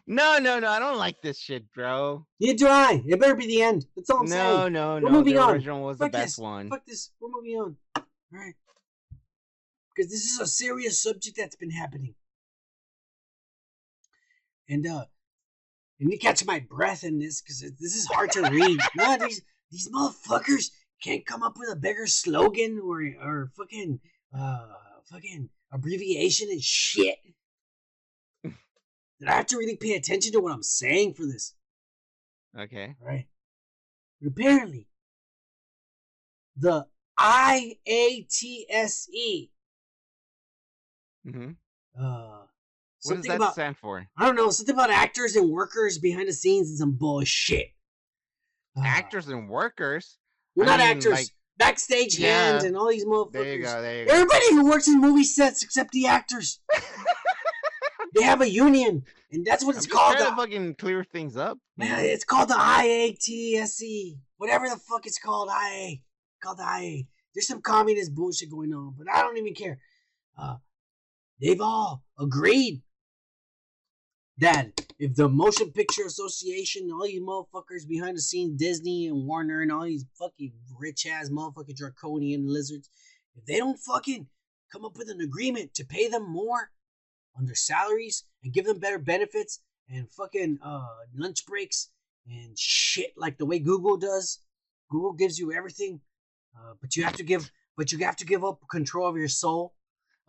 Speaker 2: No, no, no. I don't like this shit, bro.
Speaker 1: Neither do I. It better be the end. That's all I'm saying.
Speaker 2: no,
Speaker 1: saying.
Speaker 2: no,
Speaker 1: We're
Speaker 2: no.
Speaker 1: moving
Speaker 2: the
Speaker 1: on.
Speaker 2: original was
Speaker 1: Fuck
Speaker 2: the best
Speaker 1: this.
Speaker 2: one.
Speaker 1: Fuck this. We're moving on. All right. Because this is a serious subject that's been happening. And uh, need to catch my breath in this because this is hard to read. no, these these motherfuckers can't come up with a bigger slogan or or fucking uh fucking abbreviation and shit. That I have to really pay attention to what I'm saying for this.
Speaker 2: Okay.
Speaker 1: Right. But apparently, the IATSE,
Speaker 2: hmm
Speaker 1: E, uh,
Speaker 2: What does that
Speaker 1: about
Speaker 2: stand for?
Speaker 1: I don't know something about actors and workers behind the scenes and some bullshit. Uh,
Speaker 2: Actors and workers.
Speaker 1: well,
Speaker 2: I
Speaker 1: not
Speaker 2: mean,
Speaker 1: actors,
Speaker 2: like-
Speaker 1: backstaged
Speaker 2: Yeah.
Speaker 1: hands and all these motherfuckers.
Speaker 2: There you go. There you go.
Speaker 1: Everybody who works in movie sets except the actors, they have a union, and that's what
Speaker 2: I'm
Speaker 1: it's called.
Speaker 2: trying
Speaker 1: The,
Speaker 2: to fucking clear things up.
Speaker 1: man, it's called the IATSE, whatever the fuck it's called. IA, called the IA. There's some communist bullshit going on, but I don't even care. Uh, they've all agreed that if the Motion Picture Association, all you motherfuckers behind the scenes, Disney and Warner and all these fucking rich ass motherfucking draconian lizards, if they don't fucking come up with an agreement to pay them more on their salaries and give them better benefits and fucking uh, lunch breaks and shit like the way Google does, Google gives you everything, uh, but you have to give, but you have to give up control of your soul.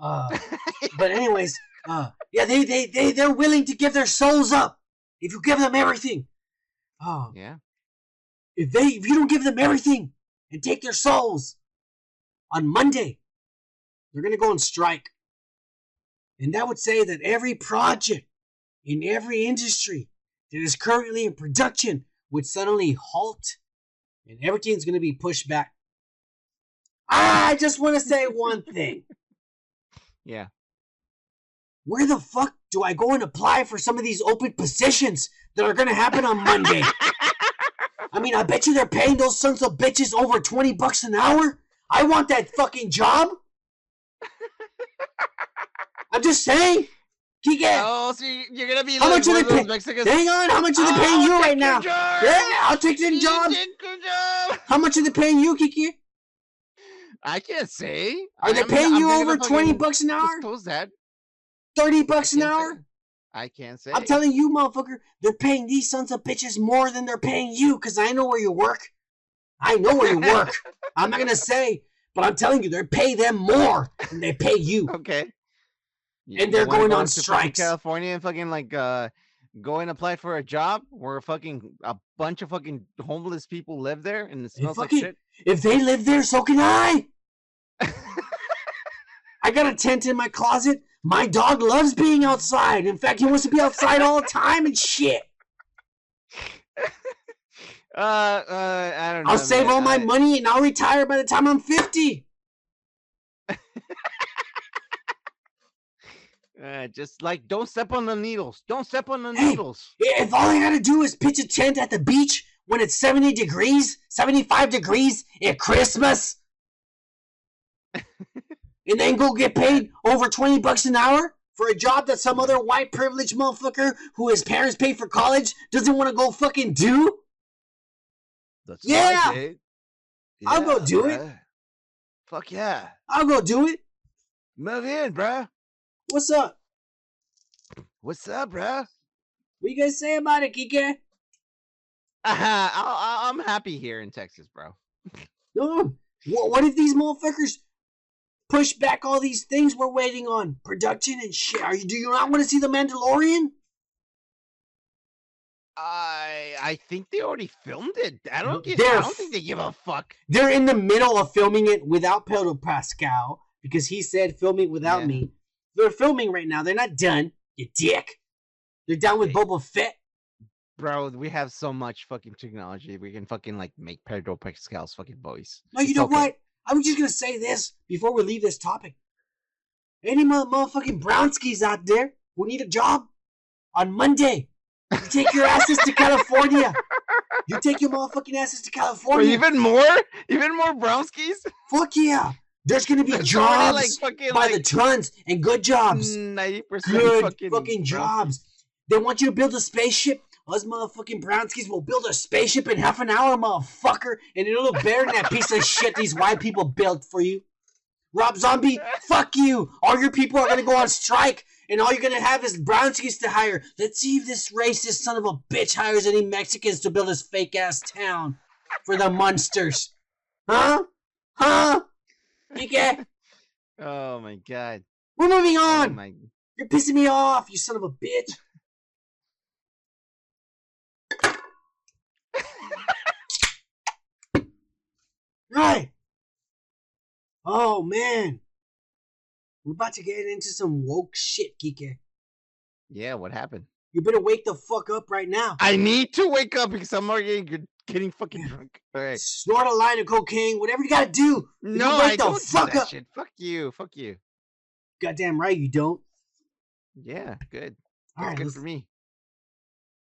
Speaker 1: Uh, but anyways, uh, yeah, they they they they're willing to give their souls up if you give them everything. Oh,
Speaker 2: yeah.
Speaker 1: if they if you don't give them everything and take their souls on Monday, they're gonna go on strike. And that would say that every project in every industry that is currently in production would suddenly halt and everything's gonna be pushed back. Ah, I just want to say one thing.
Speaker 2: Yeah.
Speaker 1: Where the fuck do I go and apply for some of these open positions that are gonna happen on Monday? I mean, I bet you they're paying those sons of bitches over 20 bucks an hour. I want that fucking job. I'm just saying. Kike,
Speaker 2: Oh, so you- you're gonna be
Speaker 1: How
Speaker 2: like
Speaker 1: much are they paying?
Speaker 2: Mexicans.
Speaker 1: hang on. How much are they paying
Speaker 2: I'll
Speaker 1: you right
Speaker 2: your
Speaker 1: now?
Speaker 2: job.
Speaker 1: Yeah, I'll take the
Speaker 2: You
Speaker 1: job.
Speaker 2: your job.
Speaker 1: How much are they paying you, Kiki?
Speaker 2: I can't say.
Speaker 1: Are they
Speaker 2: I'm-
Speaker 1: paying
Speaker 2: I'm
Speaker 1: you
Speaker 2: gonna
Speaker 1: over 20 bucks an hour?
Speaker 2: Disclose that.
Speaker 1: 30 bucks an
Speaker 2: Can't say.
Speaker 1: hour?
Speaker 2: I can't say.
Speaker 1: I'm telling you, motherfucker, they're paying these sons of bitches more than they're paying you because I know where you work. I know where you work. I'm not going to say, but I'm telling you, they pay them more than they pay you.
Speaker 2: Okay. You-
Speaker 1: And they're going
Speaker 2: go
Speaker 1: on
Speaker 2: fucking
Speaker 1: strikes.
Speaker 2: California and fucking like uh go and apply for a job where fucking a bunch of fucking homeless people live there and it smells like shit.
Speaker 1: If they live there, so can I. I got a tent in my closet. My dog loves being outside. In fact, he wants to be outside all the time and shit.
Speaker 2: Uh, uh, I don't know.
Speaker 1: I'll save
Speaker 2: man.
Speaker 1: all my
Speaker 2: I-
Speaker 1: money and I'll retire by the time I'm 50.
Speaker 2: Uh, just like don't step on the needles. Don't step on the
Speaker 1: Hey.
Speaker 2: needles.
Speaker 1: If all I gotta do is pitch a tent at the beach when it's 70 degrees, 75 degrees at Christmas, and then go get paid over 20 bucks an hour for a job that some other white privileged motherfucker who his parents paid for college doesn't want to go fucking do?
Speaker 2: That's
Speaker 1: Yeah.
Speaker 2: right, dude.
Speaker 1: I'll go do it.
Speaker 2: Fuck yeah.
Speaker 1: I'll go do it.
Speaker 2: Move in, bruh.
Speaker 1: What's up?
Speaker 2: What's up, bruh?
Speaker 1: What you guys say about it, Kike?
Speaker 2: Uh, I, I'm happy here in Texas, bro.
Speaker 1: No. What, what if these motherfuckers push back all these things we're waiting on? Production and shit. Are you, do you not want to see The Mandalorian?
Speaker 2: I I think they already filmed it. I don't
Speaker 1: they're
Speaker 2: I don't think they give a fuck.
Speaker 1: They're in the middle of filming it without Pedro Pascal because he said filming without
Speaker 2: Yeah.
Speaker 1: me. They're filming right now. They're not done. You dick. They're done with. Boba Fett.
Speaker 2: Bro, we have so much fucking technology. We can fucking like make Pedro Pascal's fucking voice.
Speaker 1: No, you
Speaker 2: It's
Speaker 1: know
Speaker 2: okay.
Speaker 1: what? I was just gonna say this before we leave this topic. Any mother- motherfucking brownskis out there who need a job on Monday, you take your asses to California. You take your motherfucking asses to
Speaker 2: Or
Speaker 1: California.
Speaker 2: even more, even more Brownskis.
Speaker 1: Fuck yeah. There's gonna be jobs
Speaker 2: like fucking
Speaker 1: by the tons and good jobs.
Speaker 2: ninety percent
Speaker 1: good
Speaker 2: fucking,
Speaker 1: fucking, jobs. They want you to build a spaceship. Us motherfucking brownskis will build a spaceship in half an hour, motherfucker, and it'll look better than that piece of shit these white people built for you. Rob Zombie, fuck you. All your people are gonna go on strike, and all you're gonna have is brownskis to hire. Let's see if this racist son of a bitch hires any Mexicans to build this fake ass town for the monsters. Huh? Huh? Okay,
Speaker 2: Oh my god.
Speaker 1: we're moving
Speaker 2: Oh
Speaker 1: on.
Speaker 2: my.
Speaker 1: You're pissing me off, you son of a bitch. right. Oh man. We're about to get into some woke shit, Kike.
Speaker 2: Yeah, what happened?
Speaker 1: You better wake the fuck up right now.
Speaker 2: I need to wake up because I'm already getting, getting fucking drunk. All right.
Speaker 1: Snort a line of cocaine, whatever you gotta do.
Speaker 2: No, I
Speaker 1: the
Speaker 2: don't
Speaker 1: fuck
Speaker 2: do that
Speaker 1: up.
Speaker 2: shit. Fuck you. Fuck you.
Speaker 1: Goddamn right you don't.
Speaker 2: Yeah, good.
Speaker 1: All
Speaker 2: That's
Speaker 1: right,
Speaker 2: good
Speaker 1: let's-
Speaker 2: for me.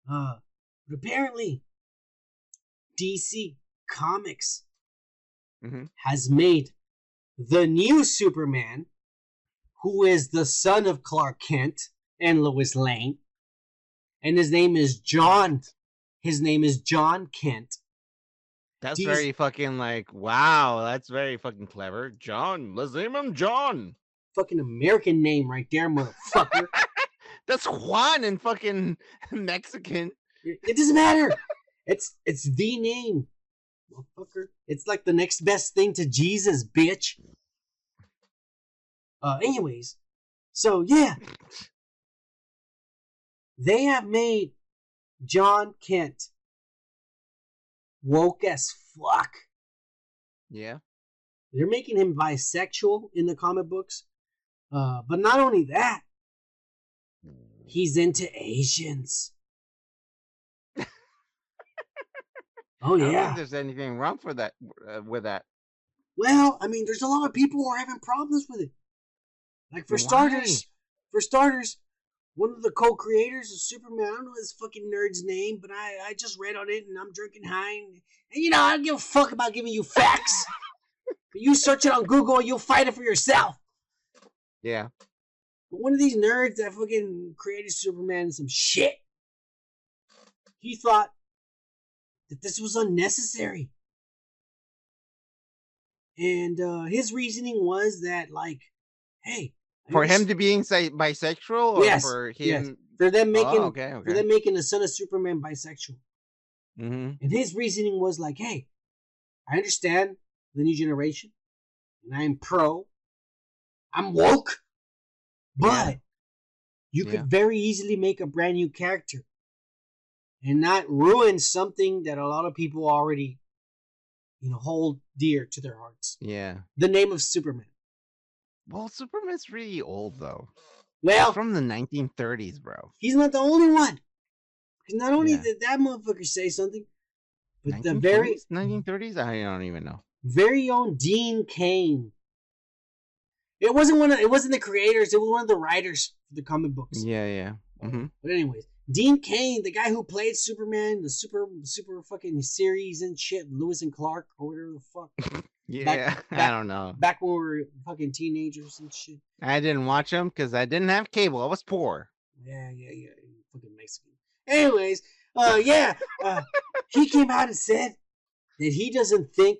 Speaker 1: Uh, but apparently, DC Comics
Speaker 2: Mhm.
Speaker 1: has made the new Superman, who is the son of Clark Kent and Lois Lane, and his name is John. His name is John Kent.
Speaker 2: That's
Speaker 1: These-
Speaker 2: very fucking like wow. That's very fucking clever, John. Let's name him John.
Speaker 1: Fucking American name right there, motherfucker.
Speaker 2: That's Juan in fucking Mexican.
Speaker 1: it it doesn't matter. It's it's the name, motherfucker. It's like the next best thing to Jesus, bitch. Uh, anyways, so yeah, they have made John Kent woke as fuck.
Speaker 2: Yeah.
Speaker 1: They're making him bisexual in the comic books. Uh, but not only that, he's into Asians. oh
Speaker 2: I don't
Speaker 1: yeah.
Speaker 2: think there's anything wrong for that uh, with that.
Speaker 1: Well, I mean, there's a lot of people who are having problems with it. Like for
Speaker 2: Why?
Speaker 1: starters, for starters, one of the co-creators of Superman, I don't know his fucking nerd's name, but I, I just read on it and I'm drinking high and, and you know I don't give a fuck about giving you facts. but you search it on Google and you'll find it for yourself.
Speaker 2: Yeah.
Speaker 1: But one of these nerds that fucking created Superman is some shit. He thought that this was unnecessary. And uh, his reasoning was that, like, hey,
Speaker 2: For him to being say bisexual or
Speaker 1: Yes,
Speaker 2: for
Speaker 1: yes.
Speaker 2: him
Speaker 1: for them making,
Speaker 2: oh, okay,
Speaker 1: for them making the son of Superman bisexual.
Speaker 2: hmm
Speaker 1: And his reasoning was like, hey, I understand the new generation, and I'm pro, I'm woke, but
Speaker 2: Yeah.
Speaker 1: you could very easily make a brand new character and not ruin something that a lot of people already, you know, hold dear to their hearts.
Speaker 2: Yeah.
Speaker 1: The name of Superman.
Speaker 2: Well, Superman's really old though.
Speaker 1: Well,
Speaker 2: From the 1930s, bro.
Speaker 1: he's not the only one. Because not only
Speaker 2: Yeah.
Speaker 1: did that motherfucker say something, but the very
Speaker 2: 1930s? I don't even know.
Speaker 1: very own Dean Cain. It wasn't one of it wasn't the creators, it was one of the writers for the comic books.
Speaker 2: Yeah, yeah. hmm
Speaker 1: But anyways, Dean Cain, the guy who played Superman, the super super fucking series and shit, Lois and Clark or whatever the fuck.
Speaker 2: Yeah, I
Speaker 1: back-
Speaker 2: don't know.
Speaker 1: Back when we were fucking teenagers and shit.
Speaker 2: I didn't watch them because I didn't have cable. I was poor.
Speaker 1: Yeah, yeah, yeah. Fucking Mexican. Anyways, uh yeah. Uh, he came out and said that he doesn't think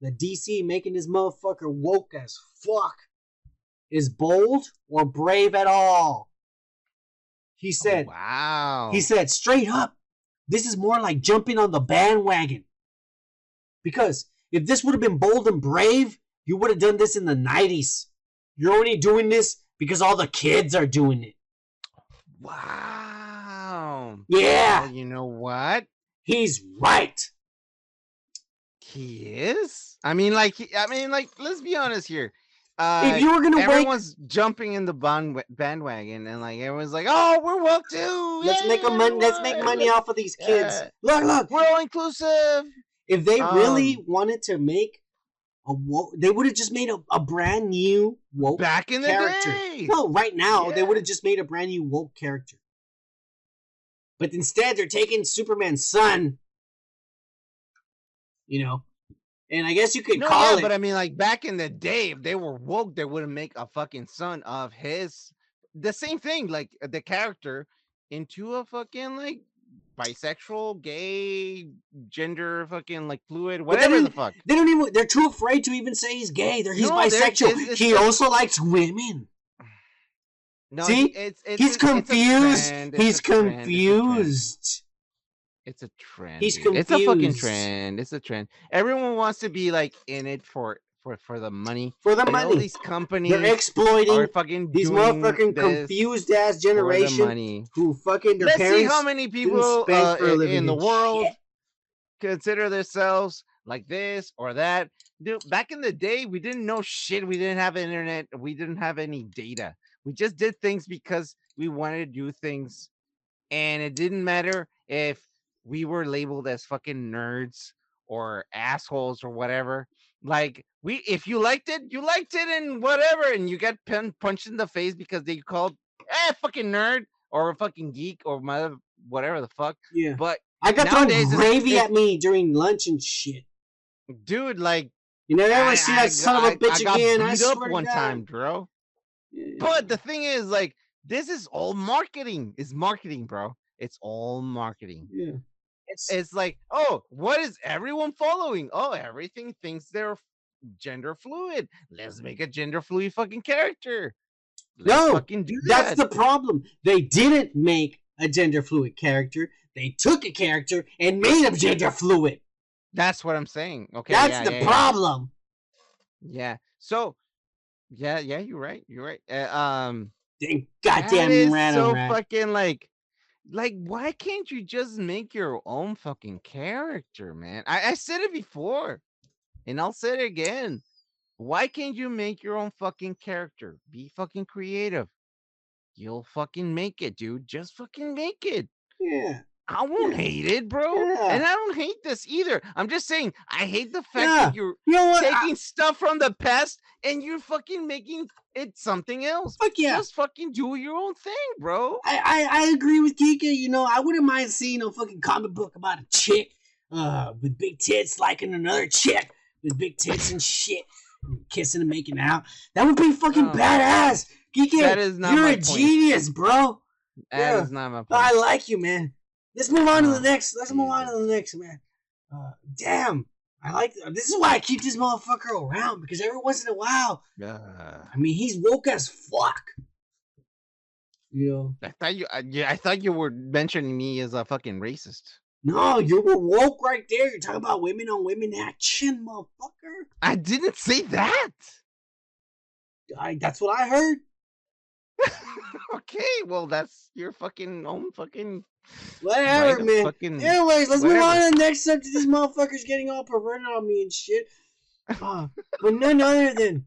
Speaker 1: that DC making this motherfucker woke as fuck is bold or brave at all. He
Speaker 2: Oh,
Speaker 1: said
Speaker 2: wow.
Speaker 1: he said straight up, this is more like jumping on the bandwagon. Because if this would have been bold and brave, you would have done this in the 90s. You're only doing this because all the kids are doing it.
Speaker 2: Wow.
Speaker 1: Yeah.
Speaker 2: Well, you know what?
Speaker 1: He's right.
Speaker 2: He is. I mean, like, I mean, like, let's be honest here. Uh,
Speaker 1: if you were gonna wake,
Speaker 2: everyone's jumping in the band- bandwagon, and like everyone's like, "Oh, we're woke too.
Speaker 1: let's make a money. Let's make money off of these kids.
Speaker 2: Yeah.
Speaker 1: Look, look.
Speaker 2: We're all inclusive.
Speaker 1: If they really
Speaker 2: Um,
Speaker 1: wanted to make a woke, they would have just made a, a brand new woke
Speaker 2: Back in the
Speaker 1: character.
Speaker 2: day.
Speaker 1: No, right now they would have just made a brand new woke character. But instead, they're taking Superman's son. You know, and I guess you could
Speaker 2: No,
Speaker 1: call
Speaker 2: yeah,
Speaker 1: it.
Speaker 2: but I mean, like back in the day, if they were woke, they wouldn't make a fucking son of his. The same thing, like the character into a fucking like bisexual, gay, gender, fucking like fluid, whatever the fuck.
Speaker 1: they don't even. They're too afraid to even say he's gay. They're he's
Speaker 2: No, they're-
Speaker 1: bisexual.
Speaker 2: it's- it's
Speaker 1: he
Speaker 2: just-
Speaker 1: also likes women.
Speaker 2: No,
Speaker 1: See?
Speaker 2: it's, it's
Speaker 1: he's
Speaker 2: it's
Speaker 1: confused.
Speaker 2: it's
Speaker 1: He's
Speaker 2: it's
Speaker 1: confused.
Speaker 2: It's a trend.
Speaker 1: He's
Speaker 2: dude. It's a fucking trend. It's a trend. Everyone wants to be like in it for for for the money.
Speaker 1: For the
Speaker 2: And
Speaker 1: money,
Speaker 2: these companies
Speaker 1: they're exploiting
Speaker 2: fucking
Speaker 1: these motherfucking confused ass generation who fucking their
Speaker 2: Let's
Speaker 1: parents.
Speaker 2: see how many people uh,
Speaker 1: for a
Speaker 2: i-
Speaker 1: living
Speaker 2: in the world
Speaker 1: shit.
Speaker 2: consider themselves like this or that. Dude, back in the day, we didn't know shit. We didn't have internet. We didn't have any data. We just did things because we wanted to do things, and it didn't matter if we were labeled as fucking nerds or assholes or whatever. Like we, if you liked it, you liked it, and whatever, and you get pun- punched in the face because they called eh fucking nerd or a fucking geek or mother whatever the fuck.
Speaker 1: Yeah,
Speaker 2: But
Speaker 1: I got
Speaker 2: nowadays
Speaker 1: thrown gravy
Speaker 2: it's-
Speaker 1: at me during lunch and shit.
Speaker 2: dude, like
Speaker 1: You never ever
Speaker 2: I-
Speaker 1: see
Speaker 2: I
Speaker 1: that son
Speaker 2: got-
Speaker 1: of a bitch
Speaker 2: I
Speaker 1: again. I swear
Speaker 2: up one
Speaker 1: God.
Speaker 2: time, bro.
Speaker 1: Yeah.
Speaker 2: But the thing is, like, this is all marketing. It's marketing, bro. It's all marketing.
Speaker 1: yeah, it's
Speaker 2: It's like, oh, what is everyone following? Oh, everything thinks they're gender fluid. Let's make a gender fluid fucking character. Let's
Speaker 1: No,
Speaker 2: fucking do
Speaker 1: that's
Speaker 2: that.
Speaker 1: the problem. They didn't make a gender fluid character. They took a character and made him gender fluid.
Speaker 2: That's what I'm saying. Okay,
Speaker 1: That's
Speaker 2: yeah,
Speaker 1: the
Speaker 2: yeah,
Speaker 1: problem.
Speaker 2: Yeah. So, yeah, yeah, you're right. You're right. Uh, um,
Speaker 1: goddamn
Speaker 2: is
Speaker 1: random
Speaker 2: so
Speaker 1: rat.
Speaker 2: fucking like like why can't you just make your own fucking character man? I, I said it before and i'll say it again. Why can't you make your own fucking character? Be fucking creative. You'll fucking make it dude. Just fucking make it.
Speaker 1: Yeah.
Speaker 2: I won't hate it bro
Speaker 1: Yeah.
Speaker 2: and i don't hate this either i'm just saying i hate the fact
Speaker 1: Yeah.
Speaker 2: that you're
Speaker 1: You know what? I-
Speaker 2: taking stuff from the past and you're fucking making it something else
Speaker 1: fuck yeah.
Speaker 2: just fucking do your own thing bro
Speaker 1: I, I, I agree with Kika. You know, I wouldn't mind seeing a fucking comic book about a chick uh, with big tits liking another chick with big tits and shit, kissing and making out. That would be fucking
Speaker 2: Oh.
Speaker 1: badass. Kika,
Speaker 2: That is not
Speaker 1: you're a
Speaker 2: point.
Speaker 1: genius, bro.
Speaker 2: That
Speaker 1: Yeah.
Speaker 2: is not my point.
Speaker 1: I like you, man. Let's move on to the
Speaker 2: Oh,
Speaker 1: next. Let's move on to the next, man. Uh, damn, I like. This is why I keep this motherfucker around because every once in a while,
Speaker 2: Uh,
Speaker 1: I mean, he's woke as fuck. You know.
Speaker 2: I thought you, uh, yeah, I thought you were mentioning me as a fucking racist.
Speaker 1: No, you were woke right there. You're talking about women on women action, motherfucker.
Speaker 2: I didn't say that.
Speaker 1: I, that's what I heard.
Speaker 2: okay, well, that's your fucking own fucking.
Speaker 1: Whatever,
Speaker 2: right
Speaker 1: man.
Speaker 2: Fucking,
Speaker 1: Anyways, let's move on to the next subject. This motherfucker's getting all perverted on me and shit. Uh, but none other than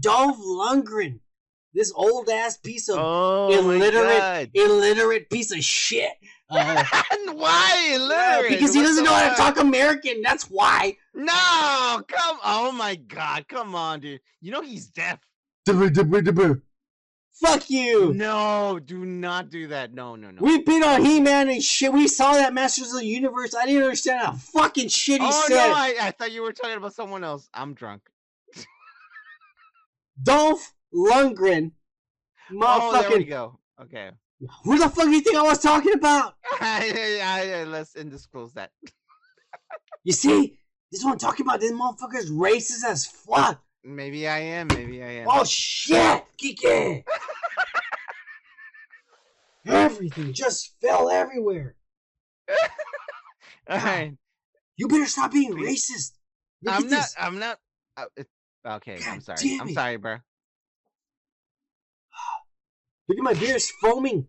Speaker 1: Dolph Lundgren, this old ass piece of
Speaker 2: oh
Speaker 1: illiterate, illiterate piece of shit. Uh,
Speaker 2: Why
Speaker 1: yeah,
Speaker 2: illiterate?
Speaker 1: because he
Speaker 2: What
Speaker 1: doesn't
Speaker 2: the
Speaker 1: know how to talk American. That's why.
Speaker 2: No, come. Oh my God, come on, dude. You know he's deaf.
Speaker 1: Fuck you.
Speaker 2: No, do not do that. No, no, no.
Speaker 1: We been on He Man and shit. We saw that Masters of the Universe. I didn't understand how fucking shit he
Speaker 2: oh
Speaker 1: said.
Speaker 2: no, I, I thought you were talking about someone else. I'm drunk.
Speaker 1: Dolph Lundgren.
Speaker 2: Oh, there we go. Okay.
Speaker 1: Who the fuck do you think I was talking about?
Speaker 2: I, I, I, let's indisclose that.
Speaker 1: You see, this is what I'm talking about. This motherfucker's racist as fuck.
Speaker 2: Maybe I am. Maybe I am.
Speaker 1: Oh shit, Kike. Everything just fell everywhere.
Speaker 2: All right.
Speaker 1: You better stop being racist. Look
Speaker 2: I'm not.
Speaker 1: this.
Speaker 2: I'm not. Uh, it, okay. I'm sorry. I'm sorry, bro.
Speaker 1: Look at my beer's foaming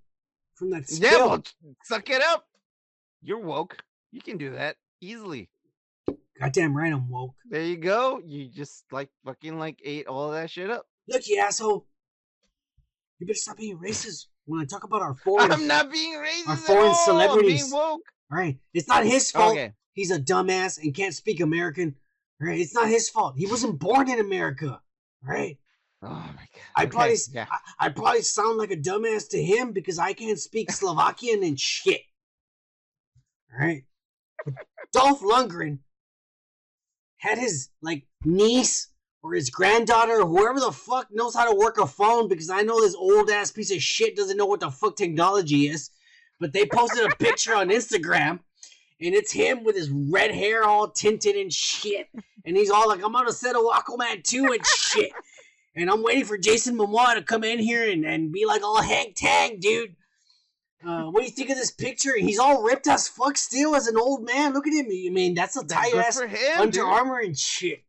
Speaker 1: from that spill.
Speaker 2: Yeah. Well, suck it up. You're woke. You can do that easily.
Speaker 1: Goddamn right, I'm woke.
Speaker 2: There you go. You just like fucking like ate all that shit up.
Speaker 1: Look, you asshole. You better stop being racist when I talk about our foreign.
Speaker 2: I'm not being racist.
Speaker 1: our foreign celebrities.
Speaker 2: being woke.
Speaker 1: All right, it's not his fault.
Speaker 2: Okay.
Speaker 1: He's a dumbass and can't speak American. All right, it's not his fault. He wasn't born in America. All right,
Speaker 2: Oh my god.
Speaker 1: I
Speaker 2: Okay,
Speaker 1: probably,
Speaker 2: yeah.
Speaker 1: I, I probably sound like a dumbass to him because I can't speak Slovakian and shit. All right, Dolph Lundgren had his like niece or his granddaughter whoever the fuck knows how to work a phone because I know this old ass piece of shit doesn't know what the fuck technology is. But they posted a picture on Instagram and it's him with his red hair all tinted and shit. And he's all like, I'm on a set of Aquaman 2 and shit. And I'm waiting for Jason Momoa to come in here and, and be like all hang tag, dude. Uh, what do you think of this picture? He's all ripped as fuck still as an old man. Look at him. I mean, that's a tight ass. Under
Speaker 2: dude.
Speaker 1: Armour and shit.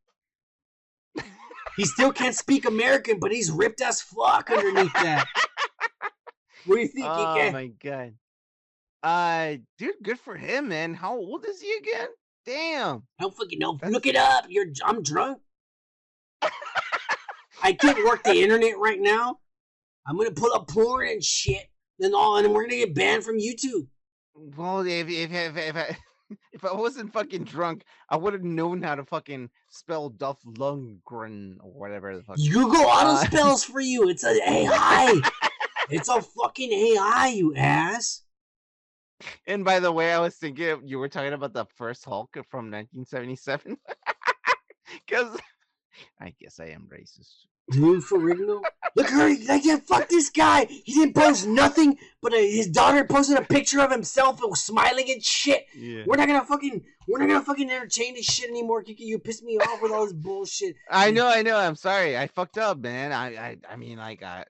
Speaker 1: He still can't speak American, but he's ripped as fuck underneath that. What do you think,
Speaker 2: Oh
Speaker 1: Ike?
Speaker 2: my god. Uh, dude, good for him, man. How old is he again? Damn.
Speaker 1: I don't fucking know.
Speaker 2: That's-
Speaker 1: Look it up. You're I'm drunk. I can't work the internet right now. I'm gonna pull up porn and shit. Then all and we're gonna get banned from YouTube.
Speaker 2: Well, if if if, if I if I wasn't fucking drunk, I would have known how to fucking spell Duff Lundgren or whatever the fuck.
Speaker 1: Google auto
Speaker 2: Uh,
Speaker 1: spells for you. It's an AI. it's a fucking AI, you ass.
Speaker 2: And by the way, I was thinking you were talking about the first Hulk from 1977. Because I guess I am racist.
Speaker 1: Dude, for? Look, her, like, yeah, fuck this guy. He didn't post nothing, but uh, his daughter posted a picture of himself and was smiling and shit.
Speaker 2: Yeah.
Speaker 1: We're not gonna fucking, we're not gonna fucking entertain this shit anymore, Kiki. You pissed me off with all this bullshit.
Speaker 2: I know, I know. I'm sorry. I fucked up, man. I, I, I mean, like, I,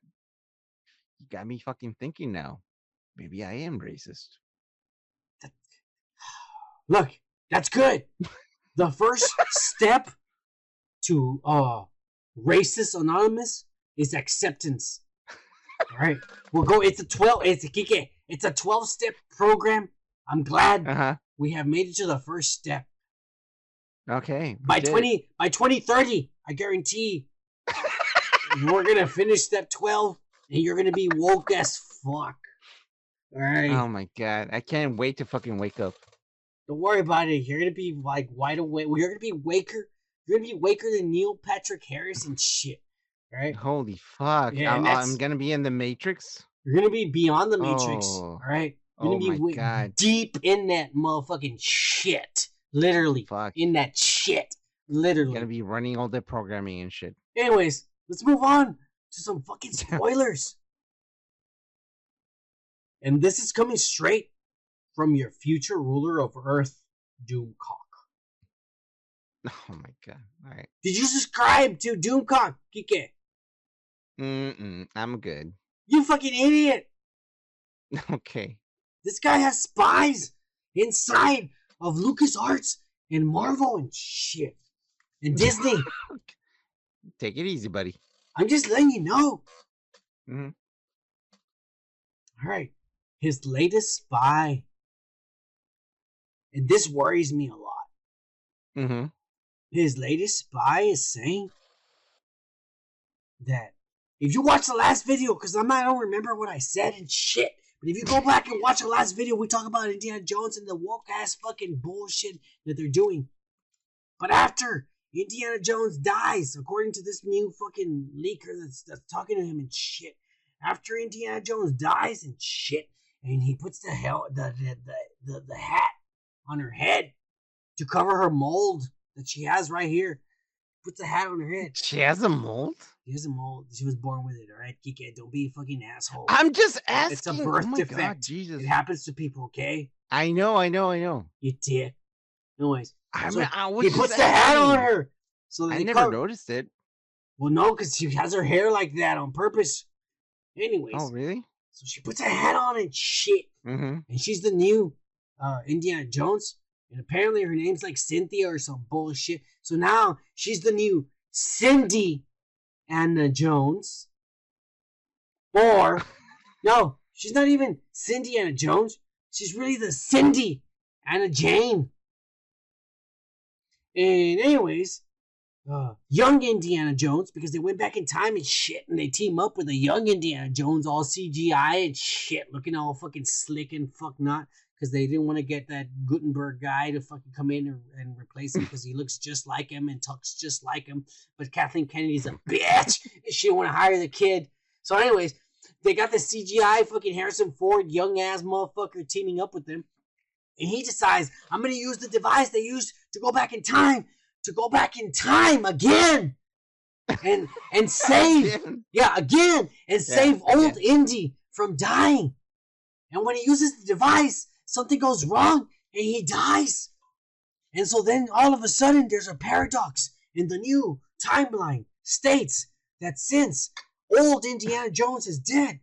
Speaker 2: you got me fucking thinking now. Maybe I am racist.
Speaker 1: Look, that's good. The first step to uh racist anonymous is acceptance. All right, we'll go. It's a twelve. It's a Kike. It's a 12 step program. I'm glad
Speaker 2: Uh huh.
Speaker 1: we have made it to the first step.
Speaker 2: Okay.
Speaker 1: By
Speaker 2: did
Speaker 1: 20 by 2030, I guarantee we're gonna finish step 12 and you're gonna be woke as fuck. Alright.
Speaker 2: Oh my god! I can't wait to fucking wake up.
Speaker 1: Don't worry about it. You're gonna be like wide awake. You're gonna be waker. You're gonna be waker than Neil Patrick Harris and shit. Right?
Speaker 2: Holy fuck!
Speaker 1: Yeah,
Speaker 2: I'm, I'm gonna be in the Matrix.
Speaker 1: You're gonna be beyond the matrix.
Speaker 2: Oh.
Speaker 1: All right. You're
Speaker 2: Oh
Speaker 1: gonna
Speaker 2: my
Speaker 1: be
Speaker 2: god!
Speaker 1: deep in that motherfucking shit. Literally
Speaker 2: Fuck!
Speaker 1: in that shit. Literally.
Speaker 2: gonna be running all the programming and shit.
Speaker 1: Anyways, let's move on to some fucking spoilers. and this is coming straight from your future ruler of Earth, Doomcock.
Speaker 2: Oh my god! All right.
Speaker 1: Did you subscribe to Doomcock, Kike?
Speaker 2: Mm-mm, I'm good.
Speaker 1: You fucking idiot!
Speaker 2: Okay.
Speaker 1: This guy has spies inside of LucasArts and Marvel and shit. And Disney.
Speaker 2: Take it easy, buddy.
Speaker 1: I'm just letting you know.
Speaker 2: Mhm.
Speaker 1: Alright. His latest spy. And this worries me a lot.
Speaker 2: Mm-hmm.
Speaker 1: His latest spy is saying that if you watch the last video, because I'm don't remember what I said and shit. But if you go back and watch the last video, we talk about Indiana Jones and the woke ass fucking bullshit that they're doing. But after Indiana Jones dies, according to this new fucking leaker that's, that's talking to him and shit, after Indiana Jones dies and shit, and he puts the hell the the, the, the, the hat on her head to cover her mold that she has right here. Puts a hat on her head.
Speaker 2: She has a mold.
Speaker 1: She has a mold. She was born with it, alright? Kike, don't be a fucking asshole.
Speaker 2: I'm just asking.
Speaker 1: It's a birth
Speaker 2: oh
Speaker 1: defect.
Speaker 2: God, Jesus.
Speaker 1: It happens to people, okay?
Speaker 2: I know. I know. I know.
Speaker 1: You dick. Anyways,
Speaker 2: I
Speaker 1: So
Speaker 2: mean, I was
Speaker 1: he puts the hat on her. So
Speaker 2: I never
Speaker 1: cover-
Speaker 2: noticed it.
Speaker 1: Well, no, because she has her hair like that on purpose. Anyways,
Speaker 2: Oh, really?
Speaker 1: so she puts a hat on and shit.
Speaker 2: Mm-hmm.
Speaker 1: and she's the new uh, Indiana Jones. And apparently her name's like Cynthia or some bullshit. So now she's the new Cindy Anna Jones. Or, no, she's not even Cindy Anna Jones. She's really the Cindy Anna Jane. And, anyways, uh, young Indiana Jones, because they went back in time and shit, and they team up with a young Indiana Jones, all CGI and shit, looking all fucking slick and fuck not, because they didn't want to get that Gutenberg guy to fucking come in and, and replace him because he looks just like him and talks just like him. But Kathleen Kennedy's a bitch, she didn't want to hire the kid. So, anyways, they got the CGI fucking Harrison Ford, young ass motherfucker, teaming up with them. And he decides, I'm going to use the device they used to go back in time, to go back in time again. And and save yeah, again, and
Speaker 2: Yeah,
Speaker 1: save old
Speaker 2: again.
Speaker 1: Indy from dying. And when he uses the device, something goes wrong and he dies. And so then all of a sudden there's a paradox in the new timeline states that since old Indiana Jones is dead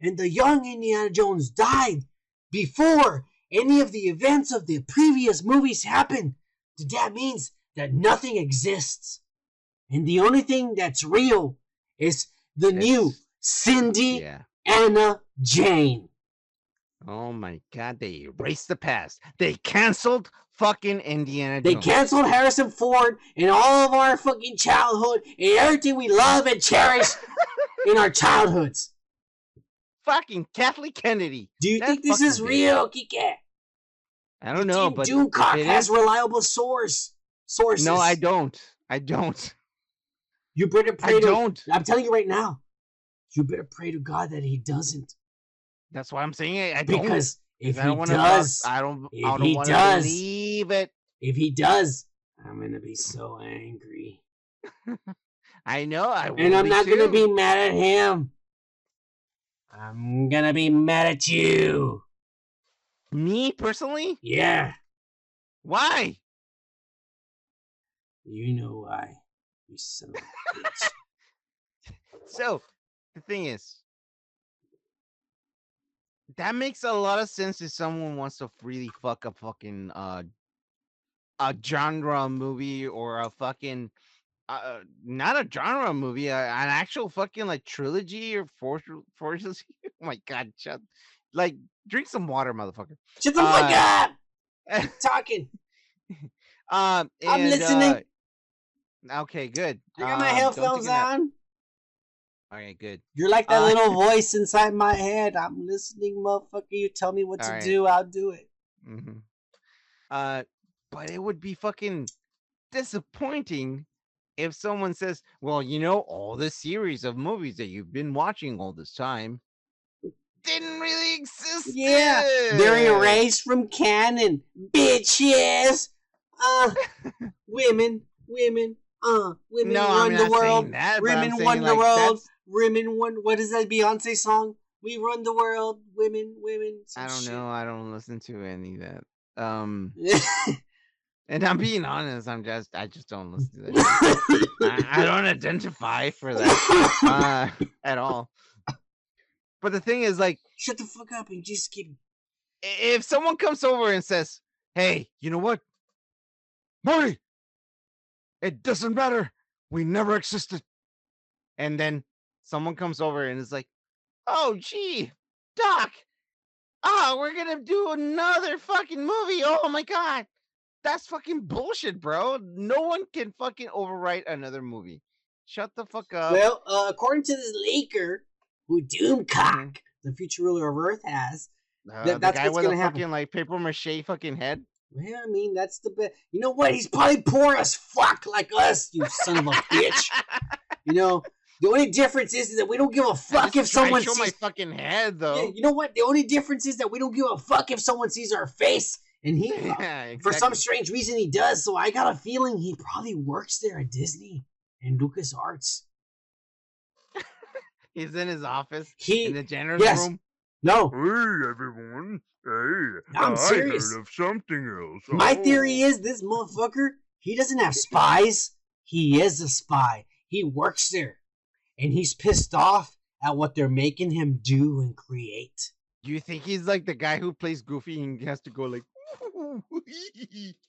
Speaker 1: and the young Indiana Jones died before any of the events of the previous movies happened, that means that nothing exists. And the only thing that's real is the new Cindy
Speaker 2: Yeah.
Speaker 1: Anna Jane.
Speaker 2: Oh my God! They erased the past. They canceled fucking Indiana Jones.
Speaker 1: They canceled Harrison Ford and all of our fucking childhood and everything we love and cherish in our childhoods.
Speaker 2: fucking Kathleen Kennedy.
Speaker 1: Do you
Speaker 2: That
Speaker 1: think this is real, Kike?
Speaker 2: I don't know, but
Speaker 1: Doomcock
Speaker 2: it
Speaker 1: has
Speaker 2: is-
Speaker 1: reliable source sources.
Speaker 2: no, I don't. I don't.
Speaker 1: You better pray
Speaker 2: I
Speaker 1: to.
Speaker 2: don't.
Speaker 1: I'm telling you right now. You better pray to God that He doesn't,
Speaker 2: That's why I'm saying it. I don't.
Speaker 1: because if
Speaker 2: I don't
Speaker 1: He does,
Speaker 2: I don't.
Speaker 1: if
Speaker 2: I don't
Speaker 1: he
Speaker 2: want to
Speaker 1: does-
Speaker 2: believe it.
Speaker 1: if He does, I'm gonna be so angry,
Speaker 2: I know. I
Speaker 1: and I'm not gonna be mad at Him. I'm gonna be mad at you.
Speaker 2: me personally.
Speaker 1: Yeah,
Speaker 2: Why?
Speaker 1: you know why. You son of a bitch.
Speaker 2: So the thing is, that makes a lot of sense if someone wants to really fuck a fucking uh a genre movie or a fucking uh, not a genre movie, uh, an actual fucking like trilogy or four trilogy. Oh my god, shut Like, drink some water, motherfucker.
Speaker 1: Shut the fuck
Speaker 2: Uh,
Speaker 1: up! Talking.
Speaker 2: um,
Speaker 1: I'm
Speaker 2: and,
Speaker 1: listening.
Speaker 2: uh, okay, good.
Speaker 1: I got my
Speaker 2: Um, don't
Speaker 1: headphones on.
Speaker 2: All right, good.
Speaker 1: You're like that
Speaker 2: Uh,
Speaker 1: little voice inside my head. I'm listening, motherfucker. You tell me what to
Speaker 2: Alright.
Speaker 1: do, I'll do it.
Speaker 2: hmm Uh, but it would be fucking disappointing if someone says, "Well, you know, all this series of movies that you've been watching all this time didn't really exist."
Speaker 1: Yeah, they're erased from canon, bitches. Uh, women, women, uh, women
Speaker 2: No,
Speaker 1: run the world.
Speaker 2: that.
Speaker 1: Women
Speaker 2: saying,
Speaker 1: run the
Speaker 2: like,
Speaker 1: world. Women won. What is that Beyonce song? We run the world. Women, women.
Speaker 2: I don't
Speaker 1: shit.
Speaker 2: know. I don't listen to any of that. Um, and I'm being honest. I'm just, I just don't listen to that. I, I don't identify for that uh, at all. But the thing is, like,
Speaker 1: Shut the fuck up and just keep.
Speaker 2: if someone comes over and says, "Hey, you know what, Marty? It doesn't matter. We never existed," and then someone comes over and is like, "Oh, gee, Doc, oh, we're gonna do another fucking movie. Oh my god." That's fucking bullshit, bro. No one can fucking overwrite another movie. Shut the fuck up.
Speaker 1: well, uh, according to this leaker, who
Speaker 2: Mm-hmm.
Speaker 1: Doomcock, the future ruler of Earth, has.
Speaker 2: Uh, the
Speaker 1: that's what's gonna
Speaker 2: a
Speaker 1: happen.
Speaker 2: fucking like paper mache fucking head.
Speaker 1: Well, I mean, that's the best. You know what? He's probably poor as fuck like us, you son of a bitch. You know, the only difference is that we don't give a
Speaker 2: I
Speaker 1: fuck if someone
Speaker 2: show my fucking head though.
Speaker 1: Yeah, you know what? The only difference is that we don't give a fuck if someone sees our face, and he,
Speaker 2: Yeah,
Speaker 1: for some strange reason, he does. So I got a feeling he probably works there at Disney and Lucas Arts.
Speaker 2: He's in his office
Speaker 1: He
Speaker 2: in the janitor's
Speaker 1: yes.
Speaker 2: room.
Speaker 1: no.
Speaker 5: Hey everyone. Hey,
Speaker 1: I'm
Speaker 5: I
Speaker 1: serious.
Speaker 5: heard of something else.
Speaker 1: My
Speaker 5: Oh.
Speaker 1: theory is this motherfucker, he doesn't have spies. He is a spy. He works there. And he's pissed off at what they're making him do and create.
Speaker 2: Do you think he's like the guy who plays Goofy and has to go like?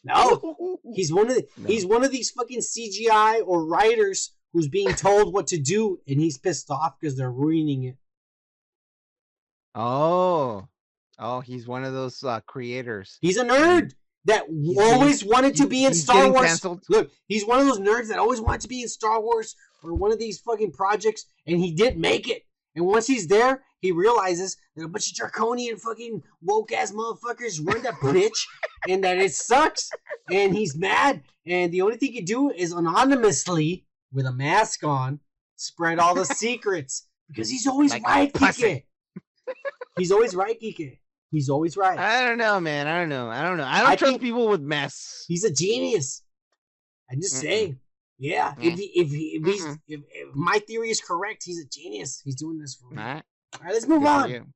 Speaker 1: No. He's one of the,
Speaker 2: No.
Speaker 1: he's one of these fucking CGI or writers who's being told what to do and he's pissed off because they're ruining it.
Speaker 2: Oh, oh, he's one of those uh, creators.
Speaker 1: He's a nerd that
Speaker 2: He's
Speaker 1: always wanted to be in Star Wars.
Speaker 2: canceled.
Speaker 1: Look, he's one of those nerds that always wanted to be in Star Wars or one of these fucking projects, and he didn't make it. And once he's there, he realizes that a bunch of draconian fucking woke ass motherfuckers run that bitch, and that it sucks. And he's mad. And the only thing he can do is anonymously, with a mask on, spread all the secrets because he's always
Speaker 2: Like
Speaker 1: right. Kike. He's always right, Kike. He's always right.
Speaker 2: I don't know, man. I don't know. I don't know. I don't
Speaker 1: I
Speaker 2: trust people with mess.
Speaker 1: He's a genius. I'm just
Speaker 2: Mm-mm.
Speaker 1: saying. Yeah,
Speaker 2: Mm.
Speaker 1: if he, if he, if, he's, if, if my theory is correct, he's a genius. He's doing this for me.
Speaker 2: Alright,
Speaker 1: All right, let's move
Speaker 2: good
Speaker 1: on.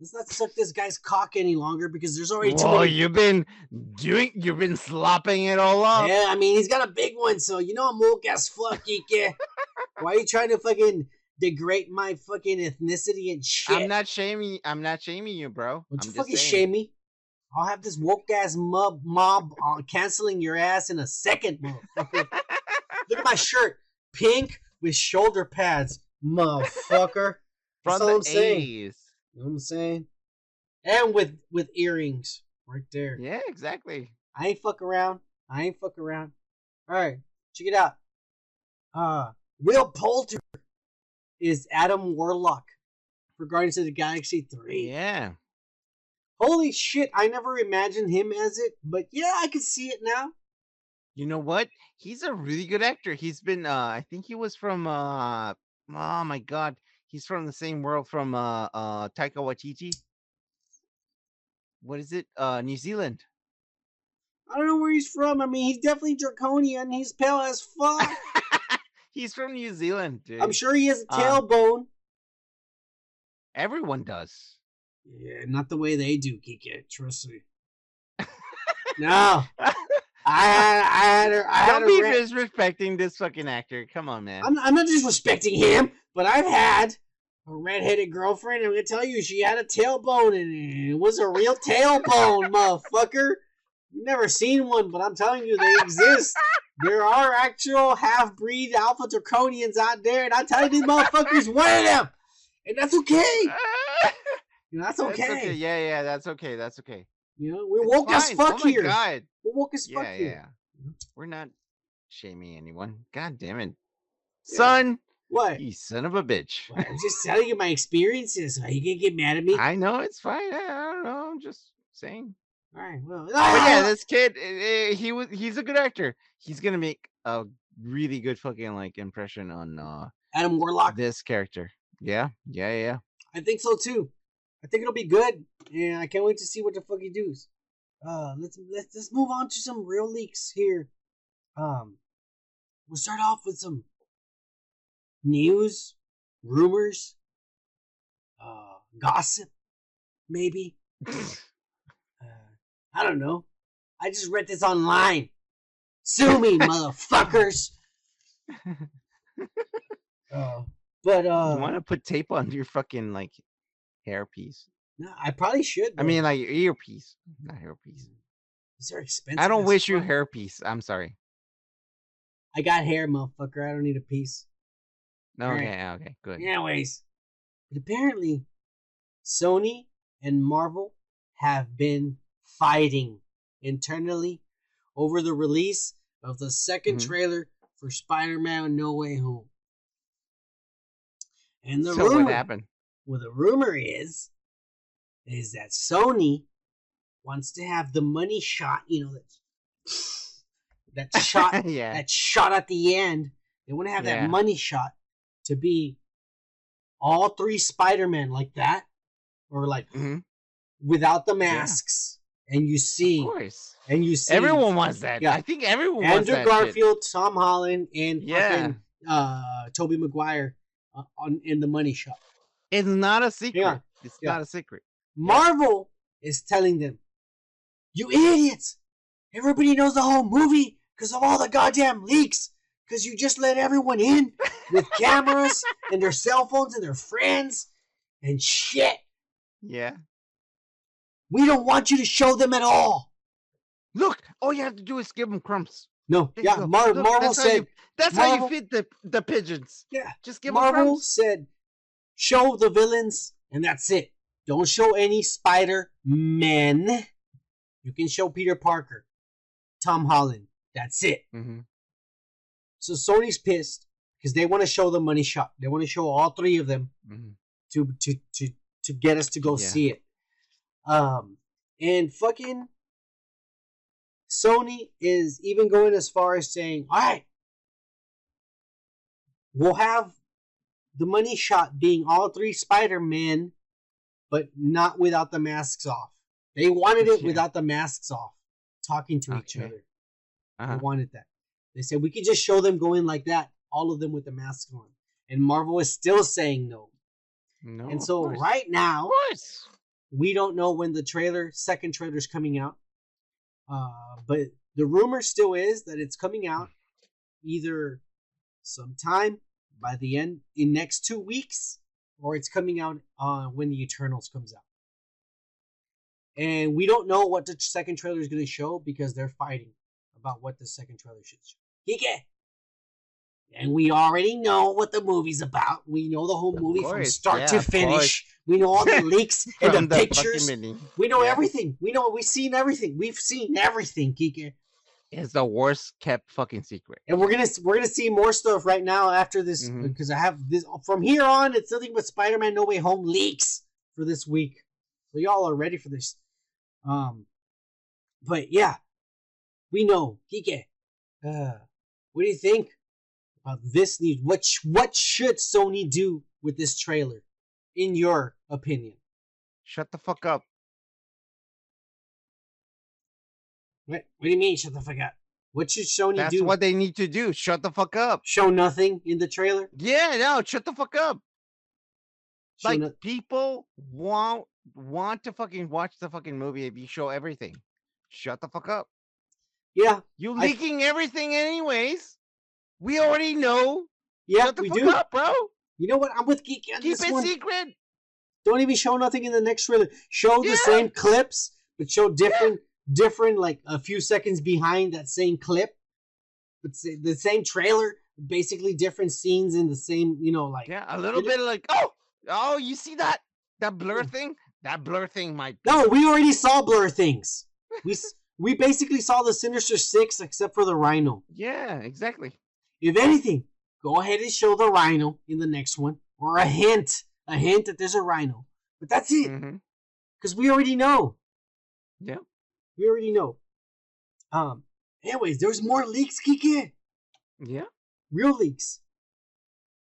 Speaker 1: Let's not suck this guy's cock any longer because there's already too
Speaker 2: Whoa,
Speaker 1: many.
Speaker 2: you've been doing. You've been slopping it all up.
Speaker 1: Yeah, I mean he's got a big one, so you know I'm woke as fuck, Ike. Why are you trying to fucking degrade my fucking ethnicity and shit?
Speaker 2: I'm not shaming. I'm not shaming you, bro.
Speaker 1: Don't
Speaker 2: I'm
Speaker 1: you fucking
Speaker 2: saying.
Speaker 1: shame me? I'll have this woke ass mob mob uh, canceling your ass in a second, motherfucker. Look at my shirt, pink with shoulder pads, motherfucker.
Speaker 2: From
Speaker 1: That's
Speaker 2: the
Speaker 1: I'm saying. You know what I'm saying? And with with earrings right there.
Speaker 2: Yeah, exactly.
Speaker 1: I ain't fuck around. I ain't fuck around. All right, check it out. Uh, Will Poulter is Adam Warlock for Guardians of the Galaxy Three.
Speaker 2: Yeah.
Speaker 1: Holy shit! I never imagined him as it, but yeah, I can see it now.
Speaker 2: You know what? He's a really good actor. He's been uh I think he was from uh oh my god. He's from the same world from uh uh Taika Waititi. What is it? Uh New Zealand.
Speaker 1: I don't know where he's from. I mean, he's definitely draconian. He's pale as fuck.
Speaker 2: He's from New Zealand, dude.
Speaker 1: I'm sure he has a
Speaker 2: Um,
Speaker 1: tailbone.
Speaker 2: everyone does.
Speaker 1: Yeah, not the way they do, Kike. Trust me. no, I had, I had, a, I had
Speaker 2: Don't
Speaker 1: a
Speaker 2: be
Speaker 1: ra-
Speaker 2: disrespecting this fucking actor. Come on, man.
Speaker 1: I'm, I'm not disrespecting him, but I've had a redheaded girlfriend, and I'm gonna tell you, she had a tailbone, and it It was a real tailbone, motherfucker. You've never seen one, but I'm telling you, they exist. There are actual half-breed alpha draconians out there, and I tell you, these motherfuckers one of them, and that's okay. You know, that's
Speaker 2: That's
Speaker 1: okay.
Speaker 2: Yeah, yeah, that's okay. That's okay.
Speaker 1: You know, we're
Speaker 2: It's
Speaker 1: woke as
Speaker 2: fine.
Speaker 1: fuck
Speaker 2: oh my
Speaker 1: here.
Speaker 2: God.
Speaker 1: We're woke as fuck
Speaker 2: Yeah,
Speaker 1: here.
Speaker 2: yeah. We're not shaming anyone. God damn it.
Speaker 1: Yeah.
Speaker 2: Son,
Speaker 1: What?
Speaker 2: you son of a bitch.
Speaker 1: I'm just telling you my experiences. Are you gonna get mad at me?
Speaker 2: I know it's fine. I, I don't know. I'm just saying.
Speaker 1: All right. Well,
Speaker 2: But yeah,
Speaker 1: ah!
Speaker 2: this kid, eh, eh, he was he's a good actor. He's gonna make a really good fucking like impression on uh
Speaker 1: Adam Warlock.
Speaker 2: this character. Yeah, yeah, yeah.
Speaker 1: I think so too. I think it'll be good, and I can't wait to see what the fuck he does. Uh, let's let's let's move on to some real leaks here. Um, we'll start off with some news, rumors, uh, gossip, maybe. I don't know. I just read this online. Sue me, motherfuckers. Uh, but uh,
Speaker 2: you want to put tape on your fucking like hairpiece?
Speaker 1: no, I probably should.
Speaker 2: I mean, like your earpiece, not hairpiece.
Speaker 1: These are expensive.
Speaker 2: I don't wish you
Speaker 1: fuck.
Speaker 2: hairpiece. I'm sorry.
Speaker 1: I got hair, motherfucker. I don't need a piece.
Speaker 2: No, okay, okay, good.
Speaker 1: Anyways, but apparently, Sony and Marvel have been fighting internally over the release of the 2nd
Speaker 2: Mhm.
Speaker 1: trailer for Spider-Man: No Way Home. And the
Speaker 2: so
Speaker 1: rumor,
Speaker 2: what happened?
Speaker 1: well, the rumor is, is that Sony wants to have the money shot. You know that that shot
Speaker 2: yeah.
Speaker 1: that shot at the end. They want to have
Speaker 2: Yeah.
Speaker 1: that money shot to be all three Spider-Man like that, or like
Speaker 2: Mhm.
Speaker 1: without the masks, and you see,
Speaker 2: Of course.
Speaker 1: and you see
Speaker 2: Everyone wants that.
Speaker 1: Yeah.
Speaker 2: I think everyone wants
Speaker 1: Andrew
Speaker 2: that. shit.
Speaker 1: Garfield, Tom Holland, and
Speaker 2: Yeah.
Speaker 1: fucking uh, Tobey Maguire uh, on in the money shot.
Speaker 2: It's not a secret.
Speaker 1: Yeah.
Speaker 2: It's
Speaker 1: Yeah.
Speaker 2: not a secret.
Speaker 1: Marvel is telling them, "You idiots! Everybody knows the whole movie because of all the goddamn leaks. Because you just let everyone in with cameras and their cell phones and their friends and shit.
Speaker 2: Yeah.
Speaker 1: We don't want you to show them at all."
Speaker 2: Look, all you have to do is give them crumbs.
Speaker 1: No,
Speaker 2: There
Speaker 1: yeah. Mar-
Speaker 2: Look,
Speaker 1: Marvel
Speaker 2: that's how you-
Speaker 1: said,
Speaker 2: That's how you feed the the pigeons.
Speaker 1: yeah,
Speaker 2: Just give them crumbs.
Speaker 1: Marvel said, show the villains, and that's it. Don't show any Spider Men. You can show Peter Parker, Tom Holland. That's it.
Speaker 2: hmm
Speaker 1: So Sony's pissed because they want to show the money shot. They want to show all three of them
Speaker 2: hmm
Speaker 1: to to to to get us to go
Speaker 2: Yeah.
Speaker 1: see it. Um, and fucking Sony is even going as far as saying, "All right, we'll have the money shot being all three Spider Men, but not without the masks off. They wanted it
Speaker 2: Yeah.
Speaker 1: without the masks off, talking to each other.
Speaker 2: Uh-huh.
Speaker 1: They wanted that. They said we could just show them going like that, all of them with the masks on. And Marvel is still saying no.
Speaker 2: No.
Speaker 1: and so right now. We don't know when the trailer, second trailer is coming out. Uh, but the rumor still is that it's coming out either sometime by the end in next two weeks, or it's coming out uh, when the Eternals comes out. And we don't know what the second trailer is going to show because they're fighting about what the second trailer should show. Kike! And we already know what the movie's about. We know the whole
Speaker 2: Of
Speaker 1: movie from start
Speaker 2: yeah,
Speaker 1: to finish. We know all the leaks and the
Speaker 2: fucking
Speaker 1: pictures. We know
Speaker 2: Yeah.
Speaker 1: everything. We know we've seen everything. We've seen everything, Kike.
Speaker 2: It's the worst kept fucking secret.
Speaker 1: And we're gonna we're gonna see more stuff right now after this
Speaker 2: Mhm.
Speaker 1: because I have this from here on. It's nothing but Spider-Man: No Way Home leaks for this week, so y'all are ready for this. Um, but yeah, we know, Kike. Uh, what do you think about this news? What sh- what should Sony do with this trailer, in your opinion?
Speaker 2: Shut the fuck up.
Speaker 1: What What do you mean? Shut the fuck up. What should Sony
Speaker 2: That's
Speaker 1: do?
Speaker 2: what they need to do. Shut the fuck up.
Speaker 1: Show nothing in the trailer.
Speaker 2: Yeah, no, shut the fuck up.
Speaker 1: Show
Speaker 2: Like
Speaker 1: no-
Speaker 2: people want want to fucking watch the fucking movie if you show everything. Shut the fuck up.
Speaker 1: yeah,
Speaker 2: You
Speaker 1: I-
Speaker 2: leaking everything anyways. We already know.
Speaker 1: yeah,
Speaker 2: Shut the
Speaker 1: we
Speaker 2: fuck
Speaker 1: do.
Speaker 2: up, bro.
Speaker 1: You know what? I'm with Geek on
Speaker 2: Keep it
Speaker 1: one.
Speaker 2: secret.
Speaker 1: Don't even show nothing in the next trailer. Show the same clips, but show different, different, like a few seconds behind that same clip. But say- the same trailer, basically different scenes in the same, you know, like
Speaker 2: Yeah, a little bit like, oh, oh, you see that that blur thing? that blur thing might.
Speaker 1: No, we already saw blur things. We we basically saw the Sinister Six except for the Rhino.
Speaker 2: Yeah, exactly.
Speaker 1: If anything, go ahead and show the Rhino in the next one, or a hint, a hint that there's a Rhino. But that's it, because we already know.
Speaker 2: Yeah.
Speaker 1: We already know. Um. Anyways, there's more leaks, Kiki.
Speaker 2: Yeah.
Speaker 1: Real leaks.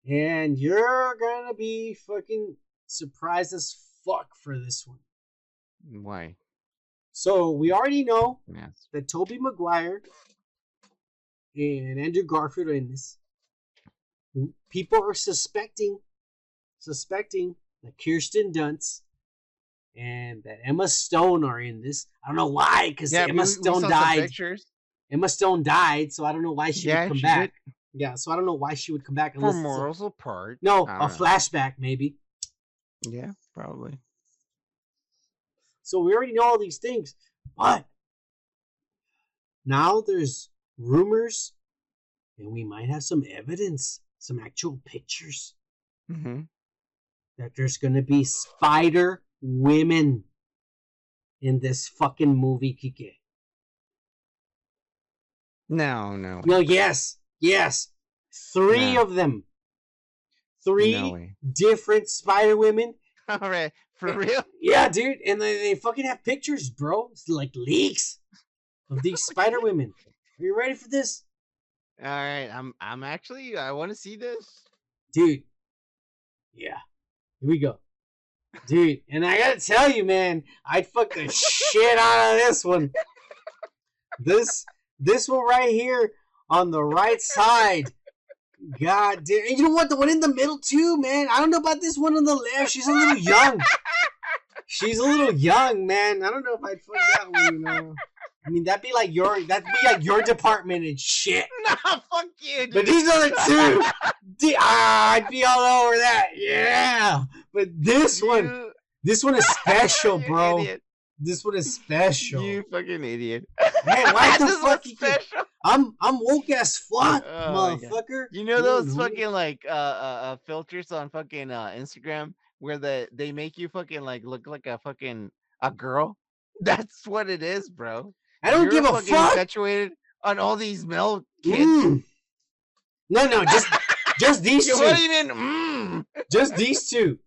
Speaker 1: And you're gonna be fucking surprised as fuck for this one.
Speaker 2: Why?
Speaker 1: So we already know
Speaker 2: Yes.
Speaker 1: that Tobey Maguire and Andrew Garfield are in this. People are suspecting, suspecting that Kirsten Dunst and that Emma Stone are in this. I don't know why, because
Speaker 2: Yeah,
Speaker 1: Emma
Speaker 2: we- we
Speaker 1: Stone
Speaker 2: some
Speaker 1: died. Emma Stone died, so I don't know why she
Speaker 2: Yeah,
Speaker 1: would come
Speaker 2: she
Speaker 1: back. Yeah, so I don't know why she would come back
Speaker 2: for
Speaker 1: unless it's a-
Speaker 2: morals apart.
Speaker 1: no, a
Speaker 2: know.
Speaker 1: flashback maybe.
Speaker 2: Yeah, probably.
Speaker 1: So we already know all these things, but now there's rumors, and we might have some evidence, some actual pictures
Speaker 2: hmm
Speaker 1: that there's gonna be spider women in this fucking movie, Kike.
Speaker 2: No, no,
Speaker 1: No, yes, yes, three
Speaker 2: No.
Speaker 1: of them, three
Speaker 2: no
Speaker 1: different spider women.
Speaker 2: All right, for real.
Speaker 1: Yeah, dude, and they, they fucking have pictures, bro. It's like leaks of these spider women. Are you ready for this?
Speaker 2: All right, I'm I'm actually I want to see this.
Speaker 1: dude. Yeah, here we go, dude. And I gotta tell you, man, I'd fuck the shit out of this one. This this one right here on the right side. God damn! And you know what? The one in the middle too, man. I don't know about this one on the left. She's a little young. She's a little young, man. I don't know if I'd fuck that one. You know. I mean, that'd be like your that'd be like your department and shit.
Speaker 2: Nah, fuck you.
Speaker 1: But
Speaker 2: dude.
Speaker 1: these other two, ah, I'd be all over that. Yeah. But this one, this one is special, bro.
Speaker 2: idiot.
Speaker 1: This one is special.
Speaker 2: You fucking idiot.
Speaker 1: Man, why the
Speaker 2: This
Speaker 1: fuck you
Speaker 2: special.
Speaker 1: I'm I'm woke as fuck,
Speaker 2: Oh
Speaker 1: motherfucker.
Speaker 2: You know those
Speaker 1: Mhm.
Speaker 2: fucking like uh, uh uh filters on fucking uh Instagram where the they make you fucking like look like a fucking a girl? That's what it is, bro.
Speaker 1: I don't give a fuck.
Speaker 2: infatuated on all these male kids.
Speaker 1: Mm. No, no, just just these
Speaker 2: Yeah, what do
Speaker 1: two.
Speaker 2: you mean? Mm?
Speaker 1: Just these two.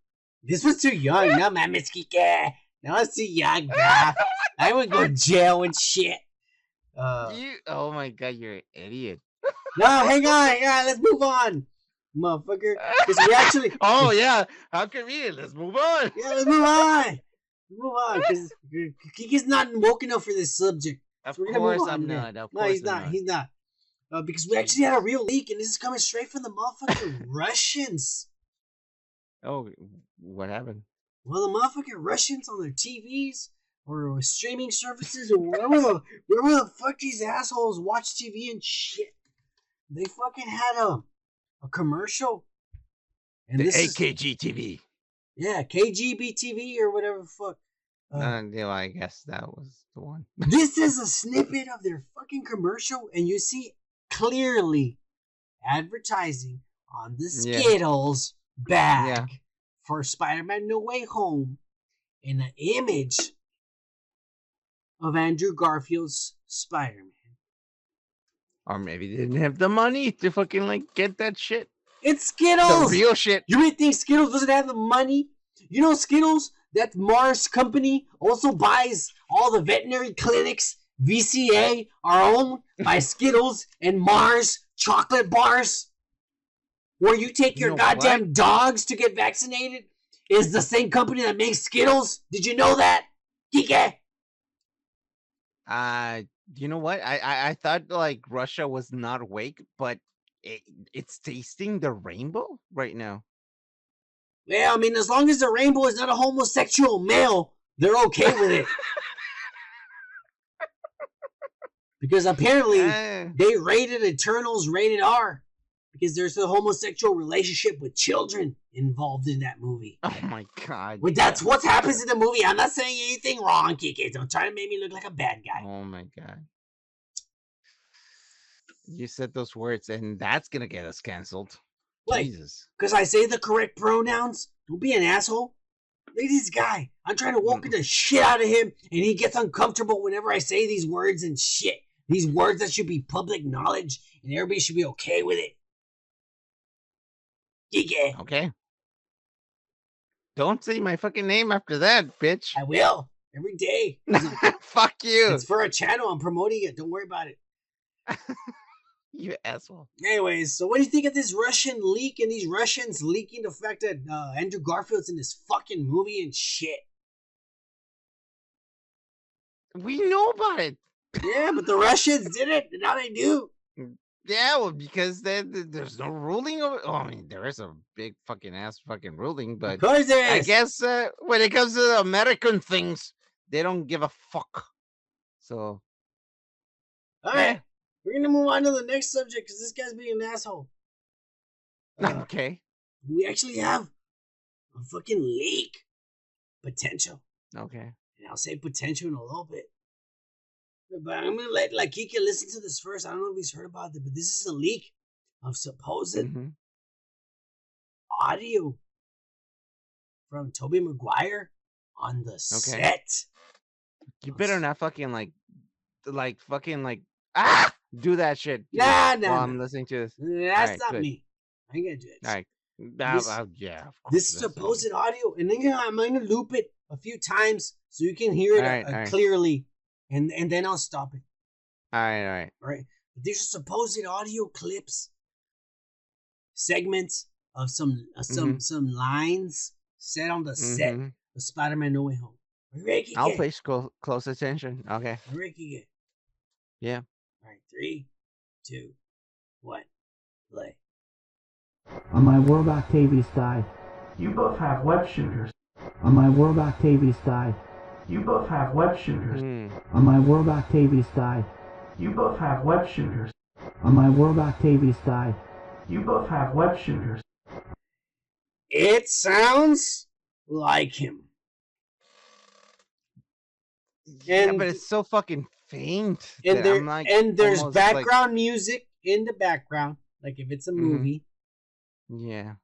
Speaker 1: This was too young. No, man, Miss Kike. No, it's too young, bro. I would go to jail and shit. Uh,
Speaker 2: You oh my god, you're an idiot.
Speaker 1: no, hang on, hang on. Let's move on, motherfucker. Because we actually,
Speaker 2: oh yeah, how convenient. Let's move on.
Speaker 1: yeah, let's move on. Move on, because Kiki's not woke enough for this subject.
Speaker 2: Of
Speaker 1: we're
Speaker 2: course I'm not. Of
Speaker 1: No,
Speaker 2: course
Speaker 1: he's
Speaker 2: I'm
Speaker 1: not. He's not. Uh, because we actually had a real leak, and this is coming straight from the motherfucking Russians.
Speaker 2: Oh, what happened?
Speaker 1: Well, the motherfucking Russians on their TVs or streaming services or wherever the wherever the fuck these assholes watch TV and shit, they fucking had a a commercial. And
Speaker 2: The
Speaker 1: this is,
Speaker 2: AKG TV.
Speaker 1: yeah, KGB TV or whatever the fuck. Uh,
Speaker 2: Uh, yeah, I guess that was the one.
Speaker 1: this is a snippet of their fucking commercial, and you see clearly advertising on the
Speaker 2: Yeah.
Speaker 1: Skittles bag
Speaker 2: Yeah.
Speaker 1: for Spider-Man No Way Home in an image of Andrew Garfield's Spider-Man.
Speaker 2: Or maybe they didn't have the money to fucking like get that shit.
Speaker 1: It's Skittles.
Speaker 2: The real shit.
Speaker 1: You really think Skittles doesn't have the money? You know Skittles, that Mars company also buys all the veterinary clinics. VCA are owned by Skittles and Mars chocolate bars. Where you take
Speaker 2: You
Speaker 1: your
Speaker 2: know
Speaker 1: goddamn dogs to get vaccinated is the same company that makes Skittles. Did you know that? Kike?
Speaker 2: Uh, you know what? I, I I thought like Russia was not awake, but it, it's tasting the rainbow right now.
Speaker 1: Well, I mean, as long as the rainbow is not a homosexual male, they're okay with it. because apparently
Speaker 2: Eh,
Speaker 1: they rated Eternals rated R because there's a homosexual relationship with children involved in that movie.
Speaker 2: oh my god.
Speaker 1: But that's what happens in the movie. I'm not saying anything wrong, Kike. Don't try to make me look like a bad guy.
Speaker 2: Oh my god. You said those words, and that's gonna get us canceled.
Speaker 1: Like,
Speaker 2: Jesus.
Speaker 1: because I say the correct pronouns. Don't be an asshole. Look at this guy. I'm trying to walk mm-hmm. the shit out of him, and he gets uncomfortable whenever I say these words and shit. These words that should be public knowledge, and everybody should be okay with it. Kike,
Speaker 2: Okay. Don't say my fucking name after that, bitch.
Speaker 1: I will every day.
Speaker 2: Fuck you.
Speaker 1: It's for a channel. I'm promoting it. Don't worry about it.
Speaker 2: You asshole.
Speaker 1: Anyways, so what do you think of this Russian leak and these Russians leaking the fact that uh, Andrew Garfield's in this fucking movie and shit?
Speaker 2: We know about it.
Speaker 1: Yeah, but the Russians did it, and now they do.
Speaker 2: Yeah, well, because there, there- there's no ruling it. Oh, I mean, there is a big fucking ass fucking ruling, but
Speaker 1: Of course there
Speaker 2: I guess uh, when it comes to the American things, they don't give a fuck. So,
Speaker 1: All right, we're gonna move on to the next subject because this guy's being an asshole. Uh,
Speaker 2: okay,
Speaker 1: we actually have a fucking leak potential,
Speaker 2: okay.
Speaker 1: and I'll say potential in a little bit. But I'm gonna let like Kika listen to this first. I don't know if he's heard about it, but this is a leak of supposed
Speaker 2: mhm.
Speaker 1: audio from Tobey Maguire on the set.
Speaker 2: You better not fucking like, like fucking like ah do that shit.
Speaker 1: Nah, nah,
Speaker 2: While I'm listening to this.
Speaker 1: That's
Speaker 2: Alright,
Speaker 1: not
Speaker 2: good.
Speaker 1: me. I ain't gonna do it.
Speaker 2: All right.
Speaker 1: This-
Speaker 2: ah, yeah.
Speaker 1: This
Speaker 2: that's not me.
Speaker 1: supposed audio, and then I'm gonna loop it a few times so you can hear it uh,
Speaker 2: Alright,
Speaker 1: uh,
Speaker 2: alright.
Speaker 1: clearly, and and then I'll stop it.
Speaker 2: All right, all right.
Speaker 1: All right. But these are supposed audio clips, segments of some uh, some
Speaker 2: Mm-hmm.
Speaker 1: some lines said on the set
Speaker 2: Mhm.
Speaker 1: of Spider-Man: No Way Home. Ready,
Speaker 2: I'll pay close, close attention. Okay.
Speaker 1: Are you ready, Kike?
Speaker 2: Yeah.
Speaker 1: All right. Three, two, one, play.
Speaker 6: On my world, Octavius died.
Speaker 7: You both have web shooters.
Speaker 6: On my world, Octavius died.
Speaker 7: You both have web shooters.
Speaker 2: Mm.
Speaker 6: On my world, Octavius died.
Speaker 7: You both have web shooters.
Speaker 6: On my world, Octavius died.
Speaker 7: You both have web shooters.
Speaker 1: It sounds like him.
Speaker 2: Yeah, but it's so fucking faint.
Speaker 1: and there
Speaker 2: like
Speaker 1: and there's
Speaker 2: almost like-
Speaker 1: background music in the background, like if it's a
Speaker 2: Mhm.
Speaker 1: movie.
Speaker 2: yeah.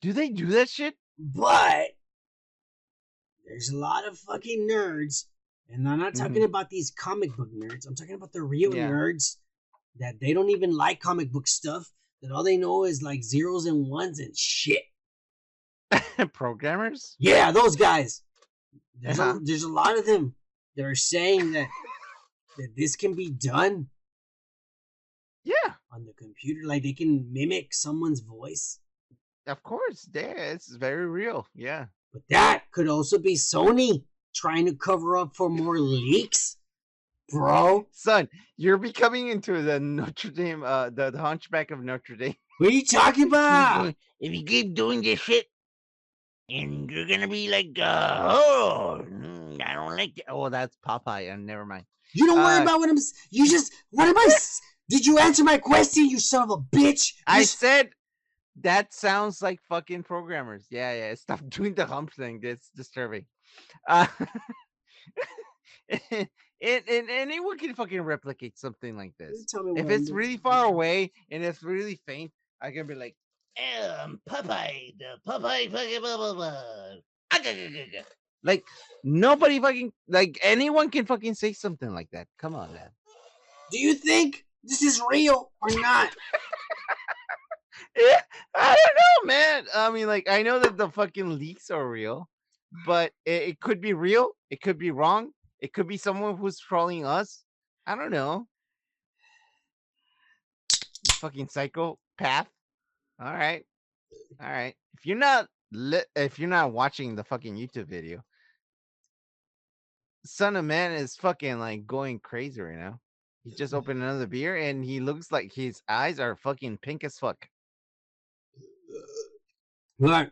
Speaker 2: Do they do that shit?
Speaker 1: But there's a lot of fucking nerds, and I'm not talking about these comic book nerds. I'm talking about the real
Speaker 2: Mm-hmm. Yeah.
Speaker 1: nerds that they don't even like comic book stuff. That all they know is like zeros and ones and shit.
Speaker 2: Programmers?
Speaker 1: Yeah, those guys. There's
Speaker 2: Uh-huh.
Speaker 1: a, there's a lot of them that are saying that that this can be done
Speaker 2: Yeah,
Speaker 1: on the computer. Like they can mimic someone's voice.
Speaker 2: of course. Yeah, it's very real. Yeah.
Speaker 1: But that could also be Sony trying to cover up for more leaks, bro.
Speaker 2: Son, you're becoming into the Notre Dame, uh, the, the Hunchback of Notre Dame.
Speaker 1: What are you talking about?
Speaker 2: if you keep doing this shit, and you're gonna be like, uh, oh, mm, I don't like that. Oh, that's Popeye. And never mind.
Speaker 1: You don't worry
Speaker 2: Uh,
Speaker 1: about what I'm. You just. What am I? Did you answer my question, you son of a bitch? You
Speaker 2: I said that sounds like fucking programmers. Yeah, yeah. Stop doing the hump thing. That's disturbing. Uh, and, and anyone can fucking replicate something like this. If it's really far away and it's really faint, I can be like, um, Popeye, the Popeye fucking blah blah blah. Ah-gah-gah-gah-gah." Like nobody fucking like anyone can fucking say something like that. Come on, man.
Speaker 1: Do you think this is real or not?
Speaker 2: Yeah, I don't know, man. I mean, like, I know that the fucking leaks are real, but it, it could be real. It could be wrong. It could be someone who's trolling us. I don't know. Fucking psychopath. All right, all right. If you're not li- if you're not watching the fucking YouTube video, Son of Man is fucking like going crazy right now. He just mm-hmm. opened another beer and he looks like his eyes are fucking pink as fuck.
Speaker 1: Look.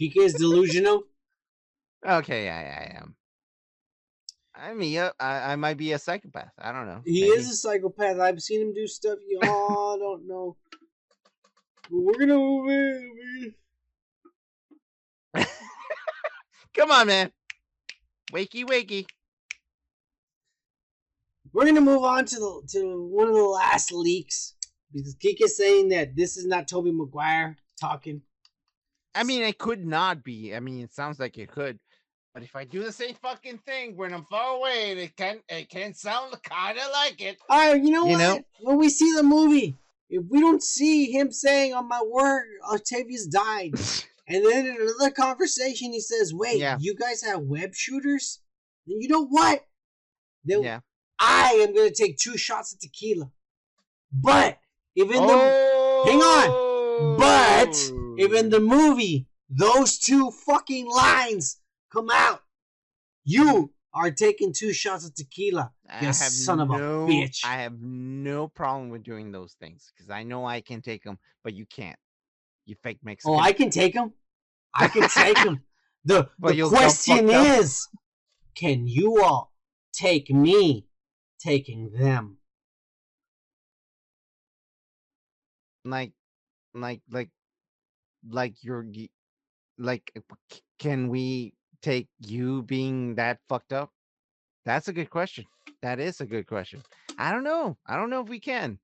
Speaker 1: Kike is delusional.
Speaker 2: Okay, I, I am. I mean, yeah, I, I might be a psychopath. I don't know.
Speaker 1: He
Speaker 2: maybe.
Speaker 1: is a psychopath. I've seen him do stuff y'all don't know. But we're gonna move in.
Speaker 2: Come on, man. Wakey, wakey.
Speaker 1: We're gonna move on to the to one of the last leaks because Kike is saying that this is not Tobey Maguire talking.
Speaker 2: I mean, it could not be. I mean, it sounds like it could. But if I do the same fucking thing when I'm far away, it can it can sound kind of like it.
Speaker 1: All right, you know
Speaker 2: You
Speaker 1: what?
Speaker 2: know?
Speaker 1: When we see the movie, if we don't see him saying, "On my word, Octavius died," and then in another conversation he says, "Wait,
Speaker 2: Yeah.
Speaker 1: you guys have web shooters?" Then you know what? Then
Speaker 2: Yeah.
Speaker 1: I am gonna take two shots of tequila. But if in the
Speaker 2: oh,
Speaker 1: hang on. but in the movie those two fucking lines come out, you are taking two shots of tequila. You son of a bitch.
Speaker 2: I have no problem with doing those things because I know I can take them, but you can't. You fake Mexican.
Speaker 1: Oh, I can take them. I can take them. The,
Speaker 2: But
Speaker 1: the question
Speaker 2: fucked up.
Speaker 1: is, can you all take me taking them?
Speaker 2: like, like, like, like you're, like, uh, can we take you being that fucked up? That's a good question. That is a good question. I don't know. I don't know if we can.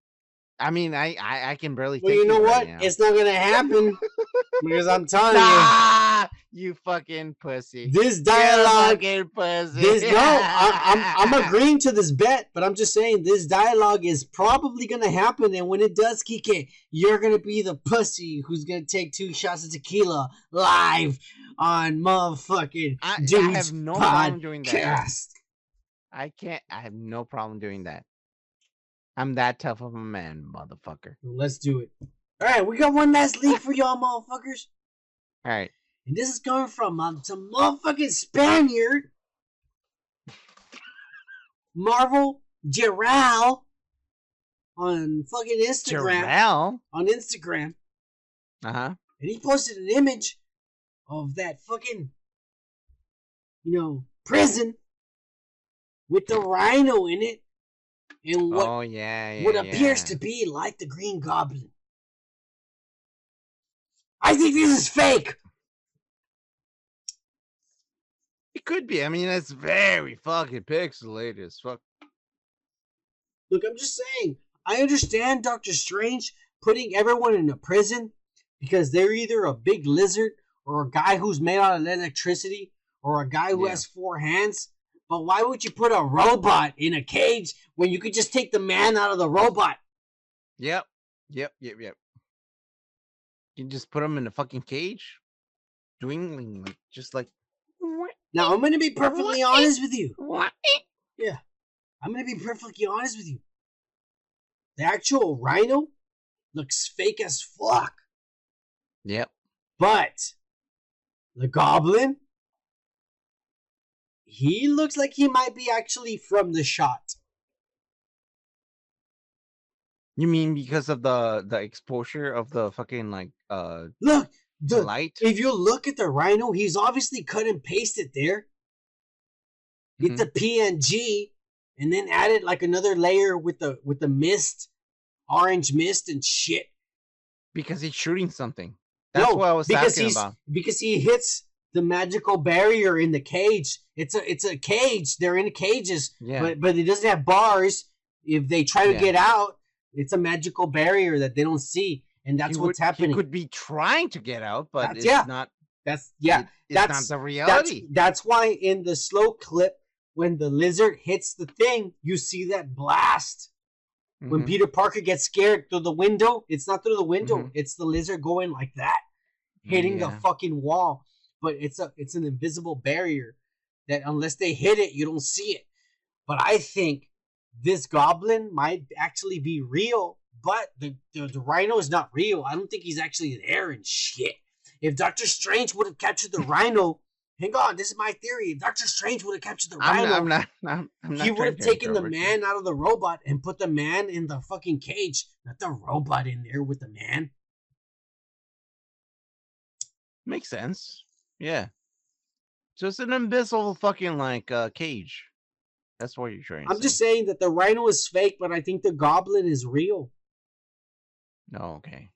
Speaker 2: I mean, I, I, I can barely.
Speaker 1: Well, you know what?
Speaker 2: now.
Speaker 1: It's not gonna happen because I'm telling you,
Speaker 2: Ah, you fucking pussy.
Speaker 1: this
Speaker 2: You
Speaker 1: dialogue.
Speaker 2: fucking pussy.
Speaker 1: This no, I, I'm I'm agreeing to this bet, but I'm just saying this dialogue is probably gonna happen, and when it does, Kike, you're gonna be the pussy who's gonna take two shots of tequila live on motherfucking
Speaker 2: I, I
Speaker 1: dudes
Speaker 2: have no problem doing that.
Speaker 1: podcast.
Speaker 2: I can't. I have no problem doing that. I'm that tough of a man, motherfucker.
Speaker 1: Let's do it. All right, we got one last lead for y'all, motherfuckers,
Speaker 2: All right.
Speaker 1: and this is coming from um, some motherfucking Spaniard, Marvel Geral, on fucking Instagram.
Speaker 2: Jarrell.
Speaker 1: On Instagram.
Speaker 2: Uh huh.
Speaker 1: and he posted an image of that fucking, you know, prison with the rhino in it, and what
Speaker 2: oh yeah. yeah
Speaker 1: what appears to be like the Green Goblin. I think this is fake.
Speaker 2: It could be. I mean, it's very fucking pixelated as fuck.
Speaker 1: Look, I'm just saying. I understand Doctor Strange putting everyone in a prison because they're either a big lizard or a guy who's made out of electricity or a guy who
Speaker 2: Yeah.
Speaker 1: has four hands. But why would you put a robot in a cage when you could just take the man out of the robot?
Speaker 2: Yep. Yep. Yep. Yep. You just put him in a fucking cage, dwingling like just like.
Speaker 1: Now, I'm going to be perfectly honest with you.
Speaker 2: What? Yeah.
Speaker 1: I'm going to be perfectly honest with you. The actual rhino looks fake as fuck.
Speaker 2: Yep.
Speaker 1: But the goblin, he looks like he might be actually from the shot.
Speaker 2: You mean because of the the exposure of the fucking like uh
Speaker 1: Look,
Speaker 2: the light?
Speaker 1: if you look at the rhino, he's obviously cut and pasted there. Get
Speaker 2: Mhm.
Speaker 1: the PNG and then added like another layer with the with the mist, orange mist and shit.
Speaker 2: because he's shooting something. That's
Speaker 1: no,
Speaker 2: what I was
Speaker 1: because
Speaker 2: asking
Speaker 1: he's
Speaker 2: about.
Speaker 1: because he hits the magical barrier in the cage. It's a it's a cage. They're in cages,
Speaker 2: Yeah.
Speaker 1: but but it doesn't have bars. If they try to
Speaker 2: Yeah.
Speaker 1: get out, it's a magical barrier that they don't see, and that's
Speaker 2: He
Speaker 1: what's
Speaker 2: would-
Speaker 1: happening.
Speaker 2: He could be trying to get out, but
Speaker 1: That's-
Speaker 2: it's
Speaker 1: yeah.
Speaker 2: not.
Speaker 1: that's yeah.
Speaker 2: it- it's
Speaker 1: that's-
Speaker 2: not the reality.
Speaker 1: that's why in the slow clip, when the lizard hits the thing, you see that blast. When
Speaker 2: Mhm.
Speaker 1: Peter Parker gets scared through the window, it's not through the window.
Speaker 2: Mhm.
Speaker 1: It's the lizard going like that. hitting the fucking wall. But it's a it's an invisible barrier that unless they hit it, you don't see it. But I think this goblin might actually be real, but the, the, the rhino is not real. I don't think he's actually there and shit. If Doctor Strange would have captured the rhino, hang on, this is my theory. If Doctor Strange would have captured the
Speaker 2: I'm,
Speaker 1: rhino,
Speaker 2: I'm not. I'm, I'm not
Speaker 1: he would have taken the
Speaker 2: interrupt you.
Speaker 1: man out of the robot and put the man in the fucking cage, not the robot in there with the man.
Speaker 2: Makes sense. Yeah. Just an invisible fucking like uh cage. That's what you're trying
Speaker 1: I'm just saying that the rhino is fake, but I think the goblin is real.
Speaker 2: No, okay.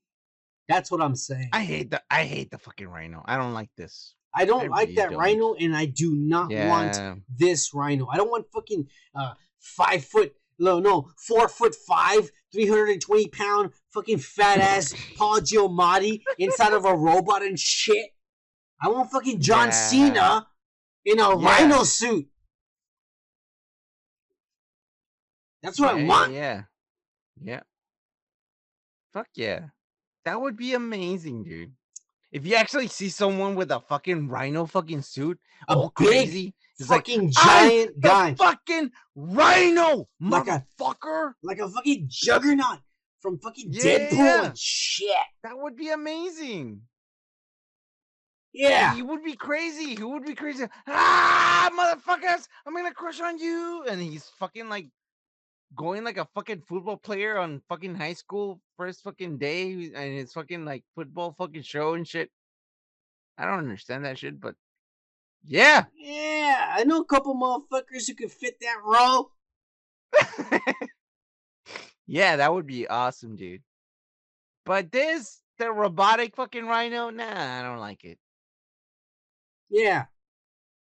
Speaker 1: That's what I'm saying.
Speaker 2: I hate the I hate the fucking rhino. I don't like this.
Speaker 1: I don't
Speaker 2: I
Speaker 1: like
Speaker 2: really
Speaker 1: that
Speaker 2: don't.
Speaker 1: rhino, and I do not want this rhino. I don't want fucking uh, five foot No, no, four foot five, 320 pound, fucking fat ass Paul Giamatti inside of a robot and shit. I want fucking John
Speaker 2: Yeah.
Speaker 1: Cena in a
Speaker 2: Yeah.
Speaker 1: rhino suit. That's what I want.
Speaker 2: Yeah. Yeah. Fuck yeah. That would be amazing, dude. If you actually see someone with a fucking rhino fucking suit,
Speaker 1: A
Speaker 2: all
Speaker 1: big
Speaker 2: crazy, it's like
Speaker 1: Fucking
Speaker 2: "I'm
Speaker 1: giant
Speaker 2: the
Speaker 1: guy.
Speaker 2: fucking rhino,
Speaker 1: Like a-
Speaker 2: motherfucker.
Speaker 1: like a fucking juggernaut from fucking
Speaker 2: Yeah.
Speaker 1: Deadpool and shit.
Speaker 2: That would be amazing.
Speaker 1: Yeah.
Speaker 2: He would be crazy. Who would be crazy. Ah, motherfuckers! I'm gonna crush on you. And he's fucking like going like a fucking football player on fucking high school first fucking day, and it's fucking like football fucking show and shit. I don't understand that shit, but yeah.
Speaker 1: Yeah. I know a couple motherfuckers who could fit that role.
Speaker 2: yeah, that would be awesome, dude. But this, the robotic fucking rhino, nah, I don't like it.
Speaker 1: Yeah.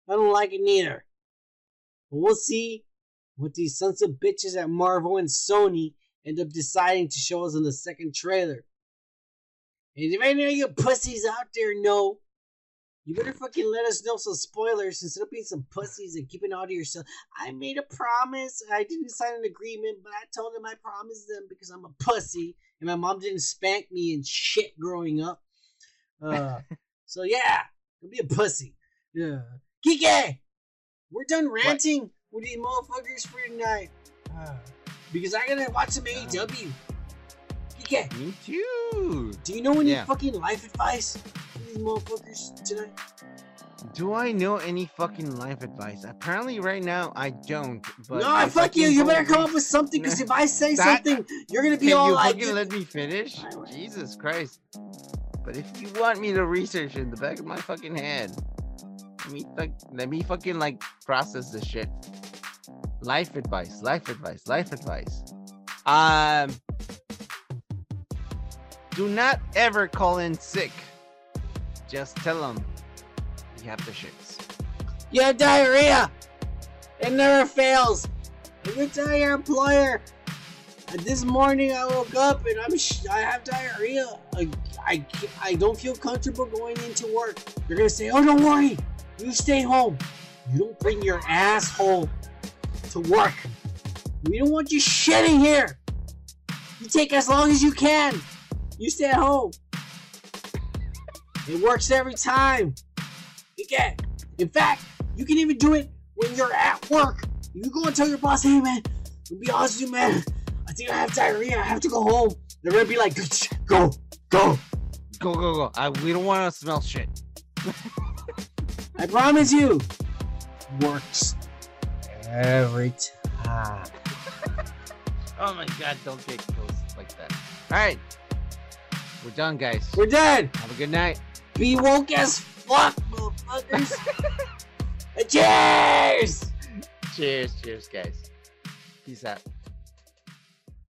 Speaker 1: I don't like it neither. But we'll see what these sons of bitches at Marvel and Sony end up deciding to show us in the second trailer. And if any of you pussies out there know, you better fucking let us know some spoilers instead of being some pussies and keeping all to yourself. I made a promise. I didn't sign an agreement, but I told them I promised them because I'm a pussy and my mom didn't spank me and shit growing up. Uh, so yeah, don't be a pussy. Yeah. Kike! We're done ranting with these motherfuckers for tonight. Uh, because I gotta watch some AEW. Kike,
Speaker 2: Me too.
Speaker 1: do you know any
Speaker 2: Yeah.
Speaker 1: fucking life advice for these motherfuckers tonight?
Speaker 2: Do I know any fucking life advice? Apparently, right now I don't. But
Speaker 1: no,
Speaker 2: if
Speaker 1: fuck
Speaker 2: I
Speaker 1: you. You better come up with something because if I say
Speaker 2: That-
Speaker 1: something, you're gonna be
Speaker 2: Can
Speaker 1: all
Speaker 2: you
Speaker 1: like,
Speaker 2: fucking let me finish? Jesus Christ! But if you want me to research in the back of my fucking head, me like let me fucking like process this shit. Life advice, life advice, life advice. Um, do not ever call in sick. Just tell them you have the shits.
Speaker 1: You have diarrhea. It never fails. If you tell your employer, "Uh, this morning I woke up and I'm sh- I have diarrhea. I, I, I don't feel comfortable going into work. They're gonna say, oh, don't worry. You stay home. You don't bring your asshole to work. We don't want you shitting here. You take as long as you can. You stay at home. It works every time. Okay. In fact, you can even do it when you're at work. You go and tell your boss, hey man, to be honest with you, man, I think I have diarrhea. I have to go home. They're gonna be like, go, go.
Speaker 2: Go go go! I, we don't want to smell shit.
Speaker 1: I promise you. Works every time.
Speaker 2: Oh my god! Don't get close like that. All right, we're done, guys.
Speaker 1: We're done.
Speaker 2: Have a good night.
Speaker 1: Be woke as fuck, motherfuckers. Cheers!
Speaker 2: Cheers, cheers, guys. Peace out.